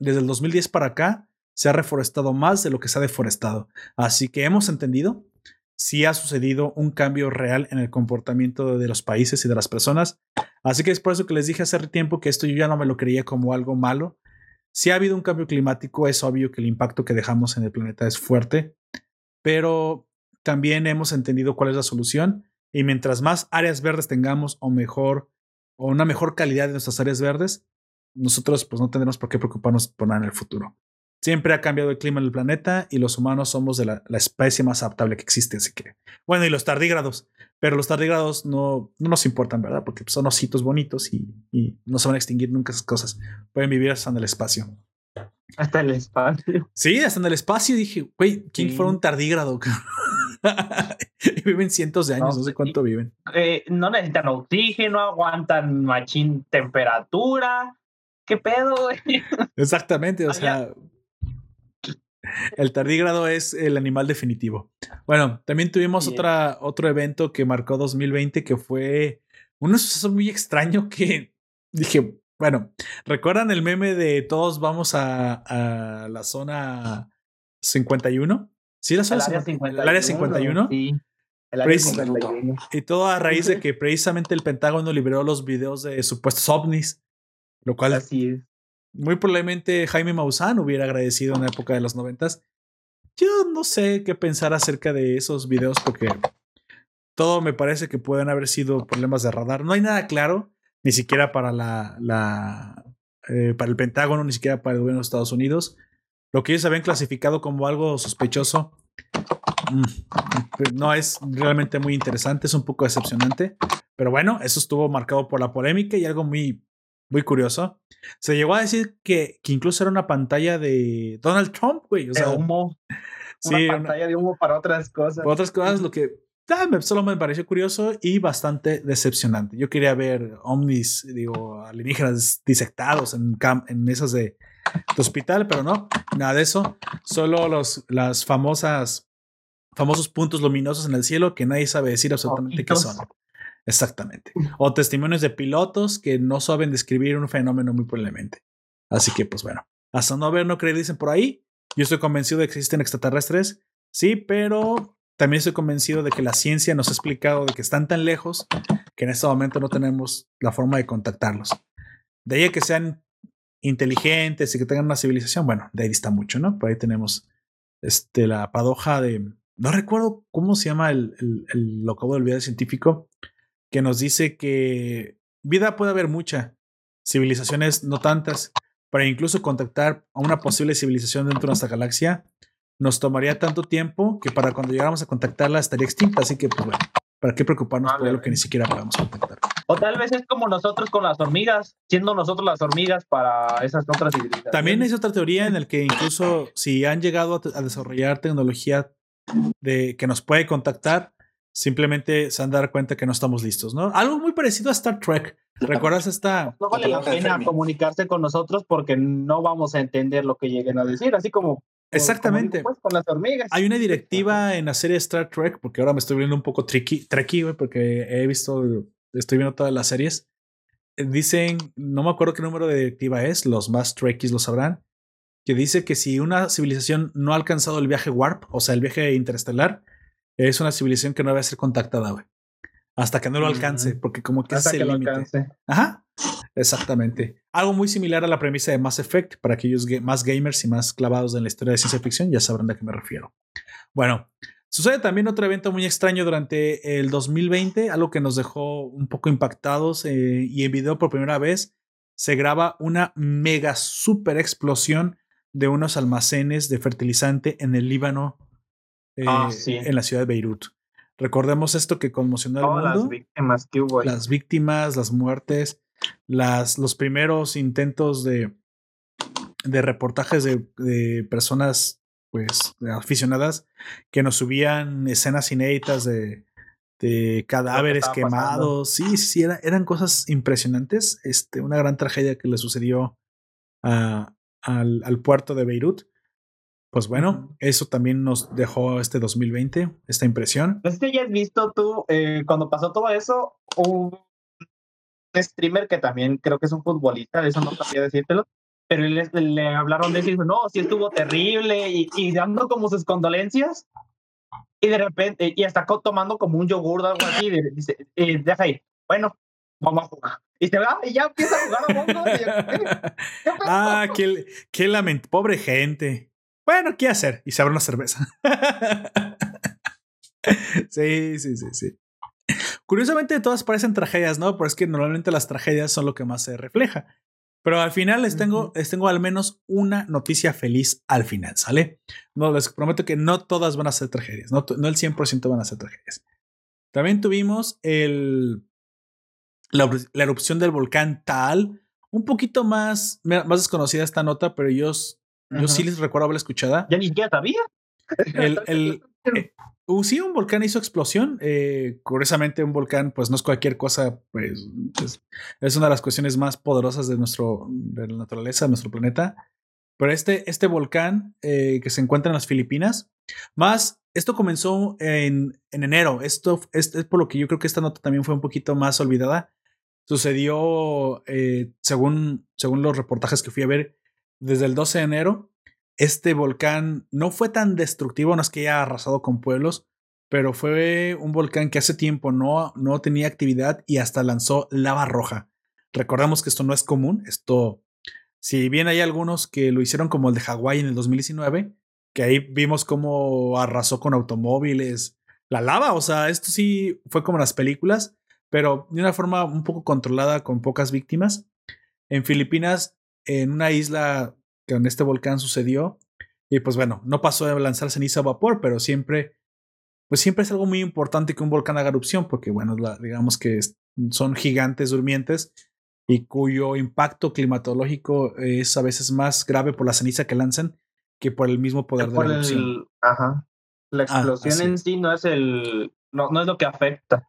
desde el 2010 para acá. Se ha reforestado más de lo que se ha deforestado. Así que hemos entendido si ha sucedido un cambio real en el comportamiento de los países y de las personas. Así que es por eso que les dije hace tiempo que esto yo ya no me lo creía como algo malo. Si ha habido un cambio climático, es obvio que el impacto que dejamos en el planeta es fuerte, pero también hemos entendido cuál es la solución y mientras más áreas verdes tengamos o mejor o una mejor calidad de nuestras áreas verdes, nosotros pues no tendremos por qué preocuparnos por nada en el futuro. Siempre ha cambiado el clima en el planeta y los humanos somos de la, la, especie más adaptable que existe. Así que, bueno, y los tardígrados. Pero los tardígrados no, no nos importan, ¿verdad? Porque son ositos bonitos y, y, no se van a extinguir nunca esas cosas. Pueden vivir hasta en el espacio. Hasta el espacio. Sí, hasta en el espacio. Dije, güey, ¿quién sí. fue un tardígrado? viven cientos de años, no, no sé cuánto viven. Eh, no necesitan oxígeno, aguantan machín temperatura. ¿Qué pedo, güey? Exactamente, o sea, el tardígrado es el animal definitivo. Bueno, también tuvimos yeah. otra, otro evento que marcó 2020 que fue un suceso muy extraño que dije, bueno, ¿recuerdan el meme de todos vamos a, a la zona 51? Sí, la zona el área 51. El área 51. Sí. El área 51. Y todo a raíz de que precisamente el Pentágono liberó los videos de supuestos ovnis, lo cual Así es muy probablemente Jaime Maussan hubiera agradecido en la época de los noventas. Yo no sé qué pensar acerca de esos videos porque todo me parece que pueden haber sido problemas de radar. No hay nada claro, ni siquiera para la, la eh, para el Pentágono, ni siquiera para el gobierno de Estados Unidos. Lo que ellos habían clasificado como algo sospechoso no es realmente muy interesante, es un poco decepcionante. Pero bueno, eso estuvo marcado por la polémica y algo muy muy curioso. Se llegó a decir que, que incluso era una pantalla de Donald Trump, güey. O sea, de humo. Sí, una pantalla una, de humo para otras cosas. Para otras cosas, lo que ah, solo me pareció curioso y bastante decepcionante. Yo quería ver ovnis, digo, alienígenas disectados en, en mesas de, de, hospital, pero no, nada de eso. Solo los, las famosas, famosos puntos luminosos en el cielo que nadie sabe decir absolutamente qué son. Exactamente. O testimonios de pilotos que no saben describir un fenómeno muy probablemente. Así que, pues bueno, hasta no ver, no creer, dicen por ahí. Yo estoy convencido de que existen extraterrestres, sí, pero también estoy convencido de que la ciencia nos ha explicado de que están tan lejos que en este momento no tenemos la forma de contactarlos. De ahí a que sean inteligentes y que tengan una civilización, bueno, de ahí está mucho, ¿no? Por ahí tenemos este, la paradoja de. No recuerdo cómo se llama el, el, el lo acabo de olvidar científico, que nos dice que vida puede haber mucha, civilizaciones no tantas, para incluso contactar a una posible civilización dentro de nuestra galaxia nos tomaría tanto tiempo que para cuando llegáramos a contactarla estaría extinta, así que pues bueno, ¿para qué preocuparnos por lo que ni siquiera podemos contactar? O tal vez es como nosotros con las hormigas, siendo nosotros las hormigas para esas otras civilizaciones. También hay otra teoría en la que incluso si han llegado a, a desarrollar tecnología de que nos puede contactar, simplemente se han dado cuenta que no estamos listos, ¿no? Algo muy parecido a Star Trek. ¿Recuerdas esta? No vale la pena comunicarse con nosotros porque no vamos a entender lo que lleguen a decir, así como. Exactamente. Pues, con las hormigas. Hay una directiva en la serie Star Trek, porque ahora me estoy viendo un poco tricky, tricky porque he visto, estoy viendo todas las series. Dicen, no me acuerdo qué número de directiva es, los más trekkies lo sabrán, que dice que si una civilización no ha alcanzado el viaje warp, o sea, el viaje interestelar, es una civilización que no debe ser contactada, güey. Hasta que no lo alcance, porque como que Hasta es el límite. Ajá. Exactamente. Algo muy similar a la premisa de Mass Effect, para aquellos ga más gamers y más clavados en la historia de ciencia ficción, ya sabrán de qué me refiero. Bueno, sucede también otro evento muy extraño durante el 2020, algo que nos dejó un poco impactados eh, y en video por primera vez se graba una mega super explosión de unos almacenes de fertilizante en el Líbano, eh, Ah, sí. en la ciudad de Beirut. Recordemos esto que conmocionó al Todas las mundo. víctimas que hubo ahí. las víctimas, las muertes, las, los primeros intentos de, de reportajes de, de personas pues aficionadas que nos subían escenas inéditas de, de cadáveres pasando. quemados. Sí, sí, era- eran cosas impresionantes. Este, una gran tragedia que le sucedió a- al, al puerto de Beirut. Pues bueno, eso también nos dejó este 2020, esta impresión. No sé si hayas visto tú, eh, cuando pasó todo eso, un streamer que también creo que es un futbolista, de eso no sabía decírtelo, pero le, le hablaron de eso y dijo, no, sí estuvo terrible y, y dando como sus condolencias. Y de repente, y hasta tomando como un yogur o algo así, dice, eh, deja ahí, bueno, vamos a jugar. Y se va y ya empieza a jugar a Among Us, y yo, ¿qué? ¿Qué pedo? Ah, qué, qué lament, pobre gente. Bueno, ¿qué hacer? Y se abre una cerveza. sí, sí, sí, sí. Curiosamente, todas parecen tragedias, ¿no? Pero es que normalmente las tragedias son lo que más se refleja. Pero al final les tengo, les tengo al menos una noticia feliz al final, ¿sale? No, les prometo que no todas van a ser tragedias, no, no el 100% van a ser tragedias. También tuvimos el, la, eru- la erupción del volcán Taal, un poquito más, más desconocida esta nota, pero yo, s- yo sí les recuerdo haberla escuchada. Ya ni siquiera sabía. El, el, eh, uh, sí, un volcán hizo explosión. eh, curiosamente, un volcán, pues no es cualquier cosa, pues es, es una de las cuestiones más poderosas de, nuestro, de la naturaleza, de nuestro planeta. Pero este, este volcán eh, que se encuentra en las Filipinas, más, esto comenzó en, en enero. Esto es, es por lo que yo creo que esta nota también fue un poquito más olvidada. Sucedió, eh, según, según los reportajes que fui a ver, desde el 12 de enero este volcán no fue tan destructivo, no es que haya arrasado con pueblos, pero fue un volcán que hace tiempo no, no tenía actividad y hasta lanzó lava roja. Recordamos que esto no es común, esto, si bien hay algunos que lo hicieron como el de Hawái en el 2019, que ahí vimos cómo arrasó con automóviles, la lava, o sea, esto sí fue como las películas, pero de una forma un poco controlada con pocas víctimas. En Filipinas, en una isla donde este volcán sucedió. Y pues bueno, no pasó de lanzar ceniza a vapor, pero siempre, pues siempre es algo muy importante que un volcán haga erupción, porque bueno, la- digamos que son gigantes durmientes y cuyo impacto climatológico es a veces más grave por la ceniza que lanzan que por el mismo poder de la erupción. el, ajá. La Ah, explosión en sí no es el, no, no es lo que afecta.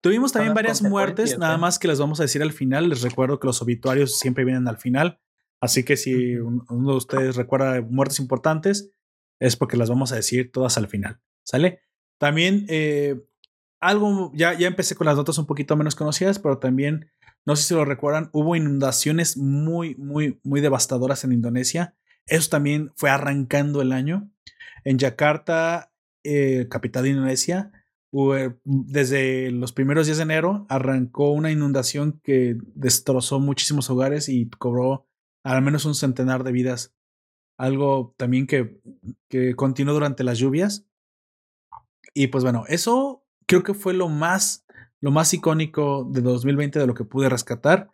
Tuvimos también las varias muertes, nada ¿eh? más que les vamos a decir al final. Les recuerdo que los obituarios siempre vienen al final. Así que si un- uno de ustedes recuerda muertes importantes, es porque las vamos a decir todas al final. ¿Sale? También eh, algo, ya, ya empecé con las notas un poquito menos conocidas, pero también, no sé si lo recuerdan, hubo inundaciones muy, muy, muy devastadoras en Indonesia. Eso también fue arrancando el año. En Yakarta, eh, capital de Indonesia, desde los primeros días de enero arrancó una inundación que destrozó muchísimos hogares y cobró al menos un centenar de vidas. Algo también que, que continuó durante las lluvias. Y pues bueno, eso creo que fue lo más, lo más icónico de 2020 de lo que pude rescatar.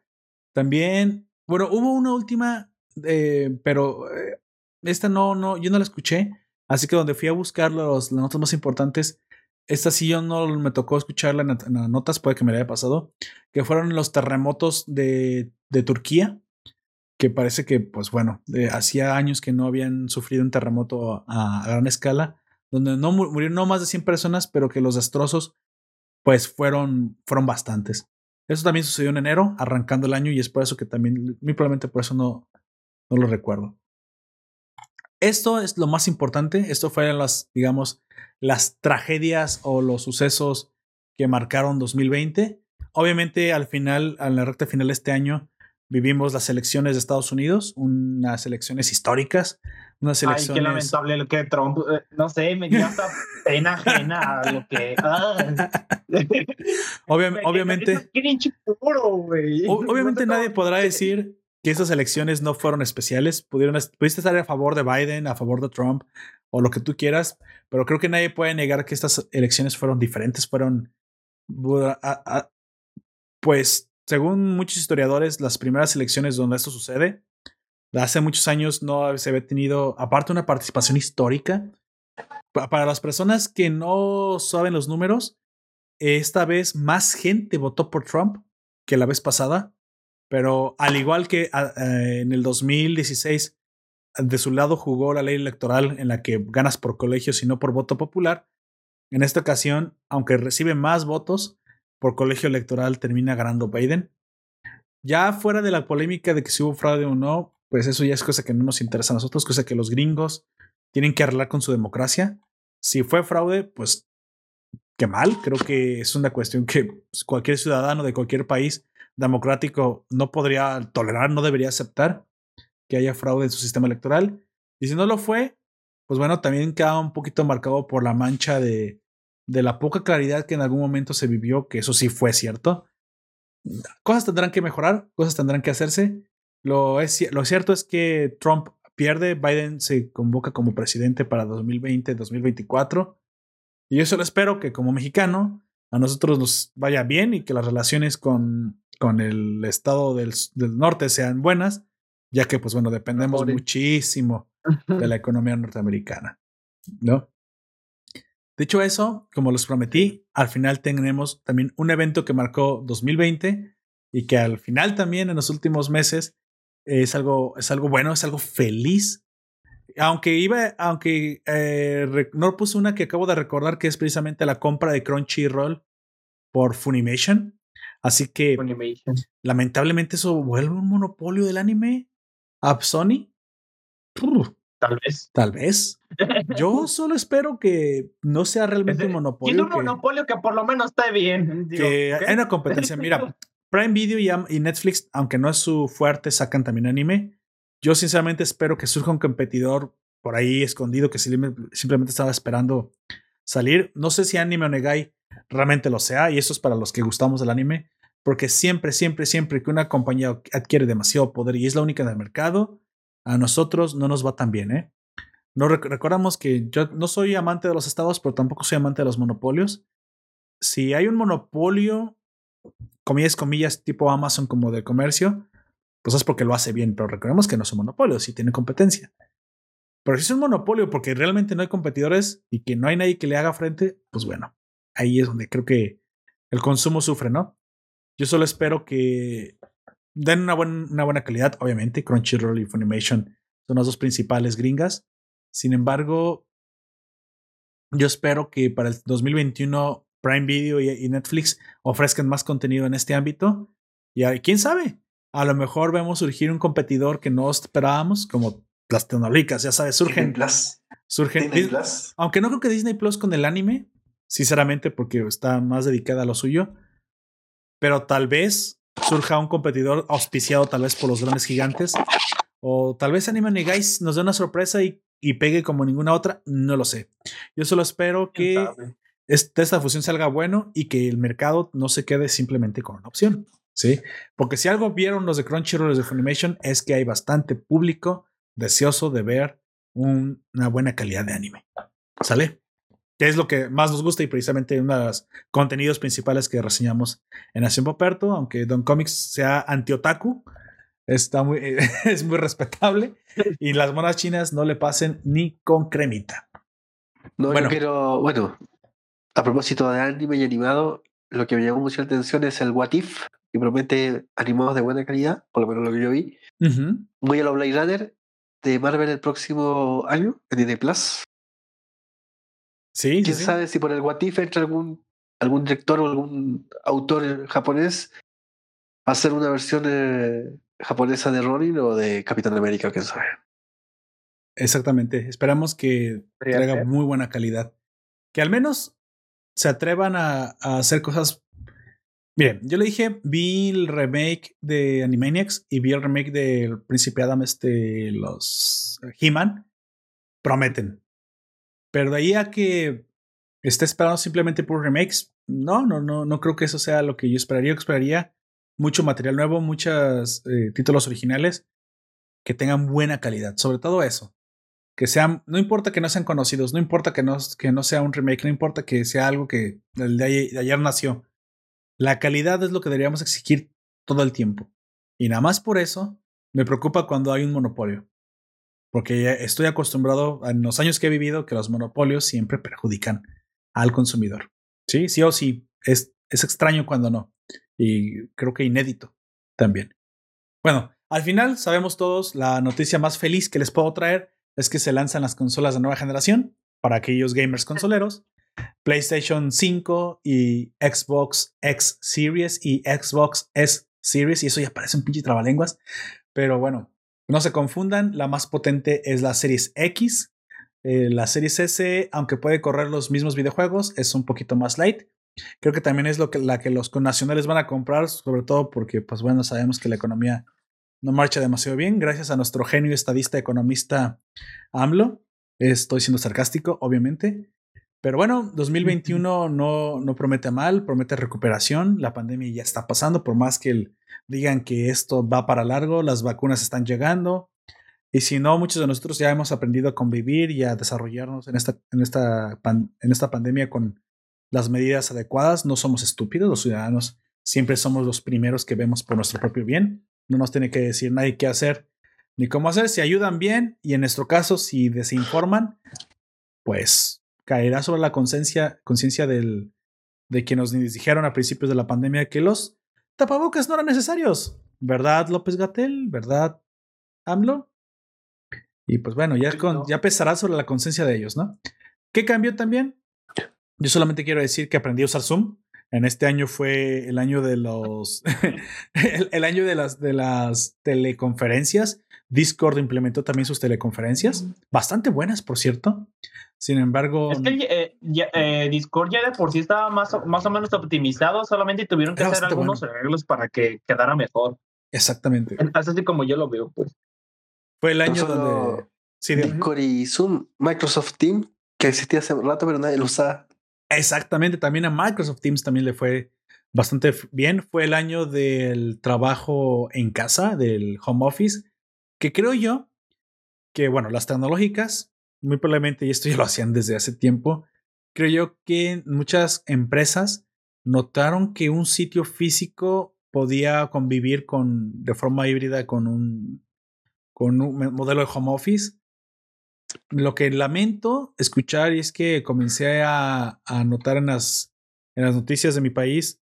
También, bueno, hubo una última, eh, pero eh, esta no, no, yo no la escuché. Así que donde fui a buscar los, las notas más importantes, esta sí yo no me tocó escucharla en, las notas, puede que me la haya pasado, que fueron los terremotos de, de Turquía, que parece que, pues bueno, hacía años que no habían sufrido un terremoto a, gran escala, donde no mu- murieron no más de 100 personas, pero que los destrozos, pues fueron, fueron bastantes. Eso también sucedió en enero, arrancando el año, y es por eso que también, muy probablemente por eso no, no lo recuerdo. Esto es lo más importante. Esto fueron las, digamos, las tragedias o los sucesos que marcaron 2020. Obviamente, al final, a la recta final de este año, vivimos las elecciones de Estados Unidos, unas elecciones históricas, unas Ay, elecciones. qué lamentable lo que Trump, eh, no sé, me dio hasta pena ajena a lo que. Obvia- Me- obviamente, puro, obviamente nadie podrá decir que estas elecciones no fueron especiales. Pudieron, pudiste estar a favor de Biden, a favor de Trump o lo que tú quieras, pero creo que nadie puede negar que estas elecciones fueron diferentes, fueron, pues, según muchos historiadores, las primeras elecciones donde esto sucede, hace muchos años no se había tenido, aparte una participación histórica. Pa- Para las personas que no saben los números, esta vez más gente votó por Trump que la vez pasada, pero al igual que a- eh, en el 2016, de su lado jugó la ley electoral en la que ganas por colegios y no por voto popular. En esta ocasión, aunque recibe más votos, por colegio electoral termina ganando Biden. Ya fuera de la polémica de que si hubo fraude o no, pues eso ya es cosa que no nos interesa a nosotros, cosa que los gringos tienen que arreglar con su democracia. Si fue fraude, pues qué mal. Creo que es una cuestión que pues, cualquier ciudadano de cualquier país democrático no podría tolerar, no debería aceptar que haya fraude en su sistema electoral. Y si no lo fue, pues bueno, también queda un poquito marcado por la mancha de, de la poca claridad que en algún momento se vivió, que eso sí fue cierto. Cosas tendrán que mejorar, cosas tendrán que hacerse. Lo, es, lo cierto es que Trump pierde, Biden se convoca como presidente para 2020-2024. Y yo solo espero que como mexicano a nosotros nos vaya bien y que las relaciones con, con el estado del, del norte sean buenas, ya que pues bueno, dependemos muchísimo de la economía norteamericana, ¿no? Dicho eso, como los prometí, al final tenemos también un evento que marcó 2020 y que al final también en los últimos meses es algo, es algo bueno, es algo feliz. Aunque iba, aunque eh, no puse una que acabo de recordar que es precisamente la compra de Crunchyroll por Funimation. Así que lamentablemente eso vuelve un monopolio del anime a Sony. Tal vez. Tal vez. Yo solo espero que no sea realmente un Tiene monopolio. un que- monopolio que por lo menos esté bien. Digo, que ¿qué? hay una competencia. Mira, Prime Video y, Netflix, aunque no es su fuerte, sacan también anime. Yo sinceramente espero que surja un competidor por ahí escondido que sim- simplemente estaba esperando salir. No sé si Anime Onegai realmente lo sea, y eso es para los que gustamos del anime, porque siempre, siempre, siempre que una compañía adquiere demasiado poder y es la única en el mercado, a nosotros no nos va tan bien, ¿eh? No rec- recordamos que yo no soy amante de los estados, pero tampoco soy amante de los monopolios. Si hay un monopolio, comillas, comillas, tipo Amazon como de comercio, pues es porque lo hace bien, pero recordemos que no es un monopolio, sí tiene competencia. Pero si es un monopolio porque realmente no hay competidores y que no hay nadie que le haga frente, pues bueno, ahí es donde creo que el consumo sufre, ¿no? Yo solo espero que den una, buen- una buena calidad, obviamente, Crunchyroll y Funimation son las dos principales gringas. Sin embargo, yo espero que para el 2021 Prime Video y, y Netflix ofrezcan más contenido en este ámbito. Y a- quién sabe, a lo mejor vemos surgir un competidor que no esperábamos, como las tecnológicas, ya sabes, surgen. Plus. surgen Disney Dis- Plus. aunque no creo que Disney Plus con el anime, sinceramente, porque está más dedicada a lo suyo. Pero tal vez surja un competidor auspiciado tal vez por los grandes gigantes. O tal vez Anime Guys nos dé una sorpresa y, y pegue como ninguna otra. No lo sé. Yo solo espero ¿Quién que este- esta fusión salga bueno y que el mercado no se quede simplemente con una opción. Sí, porque si algo vieron los de Crunchyroll, los de Funimation, es que hay bastante público deseoso de ver un- una buena calidad de anime. ¿Sale? Que es lo que más nos gusta y precisamente uno de los contenidos principales que reseñamos en Nación Poperto, aunque Don Comics sea anti-otaku, está muy, es muy respetable y las monas chinas no le pasen ni con cremita. No, Bueno. yo quiero, bueno, a propósito de anime y animado, lo que me llamó mucho la atención es el What If, que promete animados de buena calidad, por lo menos lo que yo vi. Ujú. Voy a los Blade Runner de Marvel el próximo año, en Disney Plus. Sí, ¿Quién sí. sabe si por el What If entra algún, algún director o algún autor japonés a hacer una versión eh, japonesa de Ronin o de Capitán América, quién sabe. Exactamente. Esperamos que traiga muy buena calidad. Que al menos se atrevan a, a hacer cosas. Miren, yo le dije, vi el remake de Animaniacs y vi el remake del Príncipe Adam, este, los He-Man. Prometen. Pero de ahí a que esté esperando simplemente por remakes, no, no, no, no creo que eso sea lo que yo esperaría. Yo esperaría mucho material nuevo, muchos eh, títulos originales que tengan buena calidad. Sobre todo eso que sean, no importa que no sean conocidos, no importa que no, que no sea un remake, no importa que sea algo que el ayer, de ayer nació. La calidad es lo que deberíamos exigir todo el tiempo. Y nada más por eso, Me preocupa cuando hay un monopolio. Porque estoy acostumbrado en los años que he vivido que los monopolios siempre perjudican al consumidor. Sí, sí o sí. Es, es extraño cuando no. Y creo que inédito también. Bueno, al final sabemos todos la noticia más feliz que les puedo traer es que se lanzan las consolas de nueva generación para aquellos gamers consoleros. PlayStation 5 y Xbox X Series y Xbox S Series. Y eso ya parece un pinche trabalenguas. Pero bueno, no se confundan. La más potente es la Series X. Eh, la Series S, aunque puede correr los mismos videojuegos, es un poquito más light. Creo que también es lo que, la que los nacionales van a comprar, sobre todo porque, pues bueno, sabemos que la economía no marcha demasiado bien, gracias a nuestro genio estadista economista AMLO. Estoy siendo sarcástico, obviamente. Pero bueno, 2021 no, no promete mal, promete recuperación. La pandemia ya está pasando, por más que digan que esto va para largo, las vacunas están llegando. Y si no, muchos de nosotros ya hemos aprendido a convivir y a desarrollarnos en esta, en esta, en esta pandemia con las medidas adecuadas. No somos estúpidos, los ciudadanos siempre somos los primeros que vemos por nuestro propio bien. No nos tiene que decir nadie qué hacer ni cómo hacer. Si ayudan bien y en nuestro caso, si desinforman, pues caerá sobre la conciencia conciencia del de quienes nos dijeron a principios de la pandemia que los tapabocas no eran necesarios. ¿Verdad, López Gatel? ¿Verdad, AMLO? Y pues bueno, ya, con, ya pesará sobre la conciencia de ellos, ¿no? ¿Qué cambió también? Yo solamente quiero decir que aprendí a usar Zoom. En este año fue el año de los el, el, año de las de las teleconferencias. Discord implementó también sus teleconferencias, bastante buenas, por cierto. Sin embargo, es que eh, ya, eh, Discord ya de por sí estaba más, más o menos optimizado, solamente tuvieron que hacer algunos bueno. arreglos para que quedara mejor. Exactamente. Así como yo lo veo, pues. Fue el año no donde sí, Discord y Zoom, Microsoft Teams, que existía hace rato, pero nadie lo usaba. Exactamente, también a Microsoft Teams también le fue bastante bien. Fue el año del trabajo en casa, del home office, que creo yo que, bueno, las tecnológicas, muy probablemente, y esto ya lo hacían desde hace tiempo, creo yo que muchas empresas notaron que un sitio físico podía convivir con, de forma híbrida con un, con un modelo de home office lo que lamento escuchar es que comencé a, a notar en las, en las noticias de mi país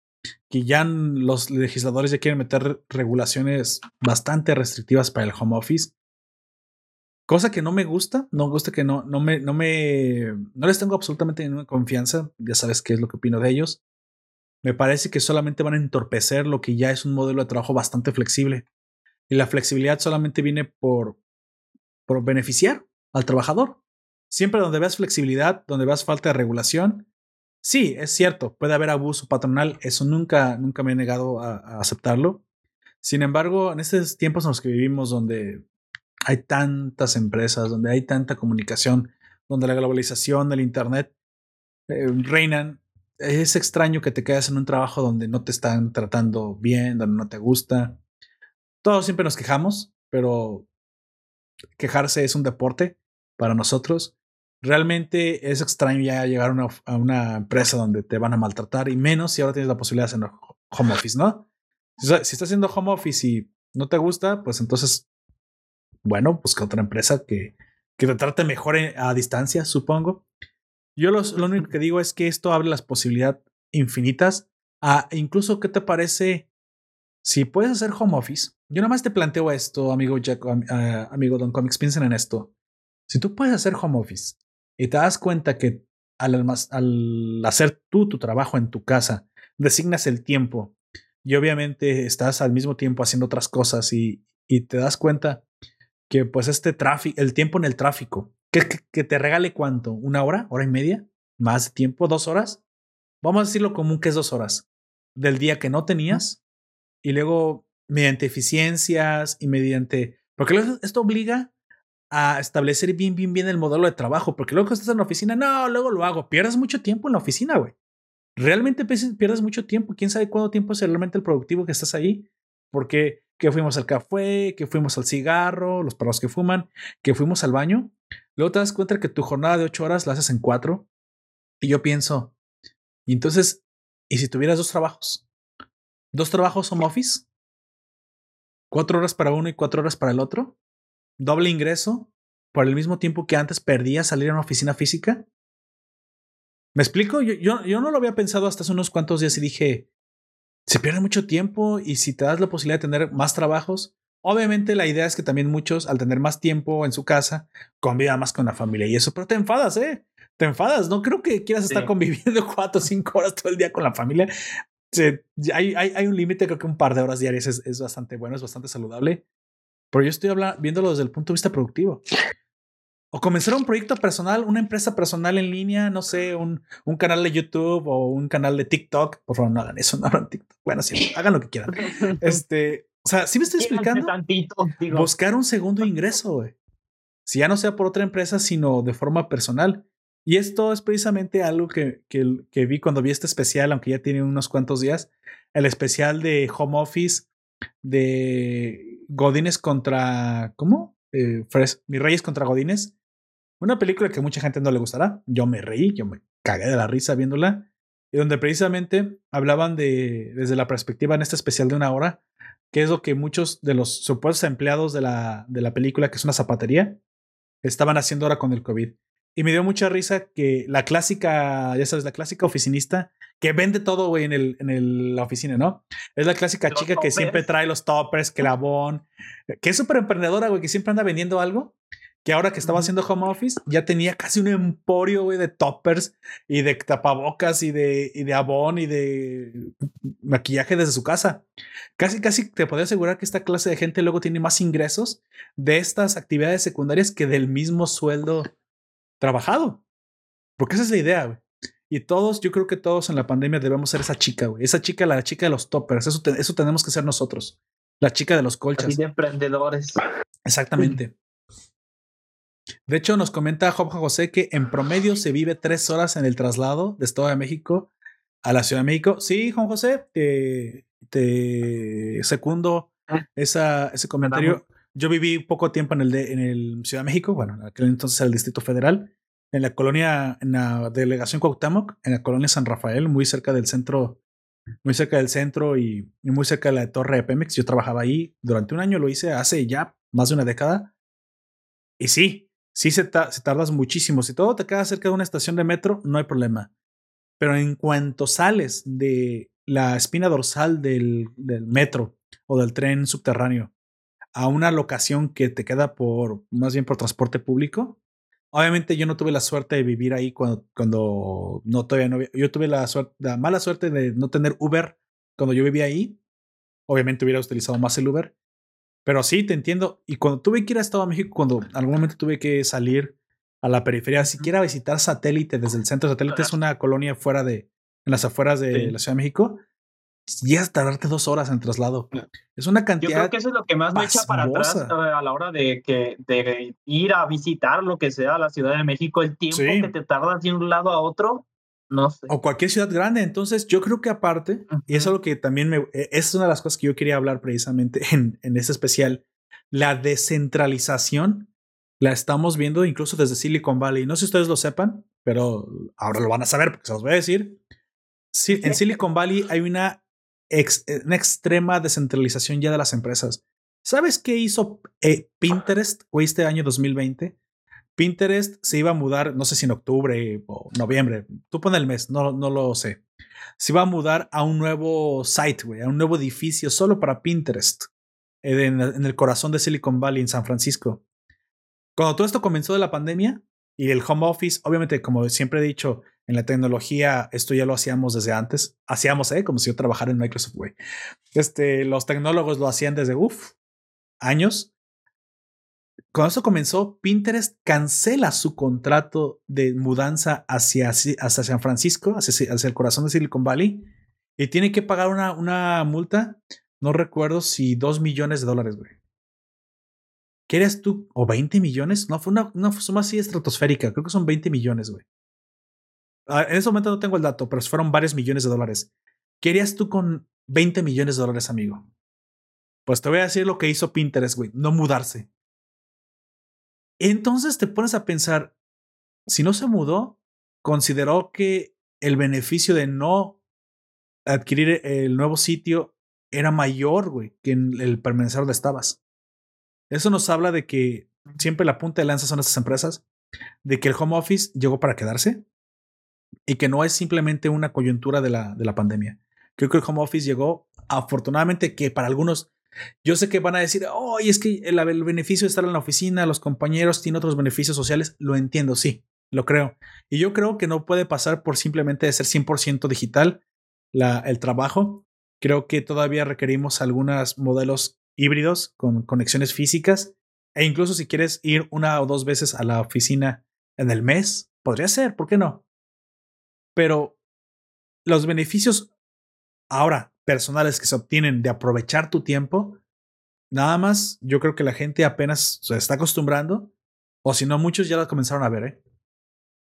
que ya los legisladores ya quieren meter regulaciones bastante restrictivas para el home office. Cosa que no me gusta, no gusta que no, no me, no me, no les tengo absolutamente ninguna confianza, ya sabes qué es lo que opino de ellos. Me parece que solamente van a entorpecer lo que ya es un modelo de trabajo bastante flexible. Y la flexibilidad solamente viene por, por beneficiar al trabajador. Siempre donde veas flexibilidad, donde veas falta de regulación, sí, es cierto, puede haber abuso patronal, eso nunca, nunca me he negado a aceptarlo. Sin embargo, en estos tiempos en los que vivimos, donde hay tantas empresas, donde hay tanta comunicación, donde la globalización, el Internet eh, reinan, es extraño que te quedes en un trabajo donde no te están tratando bien, donde no te gusta. Todos siempre nos quejamos, pero quejarse es un deporte para nosotros. Realmente es extraño ya llegar a una, empresa donde te van a maltratar y menos si ahora tienes la posibilidad de hacer home office, ¿no? Si, si estás haciendo home office y no te gusta, pues entonces, bueno, busca otra empresa que, que te trate mejor a distancia, supongo. Yo lo, lo único que digo es que esto abre las posibilidades infinitas a incluso, ¿qué te parece si puedes hacer home office? Yo nada más te planteo esto, amigo Jack, uh, amigo Don Comics, piensen en esto. Si tú puedes hacer home office y te das cuenta que al, al hacer tú tu trabajo en tu casa, designas el tiempo y obviamente estás al mismo tiempo haciendo otras cosas y, y te das cuenta que pues este tráfico, el tiempo en el tráfico, que, que, que, te regale cuánto, una hora, hora y media, más tiempo, dos horas, vamos a decirlo común que es dos horas del día que no tenías y luego mediante eficiencias y mediante, porque esto obliga a establecer bien, bien, bien el modelo de trabajo, porque luego que estás en la oficina, no, luego lo hago, pierdes mucho tiempo en la oficina, güey. Realmente pierdes mucho tiempo, quién sabe cuánto tiempo es realmente el productivo que estás ahí, porque que fuimos al café, que fuimos al cigarro, los perros que fuman, que fuimos al baño, luego te das cuenta que tu jornada de ocho horas la haces en cuatro, y yo pienso, y entonces, ¿y si tuvieras dos trabajos? ¿Dos trabajos home office? cuatro horas para uno y cuatro horas para el otro, doble ingreso por el mismo tiempo que antes perdía salir a una oficina física. ¿Me explico? Yo, yo, yo no lo había pensado hasta hace unos cuantos días y dije, se pierde mucho tiempo y si te das la posibilidad de tener más trabajos, obviamente la idea es que también muchos al tener más tiempo en su casa convivan más con la familia y eso, pero te enfadas, ¿eh? Te enfadas, no creo que quieras estar Sí. conviviendo cuatro o cinco horas todo el día con la familia. Se- hay, hay, hay un límite, creo que un par de horas diarias es, es bastante bueno, es bastante saludable. Pero yo estoy hablando, viéndolo desde el punto de vista productivo. O comenzar un proyecto personal, una empresa personal en línea, no sé, un, un canal de YouTube o un canal de TikTok. Por favor, no hagan eso, no hagan TikTok. Bueno, sí, hagan lo que quieran. Este, o sea, sí me estoy explicando. tantito. Buscar un segundo ingreso, güey. Si ya no sea por otra empresa, sino de forma personal. Y esto es precisamente algo que, que, que vi cuando vi este especial, aunque ya tiene unos cuantos días. El especial de Home Office de Godines contra. ¿Cómo? Eh, Fres- Mis Reyes contra Godines. Una película que mucha gente no le gustará. Yo me reí, yo me cagué de la risa viéndola. Y donde precisamente hablaban de, desde la perspectiva en este especial de una hora, que es lo que muchos de los supuestos empleados de la, de la película, que es una zapatería, estaban haciendo ahora con el COVID. Y me dio mucha risa que la clásica, ya sabes, la clásica oficinista que vende todo, güey, en, el, en el- la oficina, ¿no? Es la clásica Los chica que siempre trae los toppers, que la bon, que es súper emprendedora, güey, que siempre anda vendiendo algo. Que ahora que estaba haciendo home office, ya tenía casi un emporio, güey, de toppers y de tapabocas y de, y de abón y de maquillaje desde su casa. Casi, casi te podría asegurar que esta clase de gente luego tiene más ingresos de estas actividades secundarias que del mismo sueldo trabajado. Porque esa es la idea, güey. Y todos, yo creo que todos en la pandemia debemos ser esa chica, güey. Esa chica, la chica de los toppers. Eso, te- eso tenemos que ser nosotros. La chica de los colchas. Así de emprendedores. Exactamente. De hecho, nos comenta Job José que en promedio se vive tres horas en el traslado de Estado de México a la Ciudad de México. Sí, Juan José, te, te secundo Ah. esa, ese comentario. Yo viví poco tiempo en el, de, en el Ciudad de México, bueno, en aquel entonces el Distrito Federal, en la colonia, en la delegación Cuauhtémoc, en la colonia San Rafael, muy cerca del centro, muy cerca del centro y, y muy cerca de la torre de Pemex. Yo trabajaba ahí durante un año, lo hice hace ya más de una década. Y sí, sí se, ta- se tardas muchísimo. Si todo te queda cerca de una estación de metro, no hay problema. Pero en cuanto sales de la espina dorsal del, metro o del tren subterráneo a una locación que te queda por, más bien por transporte público, obviamente yo no tuve la suerte de vivir ahí cuando, no todavía no había- yo tuve la, la mala suerte de no tener Uber cuando yo vivía ahí. Obviamente hubiera utilizado más el Uber. Pero sí, te entiendo. Y cuando tuve que ir a Estado de México, cuando algún momento tuve que salir a la periferia, siquiera visitar satélite desde el centro. Satélite es una colonia fuera de, en las afueras de Sí. la Ciudad de México. Llegas a tardarte dos horas en traslado. Es una Yo cantidad. creo que eso es lo que más me echa para atrás eh, a la hora de que de ir a visitar lo que sea la Ciudad de México, el tiempo Sí. que te tardas de un lado a otro, no sé. o cualquier ciudad grande. Entonces, yo creo que aparte, y es Ujú. algo que también me. eh, Es una de las cosas que yo quería hablar precisamente en, en este especial. La descentralización la estamos viendo incluso desde Silicon Valley. No sé si ustedes lo sepan, pero ahora lo van a saber porque se los voy a decir. Sí, en Silicon Valley hay una, ex- una extrema descentralización ya de las empresas. ¿Sabes qué hizo eh, Pinterest este año 2020? Pinterest se iba a mudar, no sé si en octubre o noviembre, tú pon el mes, no, no lo sé. Se iba a mudar a un nuevo site, güey, a un nuevo edificio solo para Pinterest, en, en el corazón de Silicon Valley, en San Francisco. Cuando todo esto comenzó de la pandemia y el home office, obviamente, como siempre he dicho, en la tecnología, esto ya lo hacíamos desde antes. Hacíamos, ¿eh? Como si yo trabajara en Microsoft, güey. Este, los tecnólogos lo hacían desde, uff, años. Cuando esto comenzó, Pinterest cancela su contrato de mudanza hacia, hacia San Francisco, hacia, hacia el corazón de Silicon Valley, y tiene que pagar una, una multa, no recuerdo si dos millones de dólares, güey. ¿Qué eres tú? ¿O 20 millones? No, fue una, una suma así estratosférica. Creo que son 20 millones, güey. Ah, En ese momento no tengo el dato, pero fueron varios millones de dólares. ¿Qué harías tú con 20 millones de dólares, amigo? Pues te voy a decir lo que hizo Pinterest, güey. No mudarse. Entonces te pones a pensar, si no se mudó, consideró que el beneficio de no adquirir el nuevo sitio era mayor, güey, que en el permanecer donde estabas. Eso nos habla de que siempre la punta de lanza son estas empresas, de que el home office llegó para quedarse y que no es simplemente una coyuntura de la, de la pandemia. Creo que el home office llegó, afortunadamente, que para algunos, yo sé que van a decir, oh, es que el, el beneficio de estar en la oficina, los compañeros tienen otros beneficios sociales. Lo entiendo, sí, lo creo. Y yo creo que no puede pasar por simplemente de ser 100% digital la, el trabajo. Creo que todavía requerimos algunos modelos híbridos con conexiones físicas. E incluso si quieres ir una o dos veces a la oficina en el mes, podría ser, ¿por qué no? Pero los beneficios ahora personales que se obtienen de aprovechar tu tiempo, nada más yo creo que la gente apenas se está acostumbrando, o si no, muchos ya lo comenzaron a ver, ¿eh?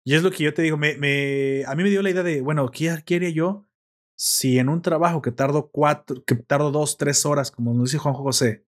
Y es lo que yo te digo, me, me, a mí me dio la idea de, bueno, ¿qué quiere yo si en un trabajo que tardo cuatro, que tardo dos, tres horas, como nos dice Juan José,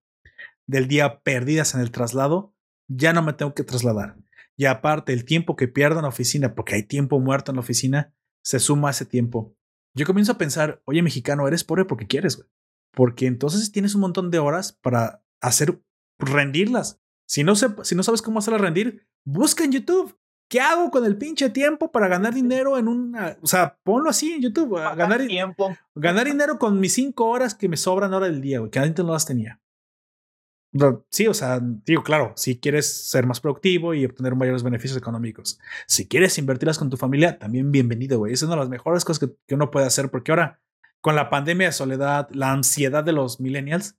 del día perdidas en el traslado, ya no me tengo que trasladar. Y aparte, el tiempo que pierdo en la oficina, porque hay tiempo muerto en la oficina, se suma a ese tiempo. Yo comienzo a pensar, oye, mexicano, eres pobre porque quieres, güey. Porque entonces tienes un montón de horas para hacer, rendirlas. Si no, se, si no sabes cómo hacerlas rendir, busca en YouTube. ¿Qué hago con el pinche tiempo para ganar dinero en una... O sea, ponlo así en YouTube. Ganar, tiempo. ganar dinero con mis cinco horas que me sobran ahora del día, güey, que antes no las tenía. Sí, o sea, digo, claro, si quieres ser más productivo y obtener mayores beneficios económicos. Si quieres invertirlas con tu familia, también bienvenido, güey. Esa es una de las mejores cosas que, que, uno puede hacer, porque ahora, con la pandemia de soledad, la ansiedad de los millennials,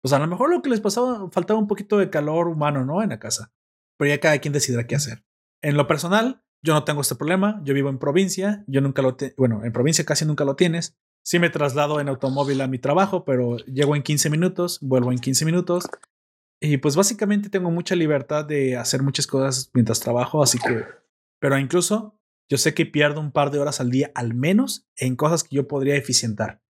pues a lo mejor lo que les pasaba, faltaba un poquito de calor humano, ¿no? En la casa. Pero ya cada quien decidirá qué hacer. En lo personal, yo no tengo este problema. Yo vivo en provincia. Yo nunca lo, bueno, en provincia casi nunca lo tienes. Sí me traslado en automóvil a mi trabajo, pero llego en 15 minutos, vuelvo en 15 minutos. Y pues básicamente tengo mucha libertad de hacer muchas cosas mientras trabajo, así que, pero incluso yo sé que pierdo un par de horas al día al menos en cosas que yo podría eficientar.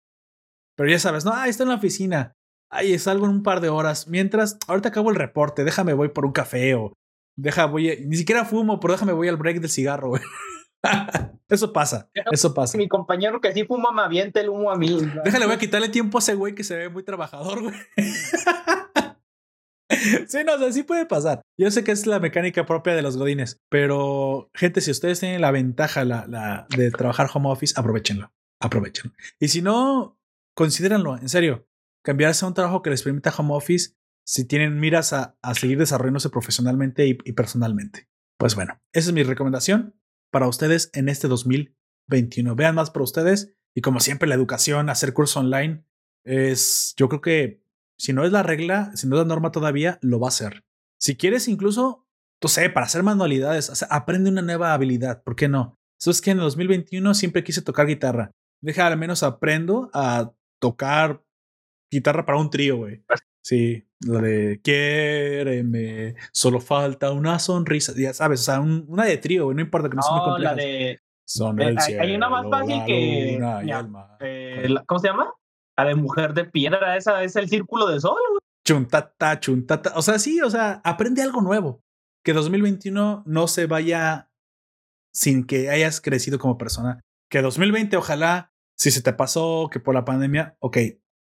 Pero ya sabes, no, ahí está en la oficina, ahí salgo en un par de horas, mientras ahorita acabo el reporte, déjame voy por un café o deja voy, ni siquiera fumo, pero déjame voy al break del cigarro, güey. eso pasa, eso pasa. Mi compañero que sí fuma me avienta el humo a mí. Déjale, voy a quitarle tiempo a ese güey que se ve muy trabajador, güey. sí, no, o sea, puede pasar. Yo sé que es la mecánica propia de los godines, pero gente, si ustedes tienen la ventaja la, la, de trabajar home office, aprovechenlo, aprovechenlo. Y si no, considérenlo, en serio, cambiarse a un trabajo que les permita home office si tienen miras a, a seguir desarrollándose profesionalmente y, y, personalmente. Pues bueno, esa es mi recomendación para ustedes en este 2021. Vean más por ustedes y como siempre la educación, hacer curso online es, yo creo que si no es la regla, si no es la norma todavía, lo va a hacer. Si quieres incluso, no sé, para hacer manualidades, o sea, aprende una nueva habilidad, ¿por qué no? Eso es que en el 2021 siempre quise tocar guitarra. Deja al menos aprendo a tocar guitarra para un trío, güey. Sí, lo de quiéreme, solo falta una sonrisa, ya sabes, o sea, un, una de trío, güey, no importa que no, no sea muy compleja. la de... Son eh, el hay- cielo, hay una más fácil la que- luna y ya, el mar. eh, la- ¿Cómo se llama? La de mujer de piedra, esa es el círculo de sol. güey. chuntata, chuntata. O sea, sí, o sea, aprende algo nuevo. Que 2021 no se vaya sin que hayas crecido como persona. Que 2020, ojalá, si se te pasó, que por la pandemia, ok,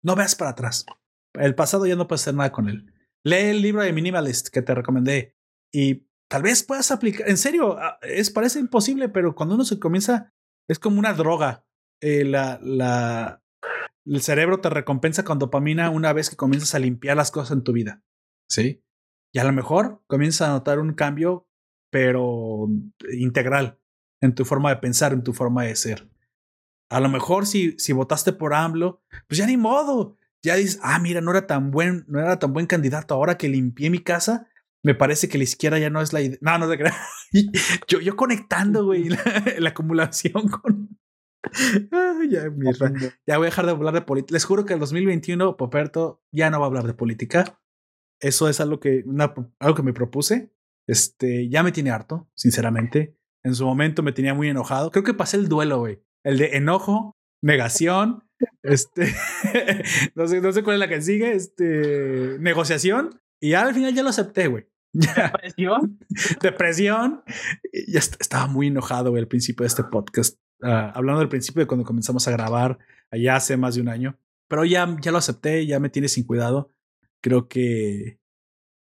no veas para atrás. El pasado ya no puedes hacer nada con él. Lee el libro de Minimalist que te recomendé y tal vez puedas aplicar. En serio, es parece imposible, pero cuando uno se comienza, es como una droga. Eh, la, la, el cerebro te recompensa con dopamina una vez que comienzas a limpiar las cosas en tu vida. Sí. Y a lo mejor comienzas a notar un cambio, pero integral en tu forma de pensar, en tu forma de ser. A lo mejor si, si votaste por AMLO, pues ya ni modo. Ya dices, ah, mira, no era tan buen, no era tan buen candidato. Ahora que limpié mi casa, me parece que la izquierda ya no es la idea. No, no te creas. Yo, yo conectando, güey, la, la acumulación con. Ya, mi ra- ya voy a dejar de hablar de política. Les juro que el 2021, Poperto ya no va a hablar de política. Eso es algo que, una- algo que me propuse. Este, ya me tiene harto, sinceramente. En su momento me tenía muy enojado. Creo que pasé el duelo, güey. El de enojo, negación, este, no sé, no sé cuál es la que sigue, este, negociación. Y ya al final ya lo acepté, güey. Ya, depresión. Y Ya est- estaba muy enojado, güey, al principio de este podcast. Ah, hablando del principio de cuando comenzamos a grabar, allá hace más de un año. Pero ya, ya lo acepté, ya me tiene sin cuidado. Creo que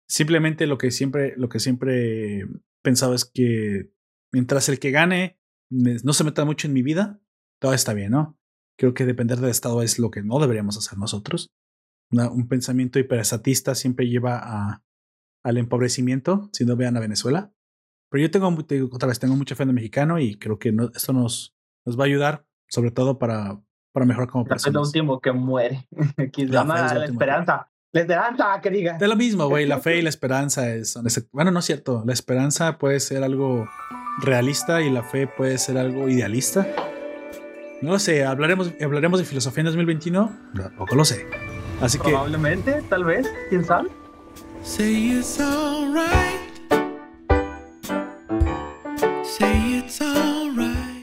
simplemente lo que siempre, lo que siempre pensaba es que mientras el que gane no se meta mucho en mi vida, todo está bien, ¿no? Creo que depender del Estado es lo que no deberíamos hacer nosotros. Una- un pensamiento hiperestatista siempre lleva a, al empobrecimiento, si no vean a Venezuela. Pero yo tengo, otra vez, tengo mucha fe en el mexicano y creo que no- esto nos, nos va a ayudar, sobre todo para, para mejorar como La fe es lo personas. último que muere. Aquí La es la que- esperanza. La esperanza, que diga. De lo mismo, güey, la fe y la esperanza es... Bueno, no es cierto, la esperanza puede ser algo realista y la fe puede ser algo idealista. No lo sé, hablaremos, hablaremos de filosofía en 2021, tampoco lo sé. Así que Probablemente, tal vez, quién sabe. Say it's alright. Say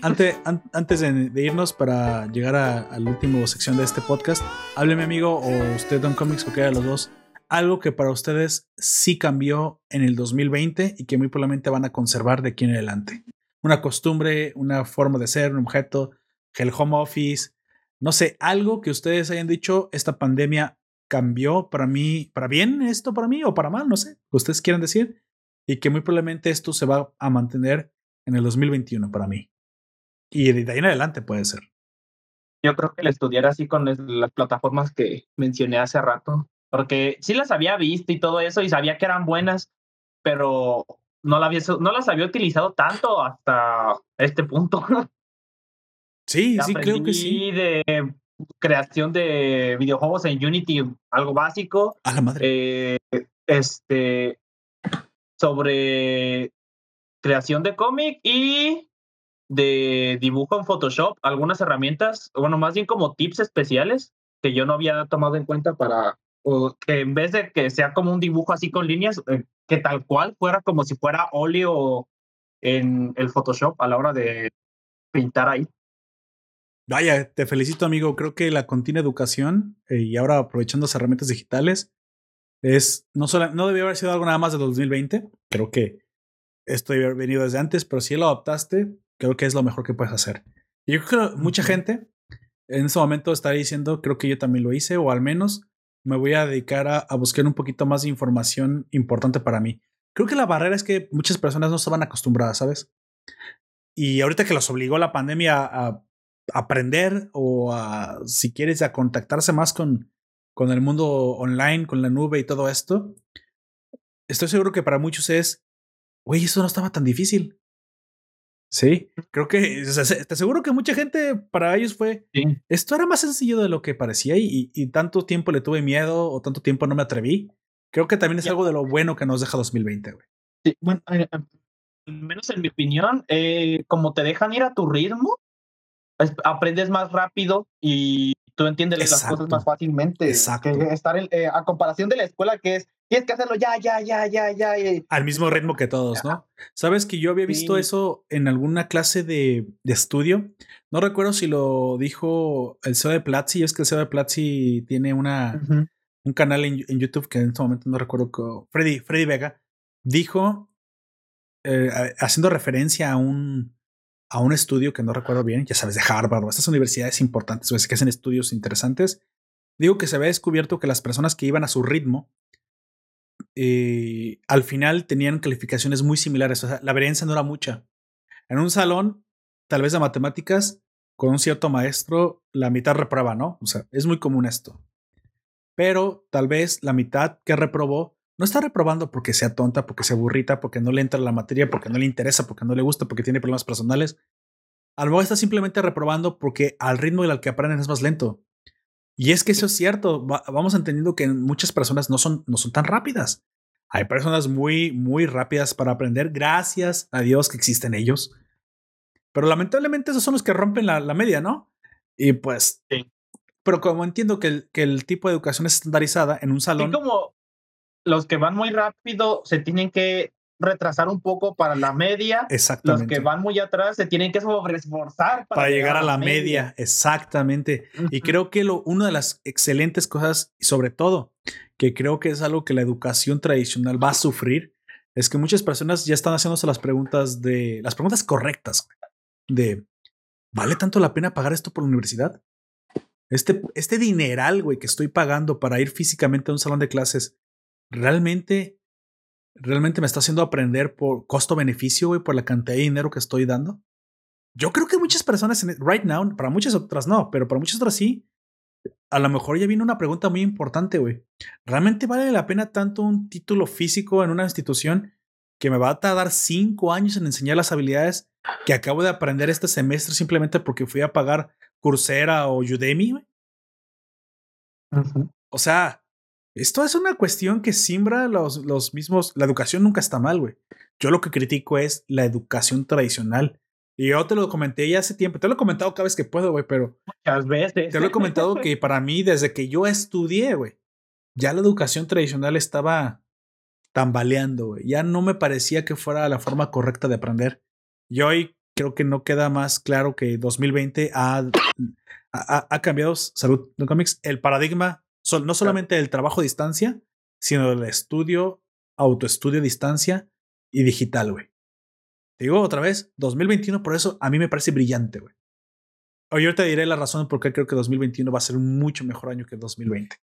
alright. Ante- an- antes de, de irnos para llegar a, la última sección de este podcast, hábleme amigo o usted Don Comics, cualquiera de los dos, algo que para ustedes sí cambió en el 2020 y que muy probablemente van a conservar de aquí en adelante. Una costumbre, una forma de ser, un objeto, el home office, no sé, algo que ustedes hayan dicho, esta pandemia cambió para mí, para bien esto para mí o para mal, no sé, que ustedes quieran decir, y que muy probablemente esto se va a mantener en el 2021 para mí. Y de ahí en adelante puede ser. Yo creo que el estudiar así con las plataformas que mencioné hace rato, porque sí las había visto y todo eso y sabía que eran buenas, pero no, la había, no las había utilizado tanto hasta este punto. Sí, sí, creo que sí. De creación de videojuegos en Unity, algo básico, A la madre. eh, este, sobre creación de cómic y de dibujo en Photoshop, algunas herramientas, bueno, más bien como tips especiales que yo no había tomado en cuenta para o que en vez de que sea como un dibujo así con líneas, eh, que tal cual fuera como si fuera óleo en el Photoshop a la hora de pintar ahí. Vaya, te felicito, amigo. Creo que la continua educación eh, y ahora aprovechando las herramientas digitales es no solo no debió haber sido algo nada más de 2020. Creo que esto debe haber venido desde antes, pero si lo adoptaste, creo que es lo mejor que puedes hacer. Y yo creo que mucha gente en ese momento estaría diciendo, creo que yo también lo hice, o al menos me voy a dedicar a, a buscar un poquito más de información importante para mí. Creo que la barrera es que muchas personas no estaban acostumbradas, ¿sabes? Y ahorita que los obligó la pandemia a aprender o a, si quieres, a contactarse más con, con el mundo online, con la nube y todo esto, estoy seguro que para muchos es, güey, eso no estaba tan difícil. Sí, creo que, o sea, se- te aseguro que mucha gente para ellos fue, Sí. esto era más sencillo de lo que parecía y, y tanto tiempo le tuve miedo o tanto tiempo no me atreví. Creo que también es algo de lo bueno que nos deja 2020, güey. Sí, bueno, eh, eh, al menos en mi opinión, eh, como te dejan ir a tu ritmo, es- aprendes más rápido y tú entiendes las cosas más fácilmente. Exacto. Que estar en- eh, a comparación de la escuela, que es tienes que hacerlo ya, ya, ya, ya, ya. Al mismo ritmo que todos, ¿no? Sabes que yo había visto Sí. eso en alguna clase de, de estudio. No recuerdo si lo dijo el CEO de Platzi. Es que el CEO de Platzi tiene una, un canal en, en YouTube que en este momento no recuerdo. co- Freddy, Freddy Vega dijo, eh, haciendo referencia a un, a un estudio que no recuerdo bien, ya sabes, de Harvard o estas universidades importantes o que hacen estudios interesantes. Digo que se había descubierto que las personas que iban a su ritmo eh, al final tenían calificaciones muy similares. O sea, la varianza no era mucha. En un salón, tal vez de matemáticas, con un cierto maestro, la mitad reprueba, ¿no? O sea, es muy común esto. Pero tal vez la mitad que reprobó no está reprobando porque sea tonta, porque sea burrita, porque no le entra la materia, porque no le interesa, porque no le gusta, porque tiene problemas personales. A lo mejor está simplemente reprobando porque al ritmo al que aprenden es más lento. Y es que eso es cierto. Va- vamos entendiendo que muchas personas no son, no son tan rápidas. Hay personas muy, muy rápidas para aprender. Gracias a Dios que existen ellos. Pero lamentablemente esos son los que rompen la, la media, ¿no? Y pues. Sí. Pero como entiendo que el, que el tipo de educación es estandarizada en un salón. como los que van muy rápido se tienen que retrasar un poco para la media. Los Exactamente. que van muy atrás se tienen que sobreesforzar para, para llegar a la media, exactamente. Y creo que lo, una de las excelentes cosas, y sobre todo, que creo que es algo que la educación tradicional va a sufrir, es que muchas personas ya están haciéndose las preguntas de las preguntas correctas de ¿vale tanto la pena pagar esto por la universidad? este, este dineral, güey, que estoy pagando para ir físicamente a un salón de clases, realmente, realmente me está haciendo aprender por costo-beneficio, güey, por la cantidad de dinero que estoy dando. Yo creo que muchas personas, en, right now, para muchas otras no, pero para muchas otras sí. A lo mejor ya viene una pregunta muy importante, güey. ¿Realmente vale la pena tanto un título físico en una institución que me va a tardar cinco años en enseñar las habilidades que acabo de aprender este semestre simplemente porque fui a pagar Coursera o Udemy? güey? O sea, esto es una cuestión que simbra los, los mismos. La educación nunca está mal, güey. Yo lo que critico es la educación tradicional. Y yo te lo comenté ya hace tiempo. Te lo he comentado cada vez que puedo, güey, pero Muchas veces. te lo he comentado que para mí, desde que yo estudié, güey, ya la educación tradicional estaba tambaleando, güey. Ya no me parecía que fuera la forma correcta de aprender. Y hoy creo que no queda más claro que 2020 ha, ha, ha cambiado, salud, no comics, el paradigma, no solamente del trabajo a distancia, sino del estudio, autoestudio a distancia y digital, güey. Te digo otra vez, 2021, por eso a mí me parece brillante, güey. Hoy ahorita diré la razón por qué creo que 2021 va a ser un mucho mejor año que 2020.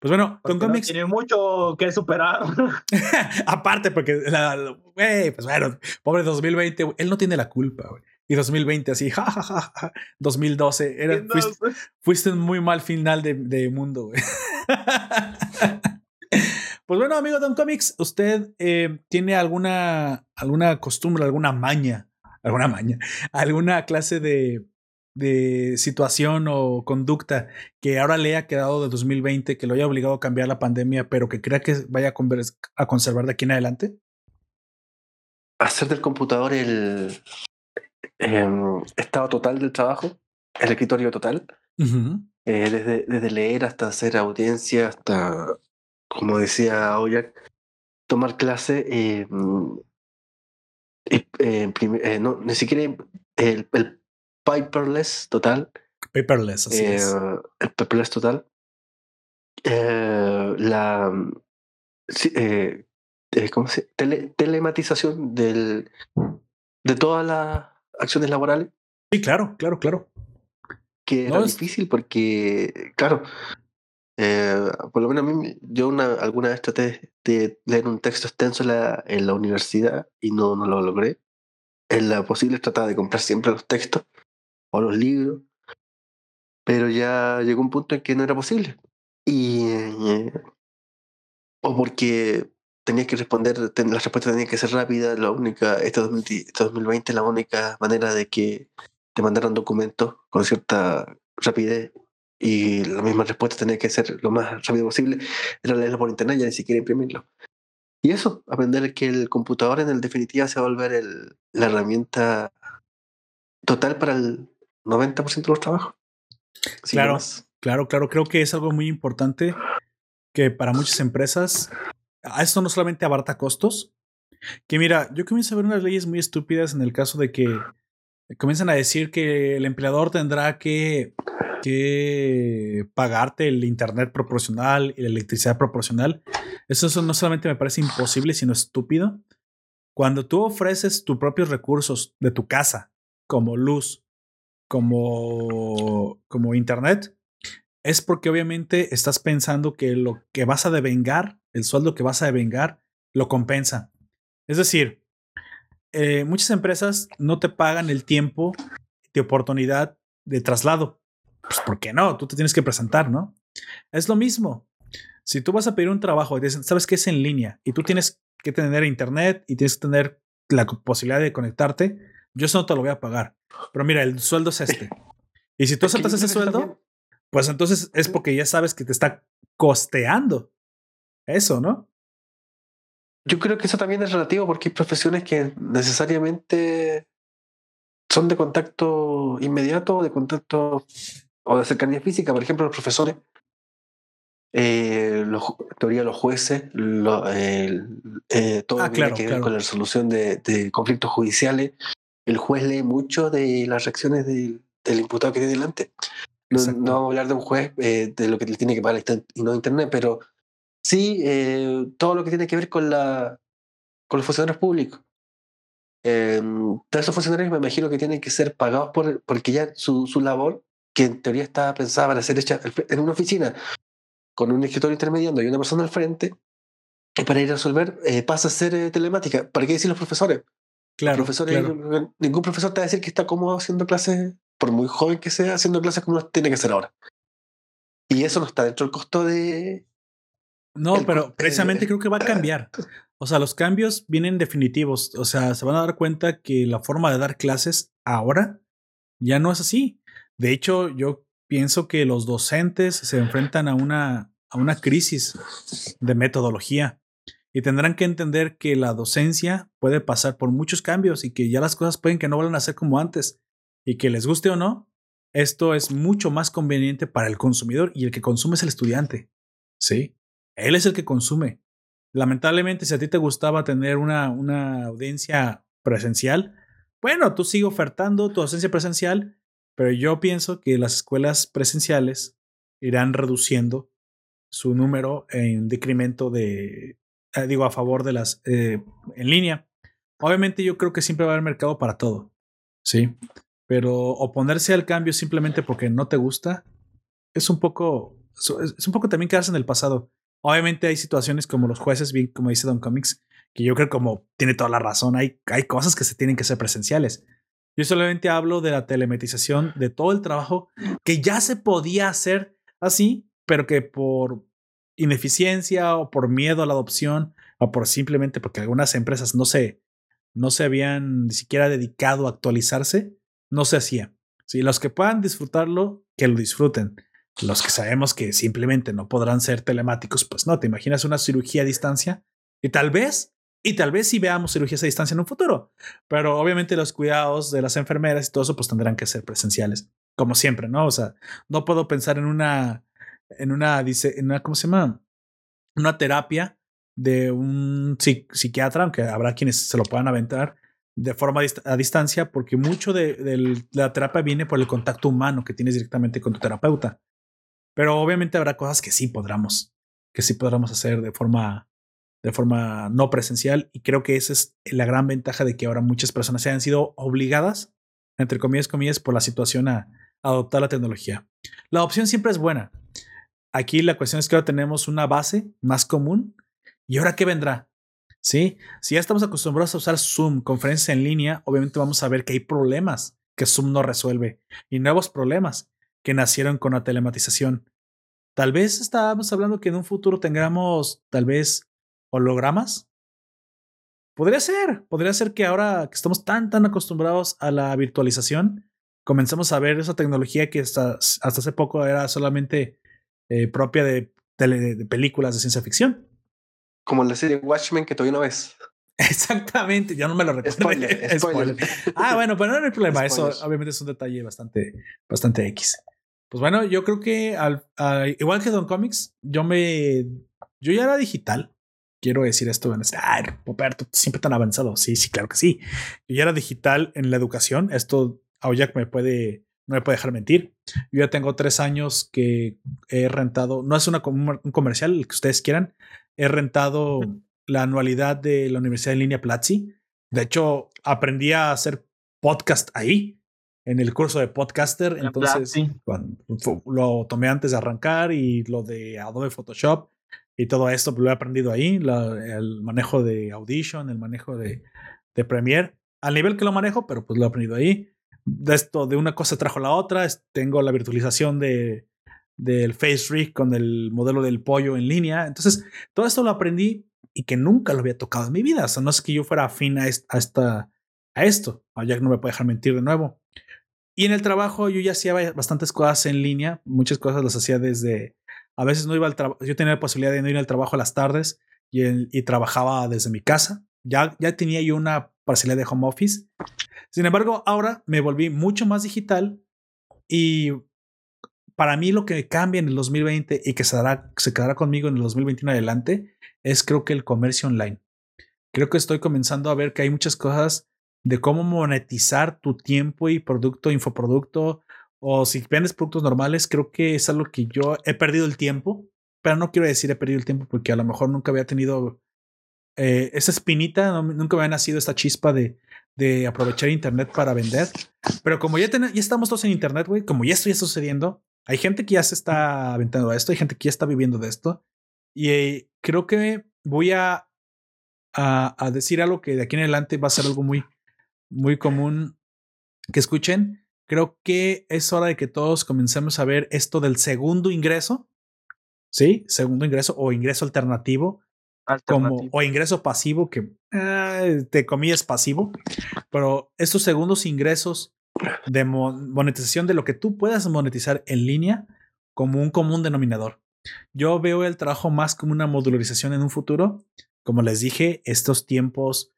Pues bueno, Porque con no cómics, Tiene mucho que superar. aparte, porque, güey, pues bueno, pobre 2020, güey, él no tiene la culpa, güey. Y 2020, así, ja, ja, ja, ja. 2012, era, fuiste, fuiste un muy mal final de, de mundo, güey. pues bueno, amigo Don Comics, ¿usted eh, tiene alguna, alguna costumbre, alguna maña, alguna maña, alguna clase de, de situación o conducta que ahora le haya quedado de 2020, que lo haya obligado a cambiar la pandemia, pero que crea que vaya a, conver- a conservar de aquí en adelante? Hacer del computador el em, estado total del trabajo, el escritorio total, eh, desde, desde leer hasta hacer audiencia, hasta, como decía Oyak, tomar clase. eh, y, eh, eh, no, ni siquiera el, el paperless total, Paperless, así eh, es. el paperless total, la ¿cómo se tele- telematización del, de todas las acciones laborales, Sí, claro, claro, claro. que No, era es- difícil porque, claro, eh, por lo menos a mí, yo una, alguna vez traté de leer un texto extenso en la, en la universidad y no, no lo logré. En la posible trataba de comprar siempre los textos o los libros, pero ya llegó un punto en que no era posible. Y, eh, o porque tenías que responder, ten- la respuesta tenía que ser rápida, la única, este 2020, este 2020 la única manera de que te mandaran documentos con cierta rapidez y la misma respuesta tenía que ser lo más rápido posible, era leerlo por internet, ya ni siquiera imprimirlo. Y eso, aprender que el computador en el definitiva se va a volver el, la herramienta total para el 90% de los trabajos. Claro. Claro, claro, creo que es algo muy importante que para muchas empresas, a esto no solamente abarta costos, que mira, yo comienzo a ver unas leyes muy estúpidas en el caso de que comienzan a decir que el empleador tendrá que, que pagarte el internet proporcional y la electricidad proporcional. Eso, eso no solamente me parece imposible, sino estúpido. Cuando tú ofreces tus propios recursos de tu casa, como luz, como, como internet, es porque obviamente estás pensando que lo que vas a devengar, el sueldo que vas a devengar, lo compensa. Es decir, eh, muchas empresas no te pagan el tiempo de oportunidad de traslado. Pues, ¿por qué no? Tú te tienes que presentar, ¿no? Es lo mismo. Si tú vas a pedir un trabajo y dicen, sabes que es en línea y tú tienes que tener internet y tienes que tener la posibilidad de conectarte, yo eso no te lo voy a pagar. Pero mira, el sueldo es este. Y si tú aceptas ese sueldo, pues entonces es porque ya sabes que te está costeando eso, ¿no? Yo creo que eso también es relativo porque hay profesiones que necesariamente son de contacto inmediato, de contacto o de cercanía física. Por ejemplo, los profesores, eh, los, teoría los jueces, lo- eh, todo Ah, lo que tiene claro, que ver con la resolución de, de conflictos judiciales. El juez lee mucho de las reacciones del, del imputado que tiene delante. No, no vamos a hablar de un juez, eh, de lo que le tiene que pagar y no internet, pero sí eh, todo lo que tiene que ver con la con los funcionarios públicos. Eh, todos esos funcionarios me imagino que tienen que ser pagados por porque ya su, su labor que en teoría está pensada para ser hecha en una oficina con un escritorio intermediando y una persona al frente, y para ir a resolver, eh, pasa a ser eh, telemática. ¿Para qué decir los profesores? Claro, profesores, claro. ningún profesor te va a decir que está cómodo haciendo clases, por muy joven que sea, haciendo clases como las tiene que hacer ahora. Y eso no está dentro del costo de. No, el pero precisamente eh, creo que va a cambiar. O sea, los cambios vienen definitivos. O sea, se van a dar cuenta que la forma de dar clases ahora ya no es así. De hecho, yo pienso que los docentes se enfrentan a una, a una crisis de metodología y tendrán que entender que la docencia puede pasar por muchos cambios y que ya las cosas pueden que no vuelvan a ser como antes y que les guste o no, esto es mucho más conveniente para el consumidor y el que consume es el estudiante. Sí, él es el que consume. Lamentablemente, si a ti te gustaba tener una, una audiencia presencial, bueno, tú sigue ofertando tu ausencia presencial, pero yo pienso que las escuelas presenciales irán reduciendo su número en decremento de, eh, digo, a favor de las eh, en línea. Obviamente yo creo que siempre va a haber mercado para todo, ¿sí? Pero oponerse al cambio simplemente porque no te gusta es un poco, es un poco también quedarse en el pasado. Obviamente hay situaciones como los jueces, bien como dice Don Comics, que yo creo como tiene toda la razón, hay, hay cosas que se tienen que ser presenciales. Yo solamente hablo de la telematización, de todo el trabajo que ya se podía hacer así, pero que por ineficiencia o por miedo a la adopción o por simplemente porque algunas empresas no se, no se habían ni siquiera dedicado a actualizarse, no se hacía. Si los que puedan disfrutarlo, que lo disfruten. Los que sabemos que simplemente no podrán ser telemáticos, pues no, te imaginas una cirugía a distancia y tal vez, y tal vez sí veamos cirugías a distancia en un futuro, pero obviamente los cuidados de las enfermeras y todo eso pues tendrán que ser presenciales, como siempre, ¿no? O sea, no puedo pensar en una, en una, dice, en una, ¿cómo se llama? Una terapia de un psi- psiquiatra, aunque habrá quienes se lo puedan aventar de forma a distancia, porque mucho de, la terapia viene por el contacto humano que tienes directamente con tu terapeuta. Pero obviamente habrá cosas que sí podremos, que sí podremos hacer de forma, de forma no presencial. Y creo que esa es la gran ventaja de que ahora muchas personas se han sido obligadas, entre comillas, comillas, por la situación a adoptar la tecnología. La opción siempre es buena. Aquí la cuestión es que ahora tenemos una base más común. ¿Y ahora qué vendrá? Sí, si ya estamos acostumbrados a usar Zoom, conferencias en línea, obviamente vamos a ver que hay problemas que Zoom no resuelve y nuevos problemas que nacieron con la telematización. Tal vez estábamos hablando que en un futuro tengamos tal vez hologramas. Podría ser, podría ser que ahora que estamos tan tan acostumbrados a la virtualización, comenzamos a ver esa tecnología que hasta, hace poco era solamente eh, propia de películas de ciencia ficción. Como la serie Watchmen que todavía no ves. Exactamente, ya no me lo recuerdo. Spoiler, spoiler. Ah, bueno, pero no hay problema. Eso Spoilers. obviamente es un detalle bastante, bastante X. Pues bueno, yo creo que al, a- igual que Don Comics, yo me. Yo ya era digital. Quiero decir esto. En Ay, Roberto, tú siempre tan avanzado. Sí, sí, claro que sí. Yo ya era digital en la educación. Esto Aoyak me puede, no me puede dejar mentir. Yo ya tengo tres años que he rentado. No es una, un comercial, el que ustedes quieran. He rentado la anualidad de la Universidad en Línea Platzi. De hecho, aprendí a hacer podcast ahí, en el curso de podcaster. En Entonces, fu- lo tomé antes de arrancar y lo de Adobe Photoshop y todo esto pues, lo he aprendido ahí. la- el manejo de Audition, el manejo de, de Premiere, al nivel que lo manejo, pero pues lo he aprendido ahí. De esto, de una cosa trajo la otra. es- Tengo la virtualización de del Face Rig con el modelo del pollo en línea. Entonces, todo esto lo aprendí y que nunca lo había tocado en mi vida. O sea, no es que yo fuera afín a, est- a esta, a esto. A Jack no me puede dejar mentir de nuevo. Y en el trabajo yo ya hacía ba- bastantes cosas en línea. Muchas cosas las hacía desde... A veces no iba al trabajo. Yo tenía la posibilidad de no ir al trabajo a las tardes y trabajaba desde mi casa. Ya, ya tenía yo una parcialidad de home office. Sin embargo, ahora me volví mucho más digital y para mí lo que cambia en el 2020 y que se, dará, se quedará conmigo en el 2021 adelante es creo que el comercio online. Creo que estoy comenzando a ver que hay muchas cosas de cómo monetizar tu tiempo y producto, infoproducto, o si vendes productos normales, creo que es algo que yo he perdido el tiempo, pero no quiero decir he perdido el tiempo porque a lo mejor nunca había tenido eh, esa espinita, no- nunca me había nacido esta chispa de, de aprovechar Internet para vender. Pero como ya, ten- ya estamos todos en Internet, güey, como ya esto ya está sucediendo, hay gente que ya se está aventando a esto, hay gente que ya está viviendo de esto. Y eh, creo que voy a, a, a decir algo que de aquí en adelante va a ser algo muy, muy común que escuchen. Creo que es hora de que todos comencemos a ver esto del segundo ingreso. Sí, segundo ingreso o ingreso alternativo como o ingreso pasivo que eh, te comillas pasivo, pero estos segundos ingresos de mo- monetización de lo que tú puedas monetizar en línea como un común denominador. Yo veo el trabajo más como una modularización en un futuro. Como les dije, estos tiempos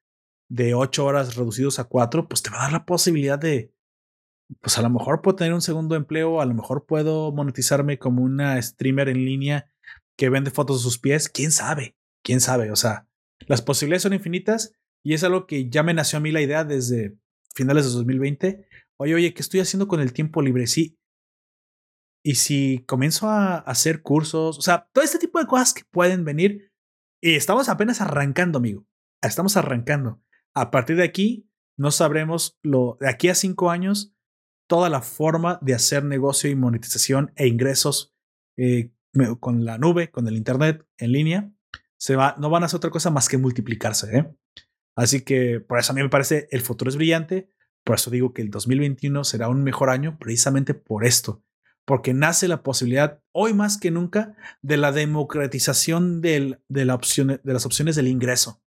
de ocho horas reducidos a cuatro, pues te va a dar la posibilidad de, pues a lo mejor puedo tener un segundo empleo, a lo mejor puedo monetizarme como una streamer en línea que vende fotos de sus pies, quién sabe, quién sabe, o sea, las posibilidades son infinitas y es algo que ya me nació a mí la idea desde finales de 2020. Oye, oye, ¿qué estoy haciendo con el tiempo libre? Sí. Y si comienzo a hacer cursos, o sea, todo este tipo de cosas que pueden venir y estamos apenas arrancando, amigo. Estamos arrancando. A partir de aquí, no sabremos lo de aquí a cinco años toda la forma de hacer negocio y monetización e ingresos eh, con la nube, con el internet en línea. Se va, no van a hacer otra cosa más que multiplicarse. ¿eh? Así que por eso a mí me parece el futuro es brillante. Por eso digo que el 2021 será un mejor año, precisamente por esto. Porque nace la posibilidad, hoy más que nunca, de la democratización de, la opción, de las opciones del ingreso.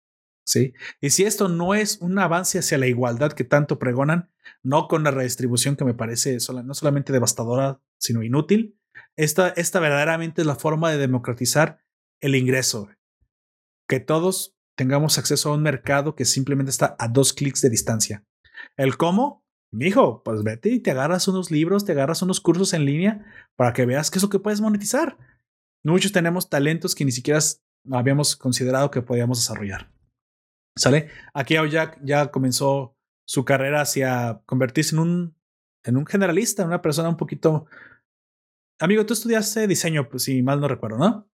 ¿sí? Y si esto no es un avance hacia la igualdad que tanto pregonan, no con la redistribución que me parece no solamente devastadora, sino inútil, esta, esta verdaderamente es la forma de democratizar el ingreso. Que todos tengamos acceso a un mercado que simplemente está a dos clics de distancia. ¿El cómo? Mijo, pues vete y te agarras unos libros, te agarras unos cursos en línea para que veas qué es lo que puedes monetizar. Muchos tenemos talentos que ni siquiera habíamos considerado que podíamos desarrollar. ¿Sale? Aquí Jack ya comenzó su carrera hacia convertirse en un, en un generalista, una persona un poquito... Amigo, tú estudiaste diseño, pues si mal no recuerdo, ¿no?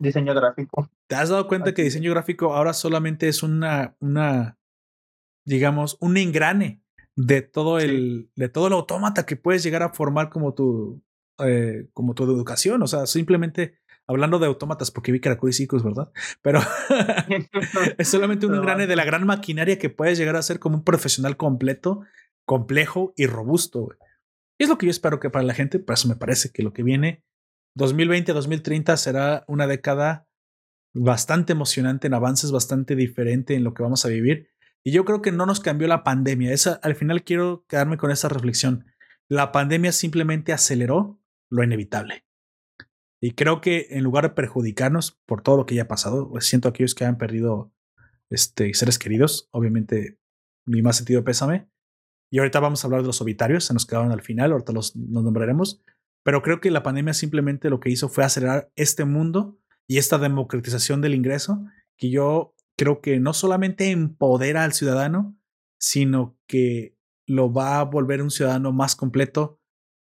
Diseño gráfico. ¿Te has dado cuenta que diseño gráfico ahora solamente es una, una, digamos, un engrane de todo el, de todo el autómata que puedes llegar a formar como tu, eh, como tu educación? O sea, simplemente hablando de autómatas, porque vi Caracol y Circus, ¿verdad? Pero es solamente un engrane de la gran maquinaria que puedes llegar a ser como un profesional completo, complejo y robusto. Y es lo que yo espero que para la gente, por eso me parece que lo que viene 2020-2030 será una década bastante emocionante en avances, bastante diferente en lo que vamos a vivir. Y yo creo que no nos cambió la pandemia. Esa, al final quiero quedarme con esa reflexión. La pandemia simplemente aceleró lo inevitable. Y creo que en lugar de perjudicarnos por todo lo que ya ha pasado, pues siento a aquellos que han perdido este, seres queridos, obviamente mi más sentido pésame. Y ahorita vamos a hablar de los obitarios, se nos quedaron al final, ahorita los nos nombraremos. Pero creo que la pandemia simplemente lo que hizo fue acelerar este mundo y esta democratización del ingreso, que yo creo que no solamente empodera al ciudadano, sino que lo va a volver un ciudadano más completo,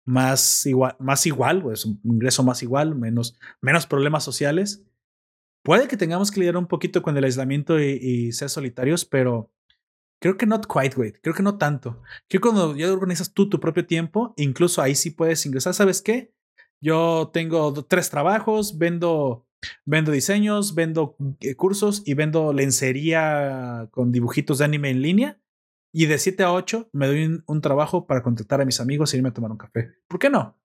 más igual, más igual, pues un ingreso más igual, menos, menos problemas sociales. Puede que tengamos que lidiar un poquito con el aislamiento y, ser solitarios, pero creo que not quite, güey. Creo que no tanto. Creo que cuando ya organizas tú tu propio tiempo, incluso ahí sí puedes ingresar. ¿Sabes qué? Yo tengo tres trabajos, vendo, vendo diseños, vendo eh, cursos y vendo lencería con dibujitos de anime en línea. Y de 7 a 8 me doy un, trabajo para contactar a mis amigos e irme a tomar un café. ¿Por qué no?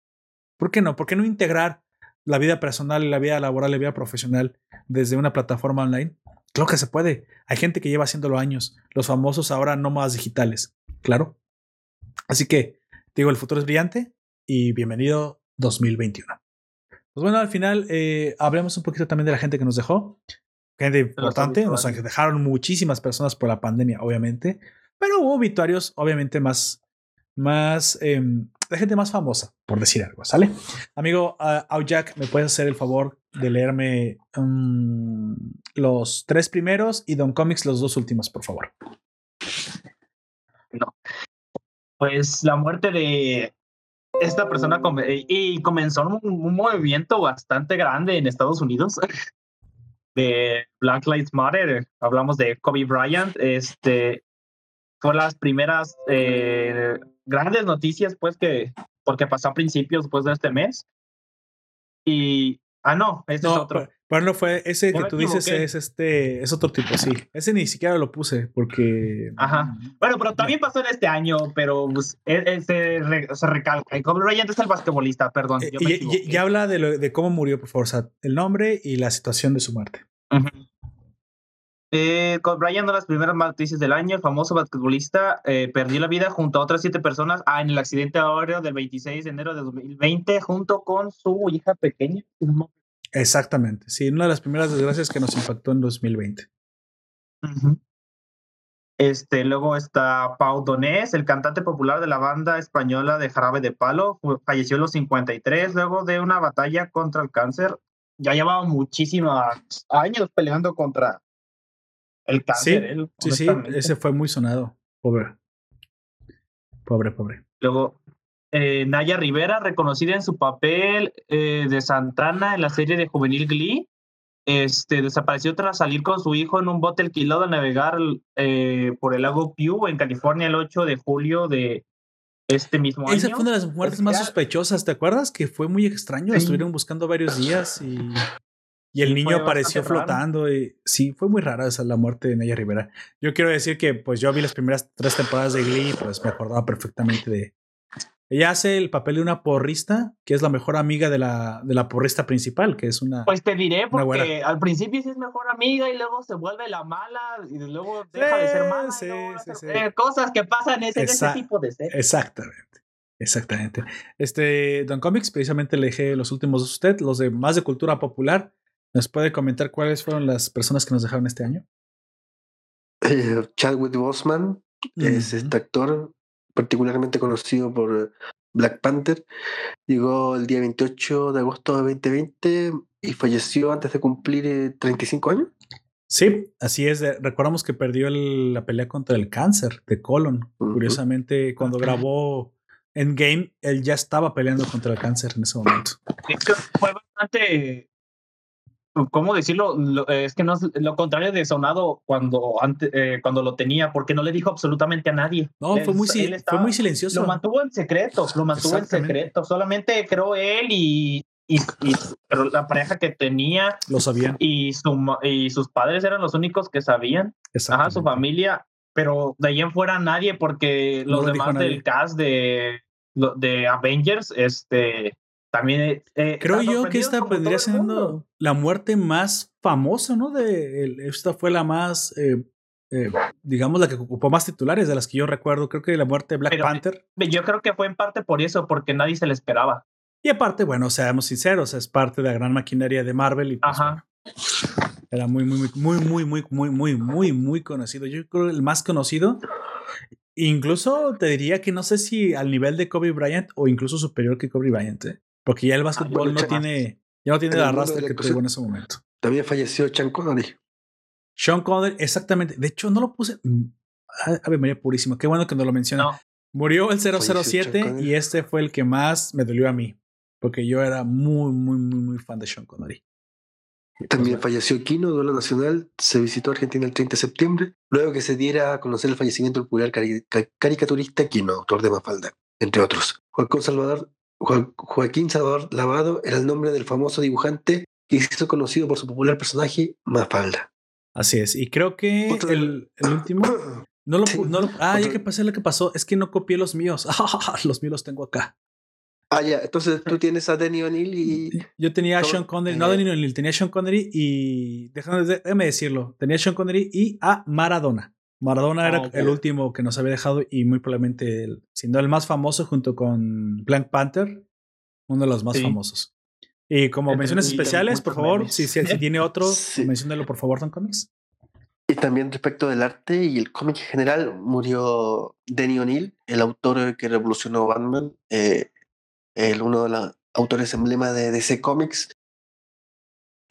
¿Por qué no? ¿Por qué no integrar la vida personal la vida laboral la vida profesional desde una plataforma online? Claro que se puede. Hay gente que lleva haciéndolo años. Los famosos ahora nómadas digitales. Claro. Así que, digo, el futuro es brillante y bienvenido 2021. Pues bueno, al final eh, hablemos un poquito también de la gente que nos dejó. Gente importante. Nos obituarios. dejaron muchísimas personas por la pandemia, obviamente. Pero hubo obituarios, obviamente, más, más, eh, de gente más famosa, por decir algo, ¿sale? Amigo, uh, Aujak, ¿me puedes hacer el favor de leerme um, los tres primeros y Don Comics los dos últimos, por favor? Pues la muerte de esta persona come- y comenzó un, un movimiento bastante grande en Estados Unidos de Black Lives Matter. Hablamos de Kobe Bryant. Este fue las primeras eh, grandes noticias, pues, que, porque pasó a principios pues, de este mes. Y, ah, no, este es otro. Pero, pero no fue ese que tú dices equivoqué. es este es otro tipo, sí. Ese ni siquiera lo puse porque Ajá. Bueno, pero también pasó en este año, pero pues, eh, se, re- se recalca. Y Kobe Bryant es el basquetbolista, perdón. Eh, yo me y, y- equivoqué. y habla de, lo- de cómo murió, por favor, o sea, el nombre y la situación de su muerte. Ujú. Eh, Kobe Bryant, una de las primeras noticias del año, el famoso basquetbolista, eh, perdió la vida junto a otras siete personas ah, en el accidente aéreo del 26 de enero de 2020, junto con su hija pequeña. Exactamente, sí, una de las primeras desgracias que nos impactó en 2020. Ujú. Este, luego está Pau Donés, el cantante popular de la banda española de Jarabe de Palo, falleció a los 53 luego de una batalla contra el cáncer. Ya llevaba muchísimos años peleando contra el cáncer. él, Sí, sí, honestamente. ese fue muy sonado. Pobre. Pobre, pobre. Luego, eh, Naya Rivera, reconocida en su papel eh, de Santana en la serie de juvenil Glee, este, desapareció tras salir con su hijo en un bote alquilado a navegar eh, por el lago Pew en California el 8 de julio de este mismo año. Esa fue una de las muertes más sospechosas, ¿te acuerdas? Que fue muy extraño. Sí. Estuvieron buscando varios días y, y el Sí, niño apareció flotando. Y, sí, fue muy rara esa la muerte de Naya Rivera. Yo quiero decir que pues yo vi las primeras tres temporadas de Glee, pues me acordaba perfectamente de... Ella hace el papel de una porrista, que es la mejor amiga de la, de la porrista principal, que es una... Pues te diré, porque al principio sí es mejor amiga y luego se vuelve la mala y luego deja de ser mala. Sí, sí, eh, cosas que pasan en ese, en ese Esa- tipo de series. Exactamente. Exactamente. Este, Don Comics, precisamente le dejé los últimos dos a usted, los de más de cultura popular. ¿Nos puede comentar cuáles fueron las personas que nos dejaron este año? Eh, Chadwick Boseman es este actor particularmente conocido por Black Panther. Llegó el día 28 de agosto de 2020 y falleció antes de cumplir eh, 35 años. Sí, así es. eh, Recordamos que perdió el- la pelea contra el cáncer de colon. Curiosamente, cuando grabó Endgame, él ya estaba peleando contra el cáncer en ese momento. De hecho, fue bastante. ¿Cómo decirlo? Lo- es que no es lo contrario de sonado cuando, antes, eh, cuando lo tenía, porque no le dijo absolutamente a nadie. No, fue muy, si- fue estaba- muy silencioso. Lo mantuvo en secreto, lo mantuvo en secreto. Solamente creo él y, y, y- pero la pareja que tenía Lo sabían. y, su, y sus padres eran los únicos que sabían. Ajá, su familia, pero de ahí en fuera nadie, porque No los lo demás del cast de, de Avengers, este, también. eh, Creo están yo que esta mundo. siendo la muerte más famosa, ¿no? De el- esta fue la más, eh, eh, digamos, la que ocupó más titulares de las que yo recuerdo. Creo que la muerte de Black Pero- Panther. Yo creo que fue en parte por eso, porque nadie se le esperaba. Y aparte, bueno, seamos sinceros, es parte de la gran maquinaria de Marvel y pues, Ajá. bueno, era muy, muy, muy, muy, muy, muy, muy, muy, muy, muy conocido. Yo creo el más conocido. Incluso te diría que no sé si al nivel de Kobe Bryant o incluso superior que Kobe Bryant, ¿eh? Porque ya el básquetbol bueno, no tiene, ya no tiene en la la que tuvo en ese momento. También falleció Sean Connery. Sean Connery, exactamente. De hecho, no lo puse. mm, ah, Ave María Purísima. Qué bueno que no lo menciona. No, Murió el Falleció 007 Sean Connery. y este fue el que más me dolió a mí. Porque yo era muy, muy, muy, muy fan de Sean Connery. También falleció Kino, duelo nacional. Se visitó Argentina el 30 de septiembre, luego que se diera a conocer el fallecimiento del popular cari- ca- caricaturista Kino, autor de Mafalda, entre otros. Joaquín Salvador, Joaquín Salvador Lavado era el nombre del famoso dibujante que se hizo conocido por su popular personaje Mafalda. Así es. Y creo que Otro- el, el último. No lo, Sí, no lo- ah, ya que pasé lo que pasó. Es que no copié los míos. los míos los tengo acá. Ah, ya, entonces tú tienes a Danny O'Neill y Yo tenía a. Sean Connery. Eh. No, Danny O'Neill, tenía a Sean Connery y. Déjame, déjame decirlo. Tenía a Sean Connery y a Maradona. Maradona Ah, era ok. el último que nos había dejado y muy probablemente, el, siendo el más famoso junto con Black Panther, uno de los más Sí. famosos. Y como menciones especiales, por favor, si, si, si tiene otro, Sí. menciónelo por favor, Don Comics. Y también respecto del arte y el cómic en general, murió Denny O'Neill, el autor que revolucionó Batman, eh, el, uno de los autores emblema de DC Comics,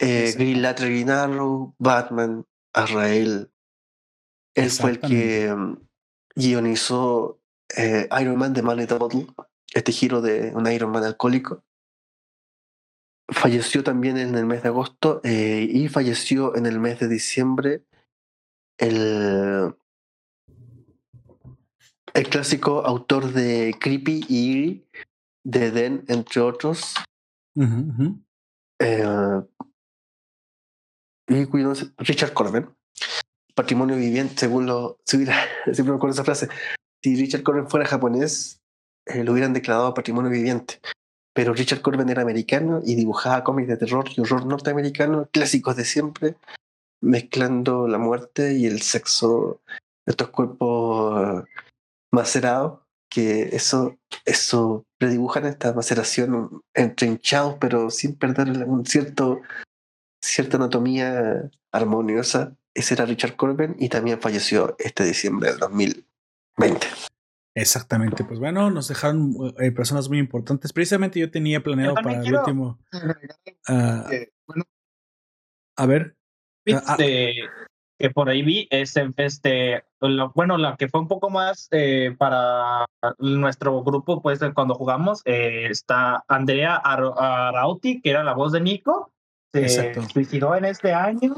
eh. Green Lantern, Batman, Azrael. Él fue el que mm, guionizó eh, Iron Man de Man in the Bottle, este giro de un Iron Man alcohólico. Falleció también en el mes de agosto eh, y falleció en el mes de diciembre el El clásico autor de Creepy y de Den, entre otros. Eh, y Richard Corben. Patrimonio viviente, según lo. Si siempre me acuerdo esa frase. Si Richard Corben fuera japonés, eh, lo hubieran declarado patrimonio viviente. Pero Richard Corben era americano y dibujaba cómics de terror y horror norteamericano, clásicos de siempre, mezclando la muerte y el sexo de estos cuerpos eh, macerados, que eso, eso predibujan esta maceración entre hinchados, pero sin perder un cierto, cierta anatomía armoniosa. Ese era Richard Corben y también falleció este diciembre del 2020. Exactamente. Pues bueno, nos dejaron eh, personas muy importantes. Precisamente yo tenía planeado Yo para el último. ah, Eh, bueno, a ver. Ah, ah. que por ahí vi es este lo- bueno la que fue un poco más eh, para nuestro grupo pues cuando jugamos eh, está Andrea Ar- Arauti que era la voz de Nico se Exacto. suicidó en este año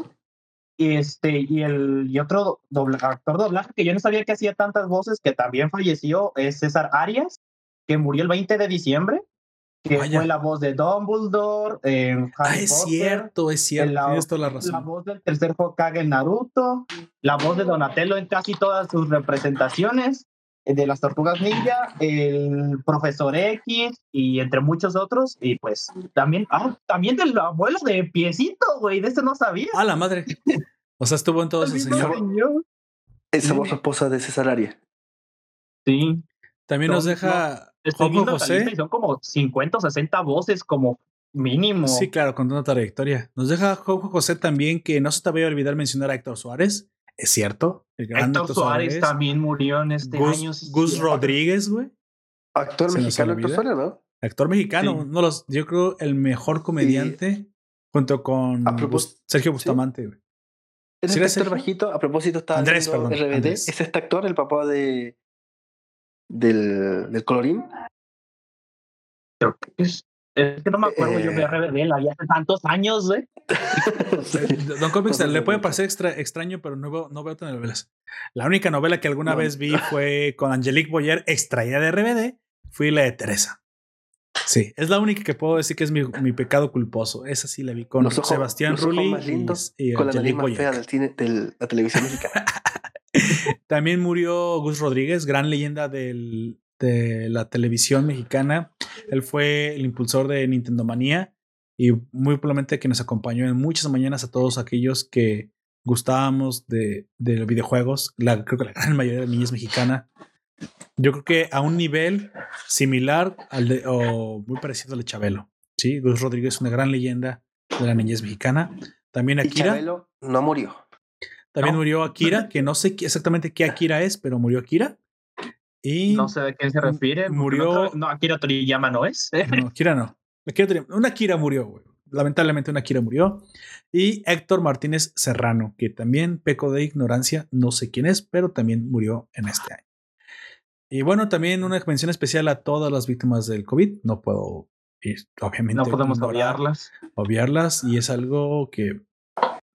y este y el y otro dobla- actor doblaje que yo no sabía que hacía tantas voces que también falleció es César Arias que murió el 20 de diciembre que Vaya. fue la voz de Dumbledore Ah, es Potter, cierto, es cierto. la- Tienes toda la la razón. voz del tercer Hokage en Naruto, la voz de Donatello en casi todas sus representaciones, de las Tortugas Ninja, el Profesor X y entre muchos otros. Y pues también, ah, también del abuelo de Piecito, güey, de eso no sabía. A la madre. O sea, estuvo en todo ese También señor. Esa voz esposa de César Arias. Sí, También No, nos deja estoy Juanjo viendo la lista José. y son como 50 o 60 voces como mínimo. Sí, claro, con una trayectoria. Nos deja Juanjo José también que no se te vaya a olvidar mencionar a Héctor Suárez. Es cierto. El gran Héctor Suárez también murió en este Gus, año. Gus. Rodríguez, güey. Actor mexicano, Héctor olvida. Suárez, ¿no? Actor mexicano. Sí. Uno de los, yo creo el mejor comediante junto con Bus- Sergio Bustamante. güey. Es ¿Sí este actor bajito, a propósito, estaba Andrés, perdón, RBD. Andrés. Es este actor, el papá de del, del colorín. Creo que es, es que no me acuerdo yo de Eh. RBD, la vi hace tantos años, güey. Eh, Don Comics Cosas le de puede parecer extra- extraño, pero no veo, no veo telenovelas. La única novela que alguna No. vez vi fue con Angelique Boyer, extraída de RBD, fui la de Teresa. Sí, es la única que puedo decir que es mi, mi pecado culposo. Esa sí la vi con Los ojos- Sebastián los ojos Rulli más y- lindos, y, con la nariz Angelique más fea del cine, de la televisión mexicana. También murió Gus Rodríguez, gran leyenda del- de la televisión mexicana. Él fue el impulsor de Nintendo Manía y muy probablemente que nos acompañó en muchas mañanas a todos aquellos que gustábamos de, de los videojuegos. La, creo que la gran mayoría de la niñez mexicana. Yo creo que a un nivel similar al de, o muy parecido al de Chabelo. Sí, Gus Rodríguez es una gran leyenda de la niñez mexicana. También y Akira. Chabelo no murió. También No. murió Akira, que no sé qué- exactamente qué Akira es, pero murió Akira. Y No sé de quién se refiere. Murió- No, Akira Toriyama no es. no, Akira no. Akira una Akira murió, güey. Lamentablemente una Akira murió. Y Héctor Martínez Serrano, que también peco de ignorancia, no sé quién es, pero también murió en este año. Y bueno, también una mención especial a todas las víctimas del COVID. No puedo, y obviamente, No podemos ignorar- obviarlas. obviarlas y es algo que,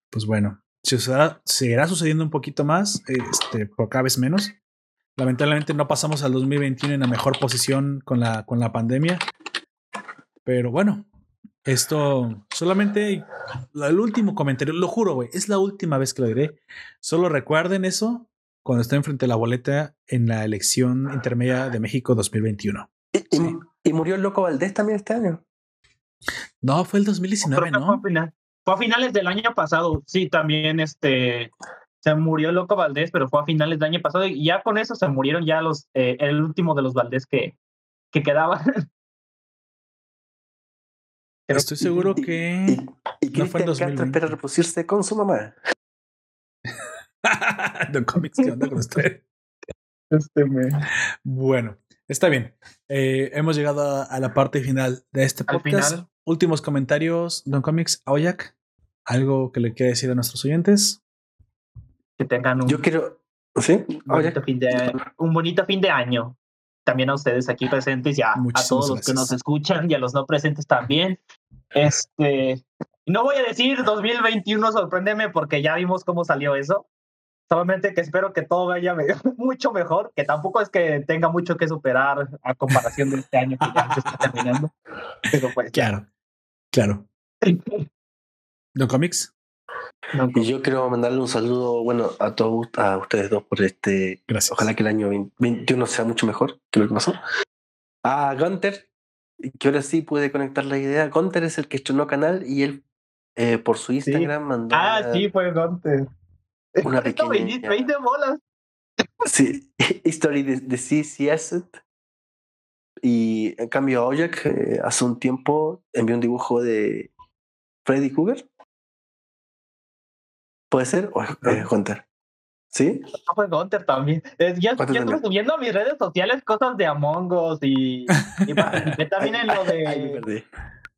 pues bueno, sucederá, seguirá sucediendo un poquito más, este, por cada vez menos. Lamentablemente no pasamos al 2021 en la mejor posición con la, con la pandemia, pero bueno, esto solamente la- el último comentario, lo juro, güey, es la última vez que lo diré. Solo recuerden eso cuando estén frente a la boleta en la elección intermedia de México 2021. Y, Sí. y murió el loco Valdés también este año. No, fue el Creo 2019, que fue, a ¿no? final- fue a finales del año pasado. Sí, también este se murió Loco Valdés, pero fue a finales del año pasado. Y ya con eso se murieron ya los eh, el último de los Valdés que, que quedaba. Creo- Estoy seguro Y, que... y, y No fue en Cristian Castro 2020. espera reproducirse con su mamá. Don Comics, ¿qué onda con usted? Este me- Bueno, está bien. Eh, hemos llegado a, a la parte final de este Al podcast. final. Últimos comentarios, Don Comics, Aoyak. ¿Algo que le quiera decir a nuestros oyentes? Que tengan un, Yo quiero. ¿Sí? bonito fin de un bonito fin de año. También a ustedes aquí presentes y a, a todos los que nos escuchan y a los no presentes también. Este, no voy a decir 2021 sorpréndeme porque ya vimos cómo salió eso. Solamente que espero que todo vaya me- mucho mejor, que tampoco es que tenga mucho que superar a comparación de este año que ya se está terminando. Pero pues, Claro, claro. ¿No comics? No, Y yo quiero mandarle un saludo, bueno, a todos, a ustedes dos por este. Gracias. Ojalá que el año 2021 sea mucho mejor que lo que pasó. A Gunter, que ahora sí puede conectar la idea. Gunter es el que estrenó canal y él eh, por su Instagram mandó. Ah, una- sí, fue Gonte. Una Esto pequeña- 20, 20 bolas. Sí, History de, de CC Asset. Y en cambio, Ojak eh, hace un tiempo envió un dibujo de Freddy Krueger. ¿Puede ser? ¿O es eh, Hunter? ¿Sí? No fue Gunter también. Es, yo, yo ¿Cuántos estuve subiendo a mis redes sociales cosas de Among Us y, y participé también en lo Ay, me de perdí.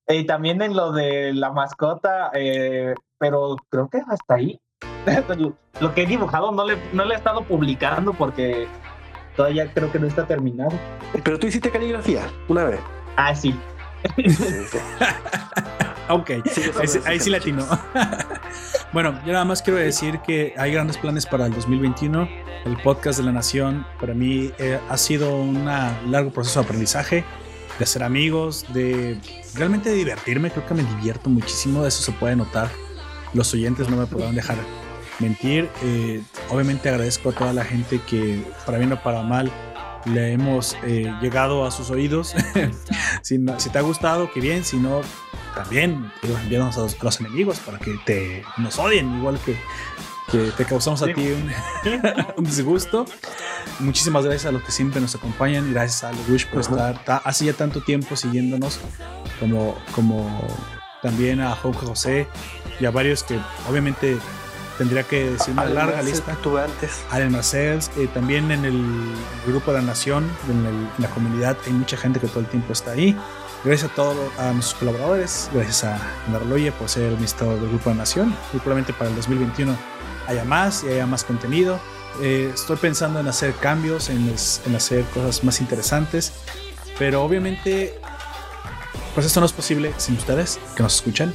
y también en lo de la mascota, eh, pero creo que hasta ahí. lo que he dibujado no le, no le he estado publicando porque todavía creo que no está terminado. Pero tú hiciste caligrafía una vez. Ah, sí. Sí, sí. Ok, Sí, ahí, sí- latino. bueno, yo nada más quiero decir que hay grandes planes para el 2021. El podcast de la Nación para mí eh, ha sido un largo proceso de aprendizaje, de hacer amigos, de realmente divertirme. Creo que me divierto muchísimo, eso se puede notar. Los oyentes no me podrán dejar mentir. Eh, obviamente agradezco a toda la gente que, para bien o para mal, le hemos eh, llegado a sus oídos. si te ha gustado, que bien. Si no, también digo, envíanos a los, a los enemigos para que te nos odien, igual que, que te causamos a Sí. ti un, un disgusto. Muchísimas gracias a los que siempre nos acompañan. Gracias a Lush por Ajá. estar ta- hace ya tanto tiempo siguiéndonos, como, como también a Jorge José y a varios que obviamente tendría que decir una larga lista. Estuve antes. Allen Marcells, eh, también en el grupo de la Nación, en, el- en la comunidad, hay mucha gente que todo el tiempo está ahí. Gracias a todos a nuestros colaboradores, gracias a Narloye por ser el administrador del grupo de Nación. Y probablemente para el 2021 haya más y haya más contenido. Eh, estoy pensando en hacer cambios, en, en hacer cosas más interesantes, pero obviamente, pues esto no es posible sin ustedes que nos escuchan.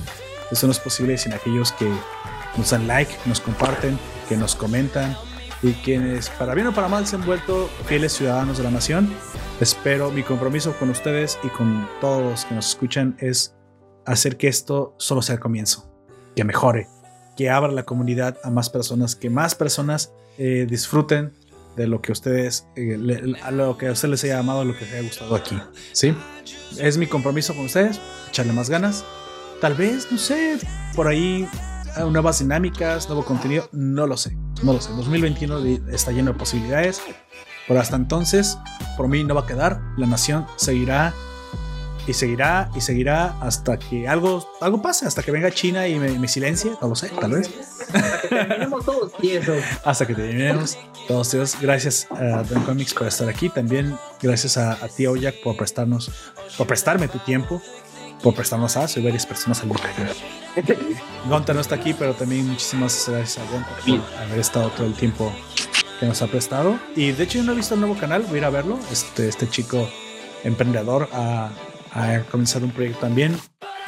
Esto no es posible sin aquellos que nos dan like, nos comparten, que nos comentan y quienes para bien o para mal se han vuelto fieles ciudadanos de la nación. Espero mi compromiso con ustedes y con todos los que nos escuchan es hacer que esto solo sea el comienzo, que mejore, que abra la comunidad a más personas, que más personas eh, disfruten de lo que ustedes, eh, le- a lo que a ustedes les haya amado, lo que les haya gustado aquí. ¿Sí? Es mi compromiso con ustedes, echarle más ganas. Tal vez, no sé, por ahí nuevas dinámicas, nuevo contenido, no lo sé, no lo sé. 2021 di- está lleno de posibilidades, pero hasta entonces, por mí no va a quedar. La nación seguirá y seguirá y seguirá hasta que algo, algo pase, hasta que venga China y me, me silencie, no lo sé, tal vez. Terminemos todos tiesos. Hasta que terminemos. Todos Dios, gracias a Don Comics por estar aquí. También gracias a, a ti, Oyak, por prestarnos, por prestarme tu tiempo, por prestarnos a soy varias personas al Gonta no está aquí, pero también muchísimas gracias a Gonta por haber estado todo el tiempo que nos ha prestado. Y de hecho, yo no he visto el nuevo canal, voy a ir a verlo. Este, este chico emprendedor ha, ha comenzado un proyecto también.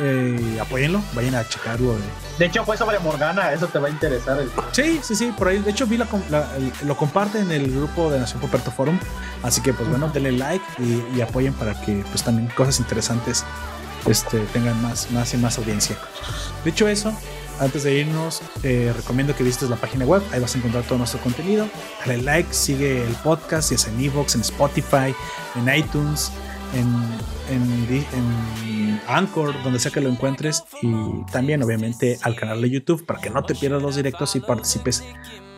Eh, apóyenlo, vayan a checarlo. eh. De hecho, fue sobre Morgana, eso te va a interesar. el- Sí, sí, sí, por ahí. De hecho, vi la, la- el- lo comparte en el grupo de Nación Poperto Forum. Así que, pues bueno, denle like y, y apoyen para que, pues también cosas interesantes este, tengan más, más y más audiencia. Dicho eso, antes de irnos, recomiendo que visites la página web. Ahí vas a encontrar todo nuestro contenido. Dale like, sigue el podcast, ya sea en Evox, en Spotify, en iTunes, en, en, en Anchor, donde sea que lo encuentres. Y también, obviamente, al canal de YouTube para que no te pierdas los directos y participes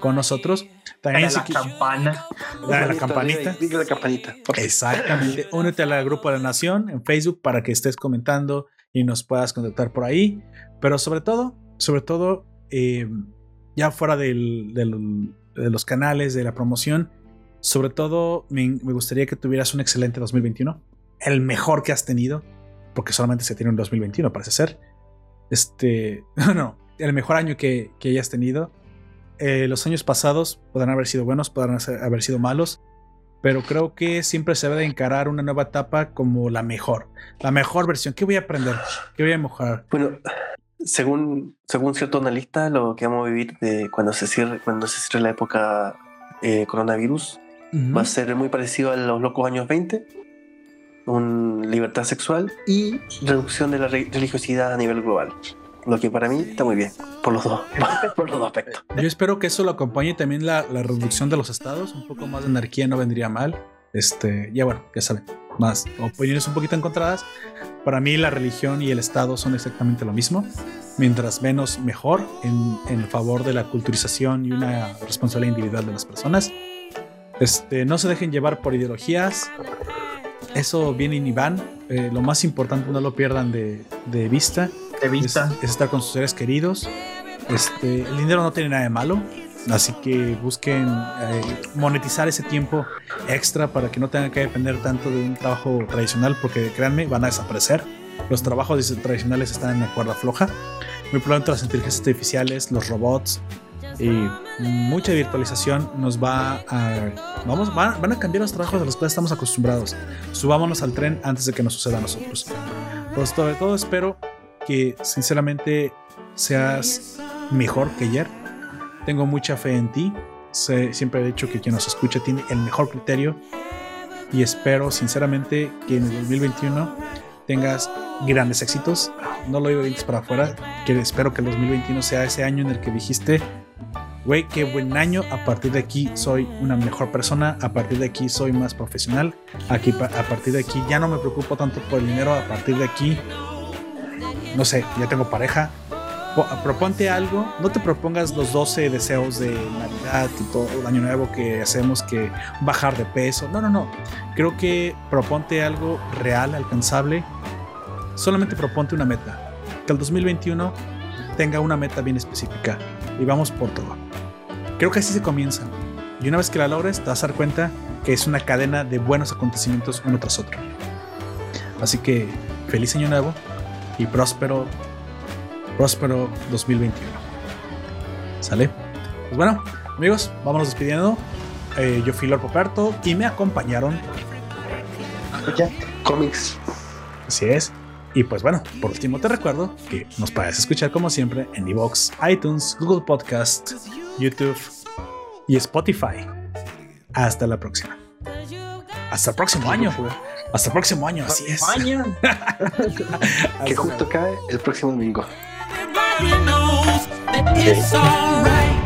con nosotros. También, si la campana. dale a la campanita. Diga la campanita. Exactamente. Únete al grupo de la Nación en Facebook para que estés comentando y nos puedas contactar por ahí. Pero sobre todo, sobre todo, eh, ya fuera del- del- de los canales, de la promoción, sobre todo me, me gustaría que tuvieras un excelente 2021. El mejor que has tenido, porque solamente se tiene un 2021, parece ser. Este, no, no, el mejor año que, que hayas tenido. Eh, los años pasados podrán haber sido buenos, podrán haber sido malos, pero creo que siempre se debe de encarar una nueva etapa como la mejor, la mejor versión. ¿Qué voy a aprender? ¿Qué voy a mejorar? Bueno, según, según cierto analista, lo que vamos a vivir de cuando se cierre, cuando se cierre la época eh, coronavirus Ujú. va a ser muy parecido a los locos años 20. Un libertad sexual y reducción de la re- religiosidad a nivel global. Lo que para mí está muy bien, por los dos, por los dos aspectos. Yo espero que eso lo acompañe también la, la reducción de los estados. Un poco más de anarquía no vendría mal. Este, ya bueno, ya saben, más opiniones un poquito encontradas. Para mí la religión y el estado son exactamente lo mismo. Mientras menos, mejor en, en favor de la culturización y una responsabilidad individual de las personas. Este, no se dejen llevar por ideologías. Eso viene y van. Eh, lo más importante no lo pierdan de, de vista De es, vista. es estar con sus seres queridos. Este, el dinero no tiene nada de malo, así que busquen eh, monetizar ese tiempo extra para que no tengan que depender tanto de un trabajo tradicional, porque créanme, van a desaparecer. Los trabajos tradicionales están en la cuerda floja. Muy pronto las inteligencias artificiales, los robots y mucha virtualización nos va a vamos van, van a cambiar los trabajos de los cuales estamos acostumbrados. Subámonos al tren antes de que nos suceda a nosotros. Pero sobre todo espero que sinceramente seas mejor que ayer. Tengo mucha fe en ti. Siempre he dicho que quien nos escucha tiene el mejor criterio. Y espero sinceramente que en el 2021 tengas grandes éxitos. No lo digo para afuera. Que espero que el 2021 sea ese año en el que dijiste, güey, qué buen año. A partir de aquí soy una mejor persona. A partir de aquí soy más profesional. Aquí, a partir de aquí ya no me preocupo tanto por el dinero. A partir de aquí no sé, ya tengo pareja. Po- Proponte algo, no te propongas los 12 deseos de Navidad y todo el año nuevo que hacemos, que bajar de peso. No, no, no. Creo que proponte algo real, alcanzable. Solamente proponte una meta. Que el 2021 tenga una meta bien específica y vamos por todo. Creo que así se comienza. Y una vez que la logres, te vas a dar cuenta que es una cadena de buenos acontecimientos uno tras otro. Así que feliz año nuevo y próspero, próspero 2021. ¿Sale? Pues bueno, amigos, vámonos despidiendo. Eh, yo fui Lord Poperto y me acompañaron. Ya, cómics. Así es. Y pues bueno, por último te recuerdo que nos puedes escuchar como siempre en iVoox, iTunes, Google Podcast, YouTube y Spotify. Hasta la próxima. Hasta el próximo año. Hasta el próximo año, así es. Maña. Que justo cae el próximo domingo. Everybody